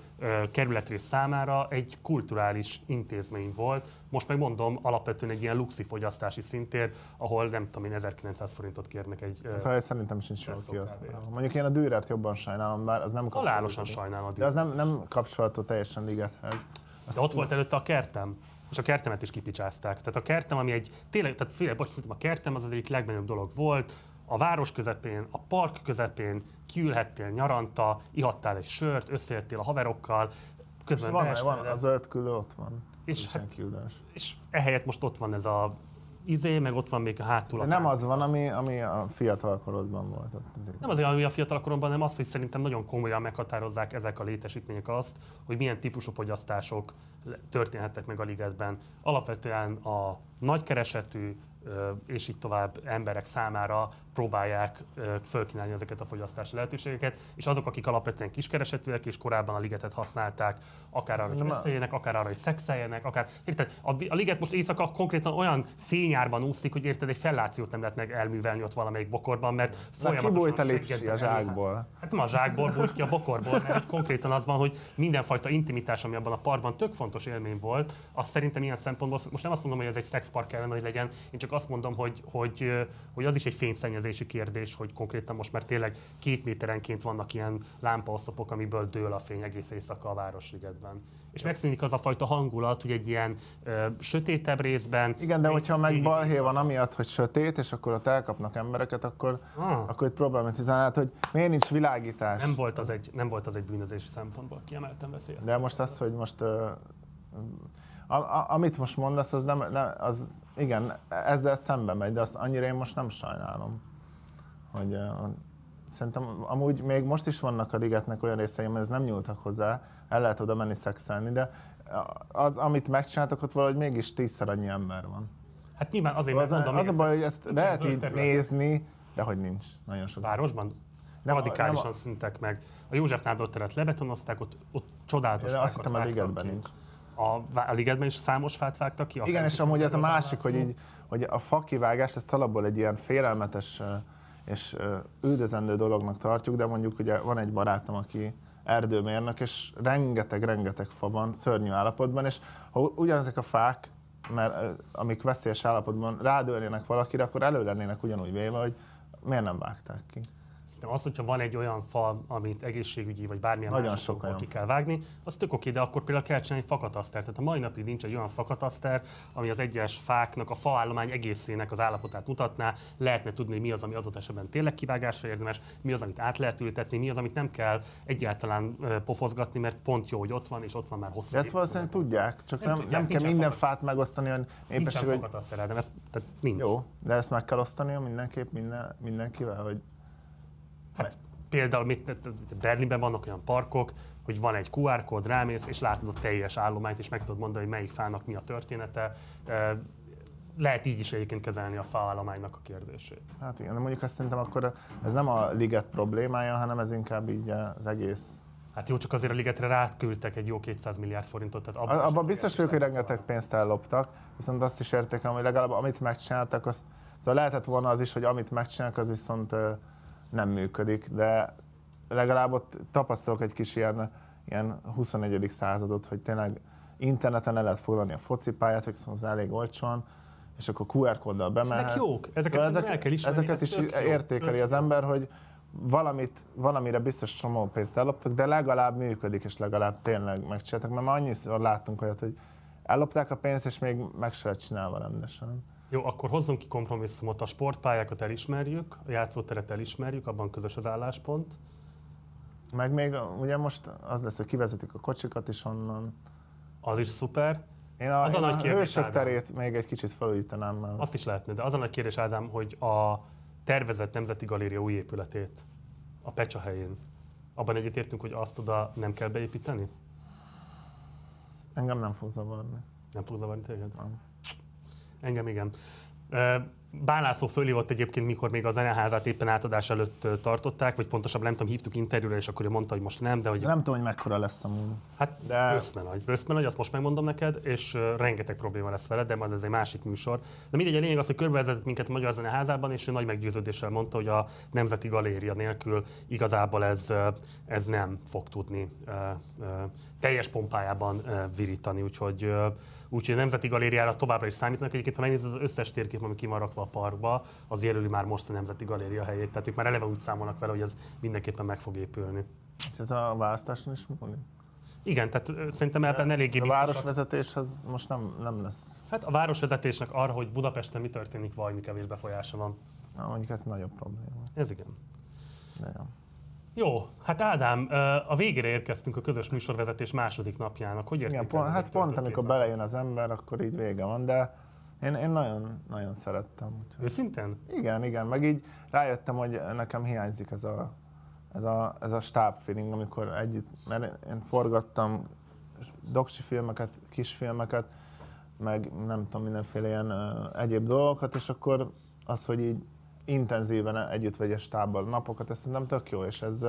kerületrész számára egy kulturális intézmény volt, most meg mondom, alapvetően egy ilyen luxi fogyasztási szintér, ahol nem tudom én 1900 forintot kérnek egy... Szóval szerintem sincs jól kiosztva. Mondjuk én a Dürert jobban sajnálom, bár az nem Halálosan sajnálom a De az nem, nem kapcsolható teljesen ligethez. Azt De ott volt előtte a kertem és a kertemet is kipicsázták. Tehát a kertem, ami egy, tényleg, tehát fél, bocs, a kertem az az egyik legmenőbb dolog volt, a város közepén, a park közepén kiülhettél nyaranta, ihattál egy sört, összejöttél a haverokkal, közben van, van, a zöld külő ott van. És, hát, és ehelyett most ott van ez a izé, meg ott van még a hátul. De nem az van, ami, ami a fiatal korodban volt. Ott azért. Nem azért, ami a fiatal koromban, hanem az, hogy szerintem nagyon komolyan meghatározzák ezek a létesítmények azt, hogy milyen típusú fogyasztások történhettek meg a ligetben. Alapvetően a nagykeresetű, és így tovább emberek számára próbálják fölkínálni ezeket a fogyasztási lehetőségeket, és azok, akik alapvetően kiskeresetűek és korábban a ligetet használták, akár arra, hogy beszéljenek, akár arra, hogy szexeljenek, akár... Érted? A, a liget most éjszaka konkrétan olyan fényárban úszik, hogy érted, egy fellációt nem lehet meg elművelni ott valamelyik bokorban, mert folyamatosan... Ki a zsákból? Hát nem a zsákból bújt ki a bokorból, mert konkrétan az van, hogy mindenfajta intimitás, ami abban a parkban tök fontos élmény volt, az szerintem ilyen szempontból, most nem azt mondom, hogy ez egy szexpark kellene, hogy legyen, én csak azt mondom, hogy, hogy, hogy az is egy fényszennyezési kérdés, hogy konkrétan most már tényleg két méterenként vannak ilyen lámpaoszlopok, amiből dől a fény egész éjszaka a Városligetben. És megszűnik az a fajta hangulat, hogy egy ilyen ö, sötétebb részben... Igen, de hogyha meg balhé van amiatt, hogy sötét, és akkor ott elkapnak embereket, akkor, ah. akkor itt problematizálnád, hogy miért nincs világítás. Nem volt az egy, nem volt az egy bűnözési szempontból kiemelten veszélyes. De most az, hogy most... Ö, a, a, amit most mondasz, az, nem, nem, az igen, ezzel szembe megy, de azt annyira én most nem sajnálom. Hogy, uh, szerintem amúgy még most is vannak a ligetnek olyan részei, mert ez nem nyúltak hozzá, el lehet oda menni szexelni, de az, amit megcsináltak, ott valahogy mégis tízszer annyi ember van. Hát nyilván azért, mert mondom, az a baj, hogy ezt lehet így nézni, de hogy nincs. Nagyon sok. Városban? Nem, radikálisan nem a... szüntek meg. A József Nádor teret lebetonozták, ott, ott csodálatos de Azt hittem a ligetben nincs a, a ligetben is számos fát vágtak ki? Igen, és amúgy ez a másik, hogy, így, hogy a fakivágás, ezt alapból egy ilyen félelmetes és üldözendő dolognak tartjuk, de mondjuk ugye van egy barátom, aki erdőmérnök, és rengeteg-rengeteg fa van szörnyű állapotban, és ha ugyanezek a fák, mert amik veszélyes állapotban rádőlnének valakire, akkor elő lennének ugyanúgy véve, hogy miért nem vágták ki. Szerintem az, hogyha van egy olyan fa, amit egészségügyi vagy bármilyen Nagyon más sok ki kell vágni, az tök oké, de akkor például kell csinálni fakataszter. Tehát a mai napig nincs egy olyan fakataszter, ami az egyes fáknak, a faállomány egészének az állapotát mutatná, lehetne tudni, hogy mi az, ami adott esetben tényleg kivágásra érdemes, mi az, amit át lehet ültetni, mi az, amit nem kell egyáltalán pofozgatni, mert pont jó, hogy ott van, és ott van már hosszú. Ezt valószínűleg tudják, csak nem, nem, tudják, nem kell minden fát megosztani, hogy éppesség, hogy... de ezt, tehát nincs. Jó, de ezt meg kell osztani mindenképp minden, mindenkivel, hogy Hát például mit, Berlinben vannak olyan parkok, hogy van egy QR kód, rámész, és látod a teljes állományt, és meg tudod mondani, hogy melyik fának mi a története. Lehet így is egyébként kezelni a faállománynak a kérdését. Hát igen, de mondjuk azt szerintem akkor ez nem a liget problémája, hanem ez inkább így az egész Hát jó, csak azért a ligetre rátküldtek egy jó 200 milliárd forintot. Tehát abban, abban biztos vagyok, hogy rengeteg pénzt elloptak, viszont azt is értékem, hogy legalább amit megcsináltak, azt, szóval lehetett volna az is, hogy amit megcsinálnak, az viszont nem működik, de legalább ott tapasztalok egy kis ilyen, ilyen 21. századot, hogy tényleg interneten el lehet foglalni a focipályát, hogy szóval elég olcsóan, és akkor QR kóddal bemehet. Ezek jók, ezeket, szóval ezek, el kell ismerni, ezeket is értékeli az ember, hogy valamit, valamire biztos csomó pénzt elloptak, de legalább működik, és legalább tényleg megcsináltak, mert már annyiszor láttunk olyat, hogy ellopták a pénzt, és még meg se csinálva rendesen. Jó, akkor hozzunk ki kompromisszumot. A sportpályákat elismerjük, a játszóteret elismerjük, abban közös az álláspont. Meg még ugye most az lesz, hogy kivezetik a kocsikat is onnan. Az is szuper. Én a, az én a, nagy a hősök terét még egy kicsit felújítanám. Mert... Azt is lehetne, de az a nagy kérdés, Ádám, hogy a tervezett Nemzeti Galéria új épületét a Pecsa helyén, abban egyetértünk, hogy azt oda nem kell beépíteni? Engem nem fog zavarni. Nem fog zavarni téged? Nem. Engem igen. Bálászó fölhívott egyébként, mikor még a zeneházát éppen átadás előtt tartották, vagy pontosabban nem tudom, hívtuk interjúra, és akkor ő mondta, hogy most nem, de hogy... Nem tudom, hogy mekkora lesz a múl. Hát de... bőszme nagy, bőszme nagy, azt most megmondom neked, és rengeteg probléma lesz vele, de majd ez egy másik műsor. De mindegy, a lényeg az, hogy körbevezetett minket a Magyar Zeneházában, és ő nagy meggyőződéssel mondta, hogy a Nemzeti Galéria nélkül igazából ez, ez nem fog tudni teljes pompájában virítani, úgyhogy Úgyhogy a Nemzeti Galériára továbbra is számítanak. Egyébként, ha megnézed az összes térkép, ami ki van rakva a parkba, az jelöli már most a Nemzeti Galéria helyét. Tehát ők már eleve úgy számolnak vele, hogy ez mindenképpen meg fog épülni. És ez a választáson is múlik? Igen, tehát szerintem ebben eléggé biztos. A városvezetés az most nem, nem lesz. Hát a városvezetésnek arra, hogy Budapesten mi történik, vagy mi kevés befolyása van. Na, mondjuk ez nagyobb probléma. Ez igen. De jó. Jó, hát Ádám, a végére érkeztünk a közös műsorvezetés második napjának. Hogy Igen, pont, hát pont amikor belejön az ember, akkor így vége van, de én, én nagyon, nagyon szerettem. Úgyhogy... Őszintén? Igen, igen, meg így rájöttem, hogy nekem hiányzik ez a, ez a, ez a stáb feeling, amikor együtt, mert én forgattam doksi filmeket, kisfilmeket, meg nem tudom, mindenféle ilyen egyéb dolgokat, és akkor az, hogy így intenzíven együtt vegyes stábbal napokat, ez szerintem tök jó, és ez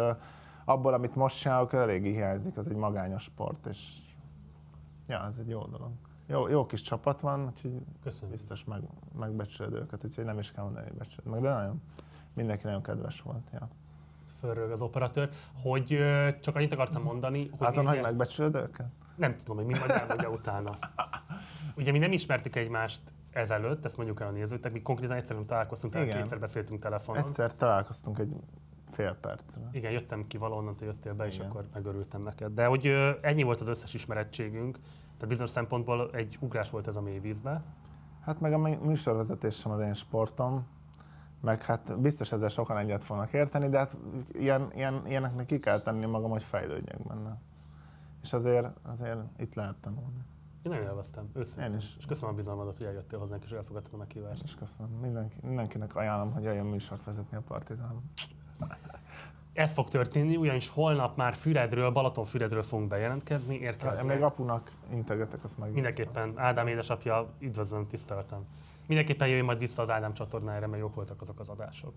abból, amit most csinálok, eléggé hiányzik, az egy magányos sport, és ja, ez egy jó dolog. Jó, jó kis csapat van, úgyhogy Köszönöm. biztos meg, megbecsülöd őket, úgyhogy nem is kell mondani, hogy becsülöd meg, de nagyon, mindenki nagyon kedves volt. Ja. Fölrög az operatőr, hogy csak annyit akartam mondani, hogy... Azon, hogy megbecsülöd őket? Nem tudom, hogy mi majd elmondja utána. Ugye mi nem ismertük egymást ezelőtt, ezt mondjuk el a nézőknek, mi konkrétan egyszer nem találkoztunk, tehát kétszer beszéltünk telefonon. Egyszer találkoztunk egy fél percre. Igen, jöttem ki valahonnan, te jöttél be, Igen. és akkor megörültem neked. De hogy ennyi volt az összes ismerettségünk, tehát bizonyos szempontból egy ugrás volt ez a mélyvízbe. Hát meg a műsorvezetés sem az én sportom, meg hát biztos ezzel sokan egyet fognak érteni, de hát ilyen, ilyen, ilyeneknek ki kell tenni magam, hogy fejlődjek benne. És azért, azért itt lehet tanulni. Én nagyon élveztem, őszintén. Én is. És köszönöm a bizalmadat, hogy eljöttél hozzánk, és elfogadtad a meghívást. És köszönöm. Mindenki, mindenkinek ajánlom, hogy jöjjön műsort vezetni a Partizán. Ez fog történni, ugyanis holnap már Füredről, Balatonfüredről fogunk bejelentkezni, érkezni. Még apunak integetek, azt meg. Mindenképpen. Ádám édesapja, üdvözlöm, tiszteltem. Mindenképpen jöjjön majd vissza az Ádám csatornájára, mert jók voltak azok az adások.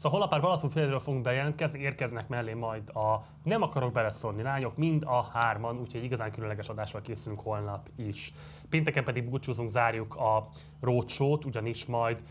Szóval holnap már Balatonfüredről fogunk bejelentkezni, érkeznek mellé majd a Nem akarok beleszólni lányok, mind a hárman, úgyhogy igazán különleges adásra készülünk holnap is. Pénteken pedig búcsúzunk, zárjuk a roadshow ugyanis majd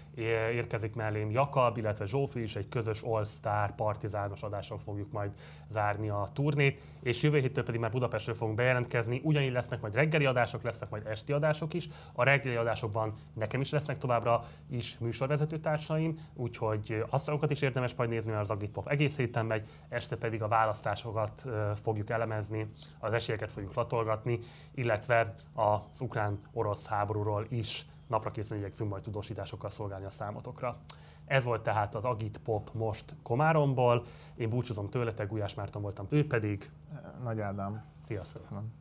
érkezik mellém Jakab, illetve Zsófi is, egy közös All-Star partizános adással fogjuk majd zárni a turnét, és jövő héttől pedig már Budapestről fogunk bejelentkezni, ugyanígy lesznek majd reggeli adások, lesznek majd esti adások is. A reggeli adásokban nekem is lesznek továbbra is műsorvezető társaim, úgyhogy azokat is érdemes majd nézni, mert az Agit Pop egész héten megy, este pedig a választásokat fogjuk elemezni, az esélyeket fogjuk latolgatni, illetve az ukrán-orosz háborúról is napra készen igyekszünk majd tudósításokkal szolgálni a számotokra. Ez volt tehát az Agit Pop most Komáromból. Én búcsúzom tőletek, Gulyás Márton voltam, ő pedig... Nagy Ádám. Sziasztok! Köszönöm.